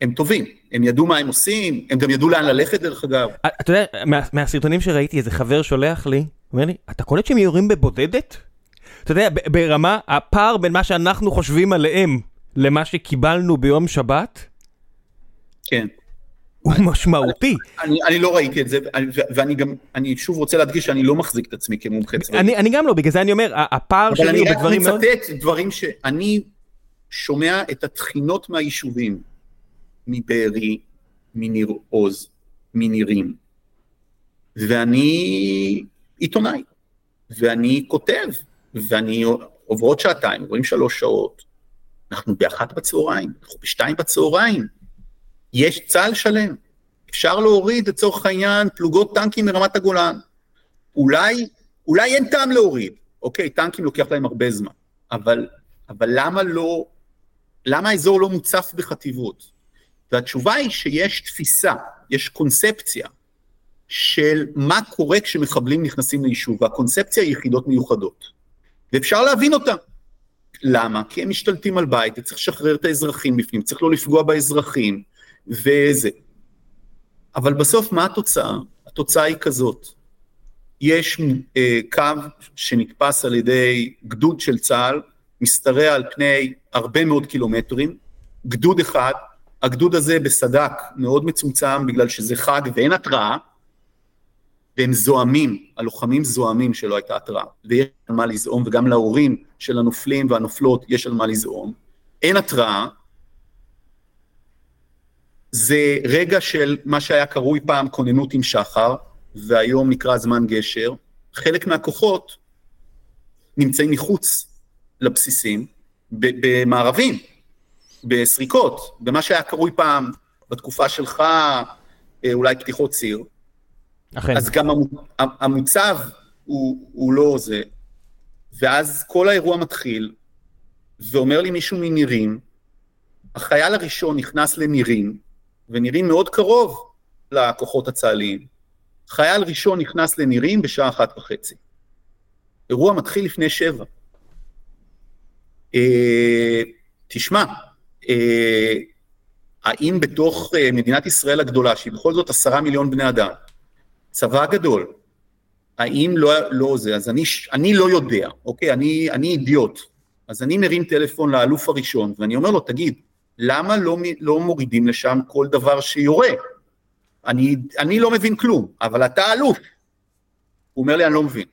הם טובים, הם ידעו מה הם עושים, הם גם ידעו לאן ללכת דרך אגב. אה, אתה יודע, מה, מהסרטונים שראיתי, איזה חבר שולח לי, אומר לי, אתה קולט שהם יורים בבודדת? אתה יודע, ברמה, הפער בין מה שאנחנו חושבים עליהם למה שקיבלנו ביום שבת, כן. הוא משמעותי. אני, אני לא ראיתי את זה, ואני גם, אני שוב רוצה להדגיש שאני לא מחזיק את עצמי כמומחה צבאי. אני, אני גם לא, בגלל זה אני אומר, הפער שלי הוא בדברים מאוד... אבל אני רק מצטט דברים שאני שומע את התחינות מהיישובים, מבארי, מניר עוז, מנירים. ואני עיתונאי, ואני כותב, ואני עוברות שעתיים, עוברים שלוש שעות, אנחנו באחת בצהריים, אנחנו בשתיים בצהריים, יש צה"ל שלם, אפשר להוריד לצורך העניין פלוגות טנקים מרמת הגולן. אולי, אולי אין טעם להוריד, אוקיי, טנקים לוקח להם הרבה זמן, אבל, אבל למה לא, למה האזור לא מוצף בחטיבות? והתשובה היא שיש תפיסה, יש קונספציה של מה קורה כשמחבלים נכנסים ליישוב, והקונספציה היא יחידות מיוחדות. ואפשר להבין אותה. למה? כי הם משתלטים על בית, וצריך לשחרר את האזרחים בפנים, צריך לא לפגוע באזרחים, וזה. אבל בסוף מה התוצאה? התוצאה היא כזאת, יש אה, קו שנתפס על ידי גדוד של צה"ל, משתרע על פני הרבה מאוד קילומטרים, גדוד אחד, הגדוד הזה בסדק מאוד מצומצם בגלל שזה חג ואין התראה, והם זועמים, הלוחמים זועמים שלא הייתה התראה, ויש על מה לזעום, וגם להורים של הנופלים והנופלות יש על מה לזעום. אין התראה, זה רגע של מה שהיה קרוי פעם כוננות עם שחר, והיום נקרא זמן גשר. חלק מהכוחות נמצאים מחוץ לבסיסים, במערבים, בסריקות, במה שהיה קרוי פעם בתקופה שלך, אה, אולי פתיחות ציר. אכן. אז גם המוצב הוא, הוא לא זה, ואז כל האירוע מתחיל, ואומר לי מישהו מנירים, החייל הראשון נכנס לנירים, ונירים מאוד קרוב לכוחות הצה"ליים. חייל ראשון נכנס לנירים בשעה אחת וחצי. אירוע מתחיל לפני שבע. אה, תשמע, האם בתוך אה, מדינת ישראל הגדולה, שהיא בכל זאת עשרה מיליון בני אדם, צבא גדול, האם לא, לא זה, אז אני, אני לא יודע, אוקיי, אני, אני אידיוט, אז אני מרים טלפון לאלוף הראשון, ואני אומר לו, תגיד, למה לא, לא מורידים לשם כל דבר שיורה? אני, אני לא מבין כלום, אבל אתה אלוף. הוא אומר לי, אני לא מבין.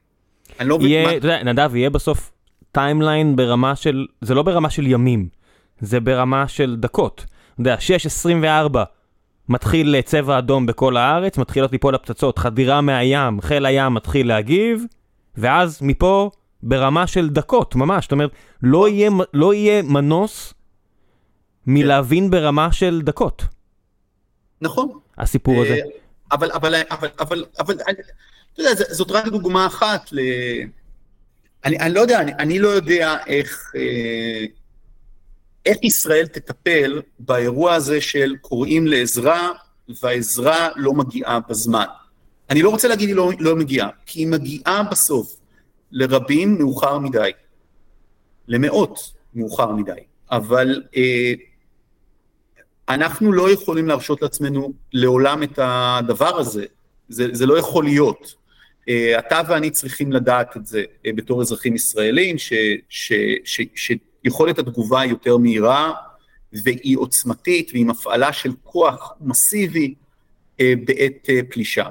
אני לא מבין. אתה יודע, נדב, יהיה בסוף timeline ברמה של, זה לא ברמה של ימים, זה ברמה של דקות. אתה יודע, 6.24 מתחיל צבע אדום בכל הארץ, מתחילות ליפול הפצצות, חדירה מהים, חיל הים מתחיל להגיב, ואז מפה ברמה של דקות, ממש. זאת אומרת, לא יהיה, לא יהיה מנוס מלהבין ברמה של דקות. נכון. הסיפור הזה. אה, אבל, אבל, אבל, אבל, אבל, אתה יודע, זאת רק דוגמה אחת ל... אני, אני לא יודע, אני, אני לא יודע איך, אה, איך ישראל תטפל באירוע הזה של קוראים לעזרה והעזרה לא מגיעה בזמן. אני לא רוצה להגיד היא לא, לא מגיעה, כי היא מגיעה בסוף לרבים מאוחר מדי, למאות מאוחר מדי, אבל אה, אנחנו לא יכולים להרשות לעצמנו לעולם את הדבר הזה, זה, זה לא יכול להיות. Uh, אתה ואני צריכים לדעת את זה uh, בתור אזרחים ישראלים, ש, ש, ש, שיכולת התגובה היא יותר מהירה והיא עוצמתית ועם הפעלה של כוח מסיבי uh, בעת uh, פלישה.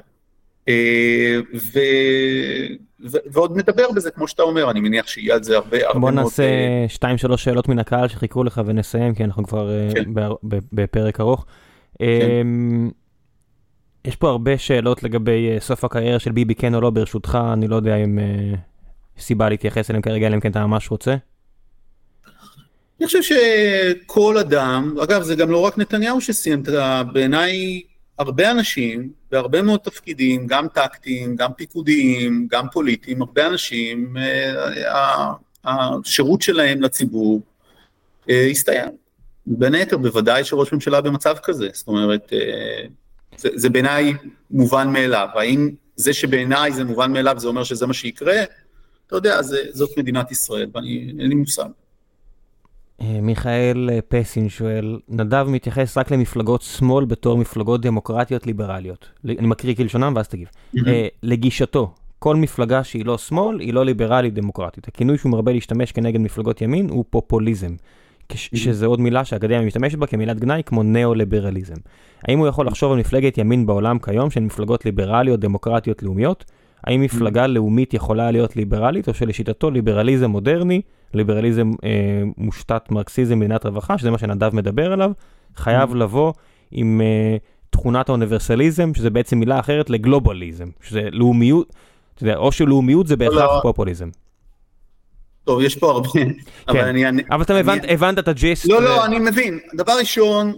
Uh, ו... ו... ועוד נדבר בזה, כמו שאתה אומר, אני מניח שיהיה על זה הרבה הרבה מאוד... בוא נעשה 2-3 שאלות מן הקהל שחיכו לך ונסיים, כי אנחנו כבר כן. בפרק ארוך. כן. אמ, יש פה הרבה שאלות לגבי אה, סוף הקריירה של ביבי, כן או לא, ברשותך, אני לא יודע אם אה, סיבה להתייחס אליהם כרגע, אלא אם כן אתה ממש רוצה. אני חושב שכל אדם, אגב, זה גם לא רק נתניהו שסיים, בעיניי הרבה אנשים בהרבה מאוד תפקידים, גם טקטיים, גם פיקודיים, גם פוליטיים, הרבה אנשים, אה, השירות שלהם לציבור הסתיים. בין היתר, בוודאי שראש ממשלה במצב כזה, זאת אומרת, זה, זה בעיניי מובן מאליו. האם זה שבעיניי זה מובן מאליו זה אומר שזה מה שיקרה? אתה יודע, זה, זאת מדינת ישראל, ואני, אין לי מושג. אה, מיכאל אה, פסין שואל, נדב מתייחס רק למפלגות שמאל בתור מפלגות דמוקרטיות ליברליות. אני מקריא כלשונם ואז תגיב. אה, לגישתו, כל מפלגה שהיא לא שמאל היא לא ליברלית דמוקרטית. הכינוי שהוא מרבה להשתמש כנגד מפלגות ימין הוא פופוליזם. שזה עוד מילה שהאקדמיה משתמשת בה כמילת גנאי כמו ניאו-ליברליזם. האם הוא יכול לחשוב על מפלגת ימין בעולם כיום של מפלגות ליברליות, דמוקרטיות, לאומיות? האם מפלגה לאומית יכולה להיות ליברלית, או שלשיטתו ליברליזם מודרני, ליברליזם אה, מושתת מרקסיזם מדינת רווחה, שזה מה שנדב מדבר עליו, חייב לבוא עם אה, תכונת האוניברסליזם, שזה בעצם מילה אחרת לגלובליזם, שזה לאומיות, אתה יודע, או שלאומיות זה בהכרח לא. פופוליזם. טוב, יש פה הרבה, אבל כן. אני... אני- אבל אתה אני- הבנת, הבנת את הג'יסט. לא, ו- לא, אני מבין. דבר ראשון,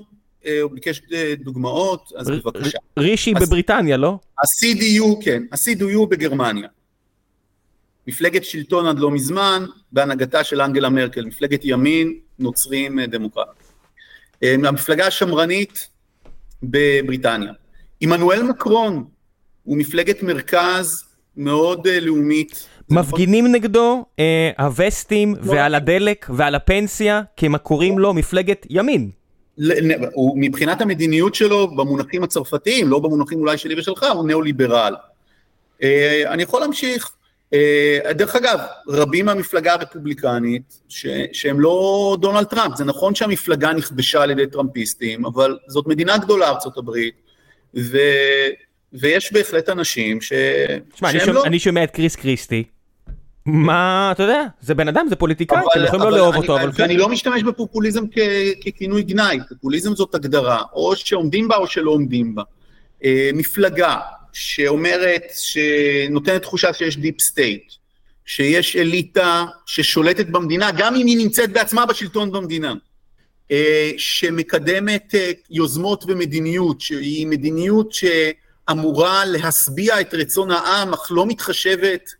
הוא ביקש אה, דוגמאות, אז בבקשה. רישי בבריטניה, לא? ה-CDU, כן, ה-CDU בגרמניה. מפלגת שלטון עד לא מזמן, בהנהגתה של אנגלה מרקל, מפלגת ימין, נוצרים אה, דמוקרטים. אה, המפלגה השמרנית בבריטניה. עמנואל מקרון הוא מפלגת מרכז מאוד אה, לאומית. מפגינים נגדו אה, הווסטים. ועל הדלק ועל הפנסיה, כי הם קוראים לו מפלגת ימין. הוא מבחינת המדיניות שלו, במונחים הצרפתיים, לא במונחים אולי שלי ושלך, הוא ניאו-ליברל. אה, אני יכול להמשיך. אה, דרך אגב, רבים מהמפלגה הרפובליקנית, ש- שהם לא דונלד טראמפ, זה נכון שהמפלגה נכבשה על ידי טראמפיסטים, אבל זאת מדינה גדולה, הברית, ו... ויש בהחלט אנשים ש... תשמע, אני שהם שומע- לא... אני שומע את קריס קריסטי. מה, אתה יודע, זה בן אדם, זה פוליטיקאי, אתם יכולים לא לאהוב אני- אותו, אבל כן. ואני לא משתמש בפופוליזם ככינוי גנאי, פופוליזם זאת הגדרה, או שעומדים בה או שלא עומדים בה. אה, מפלגה שאומרת, שנותנת תחושה שיש deep state, שיש אליטה ששולטת במדינה, גם אם היא נמצאת בעצמה בשלטון במדינה, אה, שמקדמת אה, יוזמות ומדיניות, שהיא מדיניות שאמורה להשביע את רצון העם, אך לא מתחשבת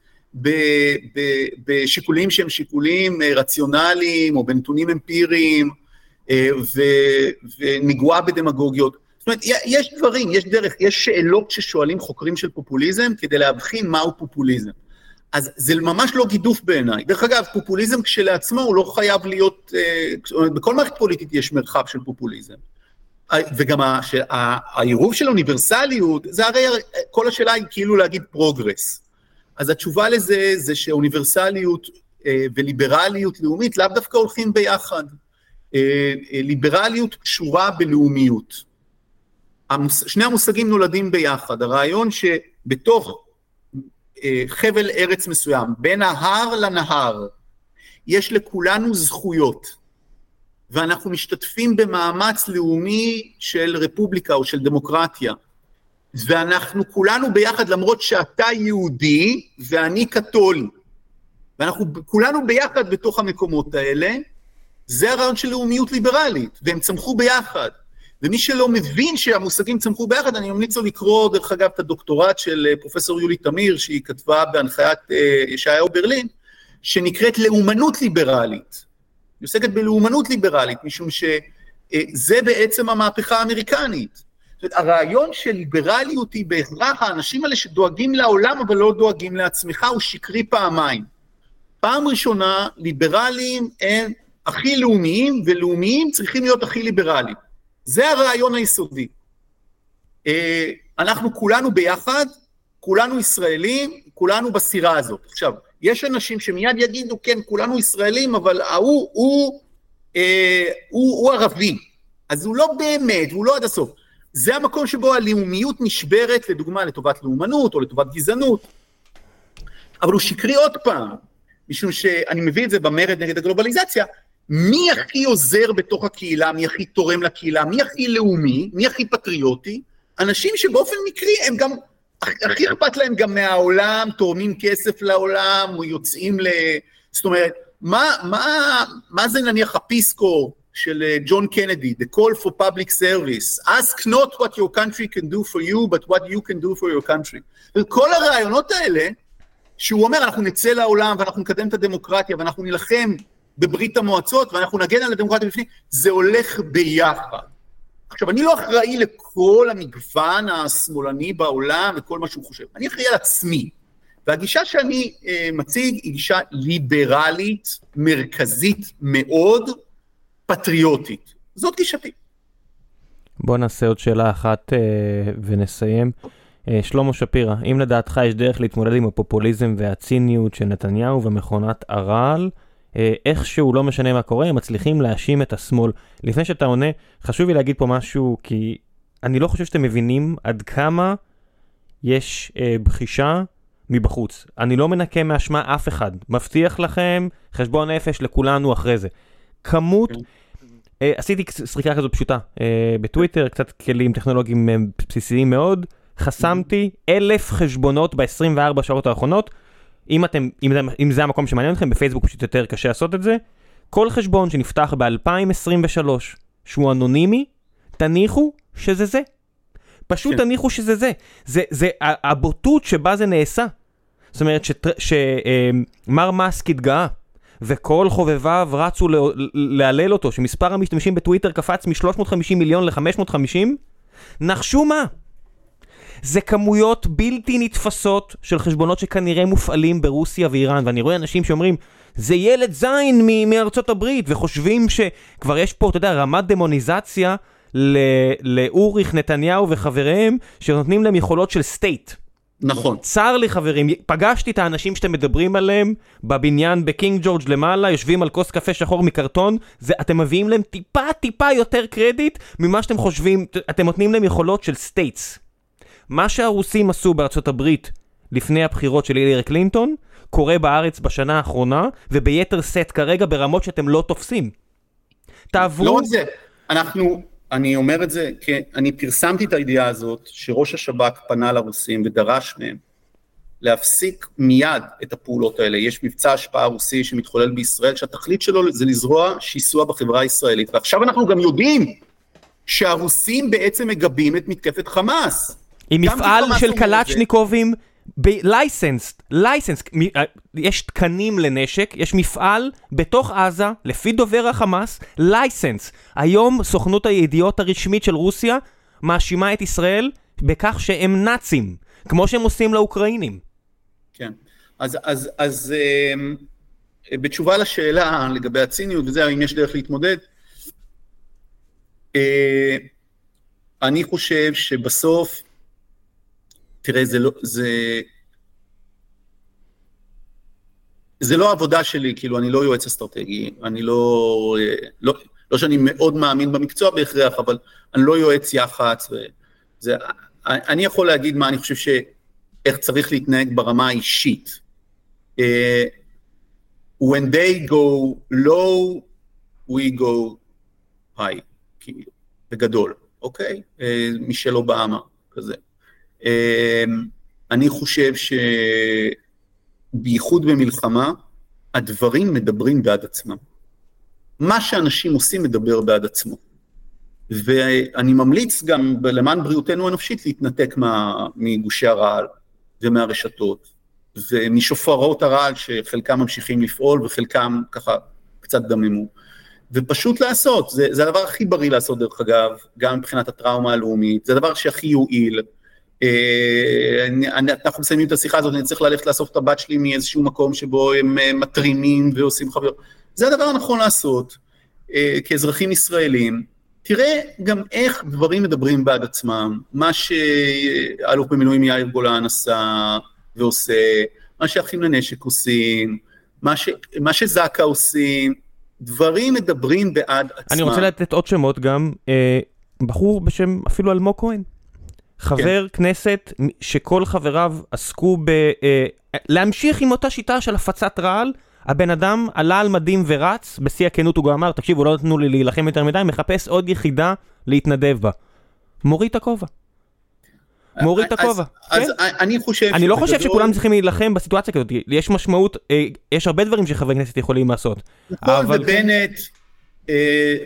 בשיקולים שהם שיקולים אה, רציונליים או בנתונים אמפיריים אה, ו- ונגועה בדמגוגיות. זאת אומרת, יש דברים, יש דרך, יש שאלות ששואלים חוקרים של פופוליזם כדי להבחין מהו פופוליזם. אז זה ממש לא גידוף בעיניי. דרך אגב, פופוליזם כשלעצמו הוא לא חייב להיות, אה, בכל מערכת פוליטית יש מרחב של פופוליזם. וגם העירוב של אוניברסליות, זה הרי כל השאלה היא כאילו להגיד progress. אז התשובה לזה זה שאוניברסליות אה, וליברליות לאומית לאו דווקא הולכים ביחד. אה, אה, ליברליות קשורה בלאומיות. המוס... שני המושגים נולדים ביחד. הרעיון שבתוך חבל ארץ מסוים, בין ההר לנהר, יש לכולנו זכויות, ואנחנו משתתפים במאמץ לאומי של רפובליקה או של דמוקרטיה. ואנחנו כולנו ביחד, למרות שאתה יהודי ואני קתולי, ואנחנו כולנו ביחד בתוך המקומות האלה, זה הרעיון של לאומיות ליברלית, והם צמחו ביחד. ומי שלא מבין שהמושגים צמחו ביחד, אני ממליץ לו לקרוא, דרך אגב, את הדוקטורט של אה, פרופסור יולי תמיר, שהיא כתבה בהנחיית אה, ישעיהו ברלין, שנקראת לאומנות ליברלית. היא עוסקת בלאומנות ליברלית, משום שזה בעצם המהפכה האמריקנית. הרעיון של ליברליות היא בהכרח האנשים האלה שדואגים לעולם אבל לא דואגים לעצמך, הוא שקרי פעמיים. פעם ראשונה, ליברלים הם הכי לאומיים, ולאומיים צריכים להיות הכי ליברליים. זה הרעיון היסודי. אה, אנחנו כולנו ביחד, כולנו ישראלים, כולנו בסירה הזאת. עכשיו, יש אנשים שמיד יגידו, כן, כולנו ישראלים, אבל ההוא הוא, אה, הוא, הוא ערבי. אז הוא לא באמת, הוא לא עד הסוף. זה המקום שבו הלאומיות נשברת, לדוגמה, לטובת לאומנות או לטובת גזענות. אבל הוא שקרי עוד פעם, משום שאני מביא את זה במרד נגד הגלובליזציה, מי הכי עוזר בתוך הקהילה, מי הכי תורם לקהילה, מי הכי לאומי, מי הכי פטריוטי? אנשים שבאופן מקרי הם גם, הכי אכפת להם גם מהעולם, תורמים כסף לעולם, או יוצאים ל... זאת אומרת, מה, מה, מה זה נניח הפיסקור של אה, ג'ון קנדי, The Call for Public Service, Ask not what your country can do for you, but what you can do for your country. כל הרעיונות האלה, שהוא אומר, אנחנו נצא לעולם ואנחנו נקדם את הדמוקרטיה ואנחנו נילחם בברית המועצות ואנחנו נגן על הדמוקרטיה בפנים, זה הולך ביחד. עכשיו, אני לא אחראי לכל המגוון השמאלני בעולם וכל מה שהוא חושב, אני אחראי על עצמי. והגישה שאני אה, מציג היא גישה ליברלית, מרכזית מאוד, פטריוטית. זאת גישתי. בוא נעשה עוד שאלה אחת אה, ונסיים. אה, שלמה שפירא, אם לדעתך יש דרך להתמודד עם הפופוליזם והציניות של נתניהו ומכונת הרעל, אה, איכשהו לא משנה מה קורה, הם מצליחים להאשים את השמאל. לפני שאתה עונה, חשוב לי להגיד פה משהו, כי אני לא חושב שאתם מבינים עד כמה יש אה, בחישה מבחוץ. אני לא מנקה מאשמה אף אחד. מבטיח לכם, חשבון נפש לכולנו אחרי זה. כמות... אה, עשיתי סריקה כזאת פשוטה אה, בטוויטר, קצת כלים טכנולוגיים אה, בסיסיים מאוד, חסמתי אלף חשבונות ב-24 שעות האחרונות. אם אתם, אם זה, אם זה המקום שמעניין אתכם, בפייסבוק פשוט יותר קשה לעשות את זה. כל חשבון שנפתח ב-2023 שהוא אנונימי, תניחו שזה זה. פשוט כן. תניחו שזה זה. זה, זה הבוטות שבה זה נעשה. זאת אומרת שמר מאסק התגאה, וכל חובביו רצו להלל אותו, שמספר המשתמשים בטוויטר קפץ מ-350 מיליון ל-550, נחשו מה? זה כמויות בלתי נתפסות של חשבונות שכנראה מופעלים ברוסיה ואיראן, ואני רואה אנשים שאומרים, זה ילד זין מארצות הברית, וחושבים שכבר יש פה, אתה יודע, רמת דמוניזציה לאוריך נתניהו וחבריהם, שנותנים להם יכולות של סטייט. נכון. צר לי חברים, פגשתי את האנשים שאתם מדברים עליהם בבניין בקינג ג'ורג' למעלה, יושבים על כוס קפה שחור מקרטון, זה, אתם מביאים להם טיפה טיפה יותר קרדיט ממה שאתם חושבים, אתם נותנים להם יכולות של states. מה שהרוסים עשו בארצות הברית לפני הבחירות של הילרי קלינטון, קורה בארץ בשנה האחרונה, וביתר שאת כרגע ברמות שאתם לא תופסים. תעברו... לא רק זה, אנחנו, אני אומר את זה, כי אני פרסמתי את הידיעה הזאת, שראש השב"כ פנה לרוסים ודרש מהם להפסיק מיד את הפעולות האלה. יש מבצע השפעה רוסי שמתחולל בישראל, שהתכלית שלו זה לזרוע שיסוע בחברה הישראלית. ועכשיו אנחנו גם יודעים שהרוסים בעצם מגבים את מתקפת חמאס. עם מפעל של קלצ'ניקובים ב-license, license, אה, יש תקנים לנשק, יש מפעל בתוך עזה, לפי דובר החמאס, license. היום סוכנות הידיעות הרשמית של רוסיה מאשימה את ישראל בכך שהם נאצים, כמו שהם עושים לאוקראינים. כן, אז, אז, אז אה, בתשובה לשאלה לגבי הציניות וזה, האם יש דרך להתמודד, אה, אני חושב שבסוף תראה, זה לא, זה... זה לא עבודה שלי, כאילו, אני לא יועץ אסטרטגי, אני לא... לא, לא שאני מאוד מאמין במקצוע בהכרח, אבל אני לא יועץ יח"צ. וזה, אני יכול להגיד מה אני חושב ש... איך צריך להתנהג ברמה האישית. Uh, when they go low, we go high, כאילו, בגדול, אוקיי? Uh, מישל אובמה, כזה. אמ, אני חושב שבייחוד במלחמה, הדברים מדברים בעד עצמם. מה שאנשים עושים מדבר בעד עצמו. ואני ממליץ גם למען בריאותנו הנפשית להתנתק מה, מגושי הרעל ומהרשתות ומשופרות הרעל שחלקם ממשיכים לפעול וחלקם ככה קצת דממו. ופשוט לעשות, זה, זה הדבר הכי בריא לעשות דרך אגב, גם מבחינת הטראומה הלאומית, זה הדבר שהכי יועיל. אה, אנחנו מסיימים את השיחה הזאת, אני צריך ללכת לאסוף את הבת שלי מאיזשהו מקום שבו הם אה, מתרימים ועושים חבר... זה הדבר הנכון לעשות אה, כאזרחים ישראלים. תראה גם איך דברים מדברים בעד עצמם, מה שאלוף במילואים יאיר גולן עשה ועושה, מה שאחים לנשק עושים, מה, ש... מה שזק"א עושים, דברים מדברים בעד עצמם. אני רוצה לתת עוד שמות גם, אה, בחור בשם אפילו אלמוג כהן. חבר כן. כנסת שכל חבריו עסקו ב... אה, להמשיך עם אותה שיטה של הפצת רעל, הבן אדם עלה על מדים ורץ, בשיא הכנות הוא גם אמר, תקשיבו, לא נתנו לי להילחם יותר מדי, מחפש עוד יחידה להתנדב בה. מוריד את הכובע. מוריד את הכובע. אז כן? אני חושב... אני לא חושב שכולם צריכים להילחם בסיטואציה כזאת, יש משמעות, אה, יש הרבה דברים שחברי כנסת יכולים לעשות. נכון, ובנט... אה,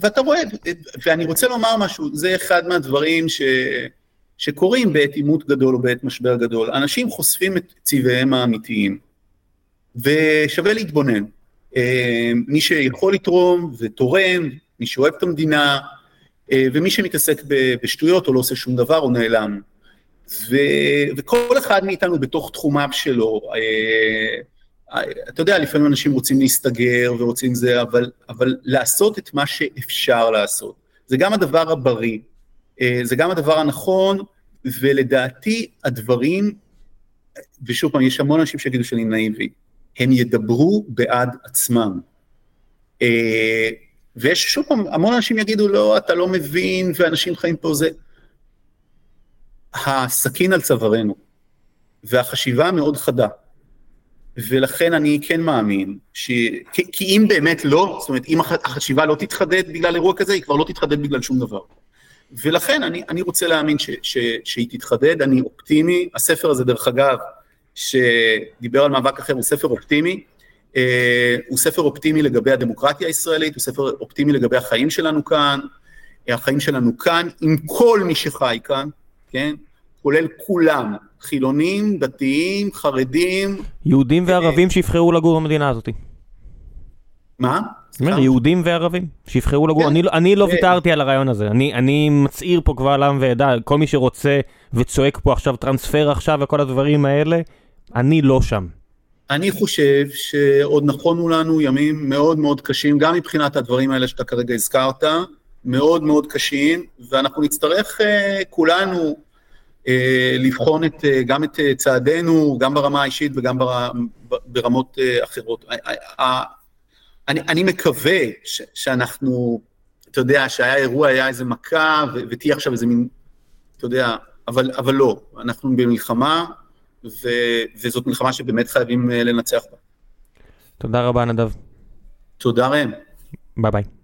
ואתה רואה, ואני רוצה לומר משהו, זה אחד מהדברים ש, שקורים בעת עימות גדול או בעת משבר גדול. אנשים חושפים את צבעיהם האמיתיים, ושווה להתבונן. אה, מי שיכול לתרום ותורם, מי שאוהב את המדינה, אה, ומי שמתעסק בשטויות או לא עושה שום דבר, הוא נעלם. ו, וכל אחד מאיתנו בתוך תחומיו שלו, אתה יודע, לפעמים אנשים רוצים להסתגר ורוצים זה, אבל, אבל לעשות את מה שאפשר לעשות. זה גם הדבר הבריא, אה, זה גם הדבר הנכון, ולדעתי הדברים, ושוב פעם, יש המון אנשים שיגידו שאני נאיבי, הם ידברו בעד עצמם. אה, ויש שוב פעם, המון אנשים יגידו, לא, אתה לא מבין, ואנשים חיים פה זה... הסכין על צווארנו, והחשיבה המאוד חדה, ולכן אני כן מאמין, ש... כי, כי אם באמת לא, זאת אומרת, אם החשיבה לא תתחדד בגלל אירוע כזה, היא כבר לא תתחדד בגלל שום דבר. ולכן אני, אני רוצה להאמין ש, ש, שהיא תתחדד, אני אופטימי, הספר הזה דרך אגב, שדיבר על מאבק אחר, הוא ספר אופטימי, אה, הוא ספר אופטימי לגבי הדמוקרטיה הישראלית, הוא ספר אופטימי לגבי החיים שלנו כאן, החיים שלנו כאן, עם כל מי שחי כאן, כן? כולל כולם, חילונים, דתיים, חרדים. יהודים וערבים שיבחרו לגור במדינה הזאת. מה? אומר, יהודים וערבים שיבחרו לגור, כן. אני, לא- אני לא ויתרתי על הרעיון הזה, אני, אני מצהיר פה קבל עם ועדה, כל מי שרוצה וצועק פה עכשיו טרנספר עכשיו וכל הדברים האלה, אני לא שם. אני חושב שעוד נכונו לנו ימים מאוד מאוד קשים, גם מבחינת הדברים האלה שאתה כרגע הזכרת, מאוד מאוד קשים, ואנחנו נצטרך uh, כולנו לבחון את, uh, גם את uh, צעדינו, גם ברמה האישית וגם בר, ברמות אחרות. אני, אני מקווה ש, שאנחנו, אתה יודע, שהיה אירוע, היה איזה מכה, ו, ותהיה עכשיו איזה מין, אתה יודע, אבל, אבל לא, אנחנו במלחמה, ו, וזאת מלחמה שבאמת חייבים לנצח בה. תודה רבה, נדב. תודה, ראם. ביי ביי.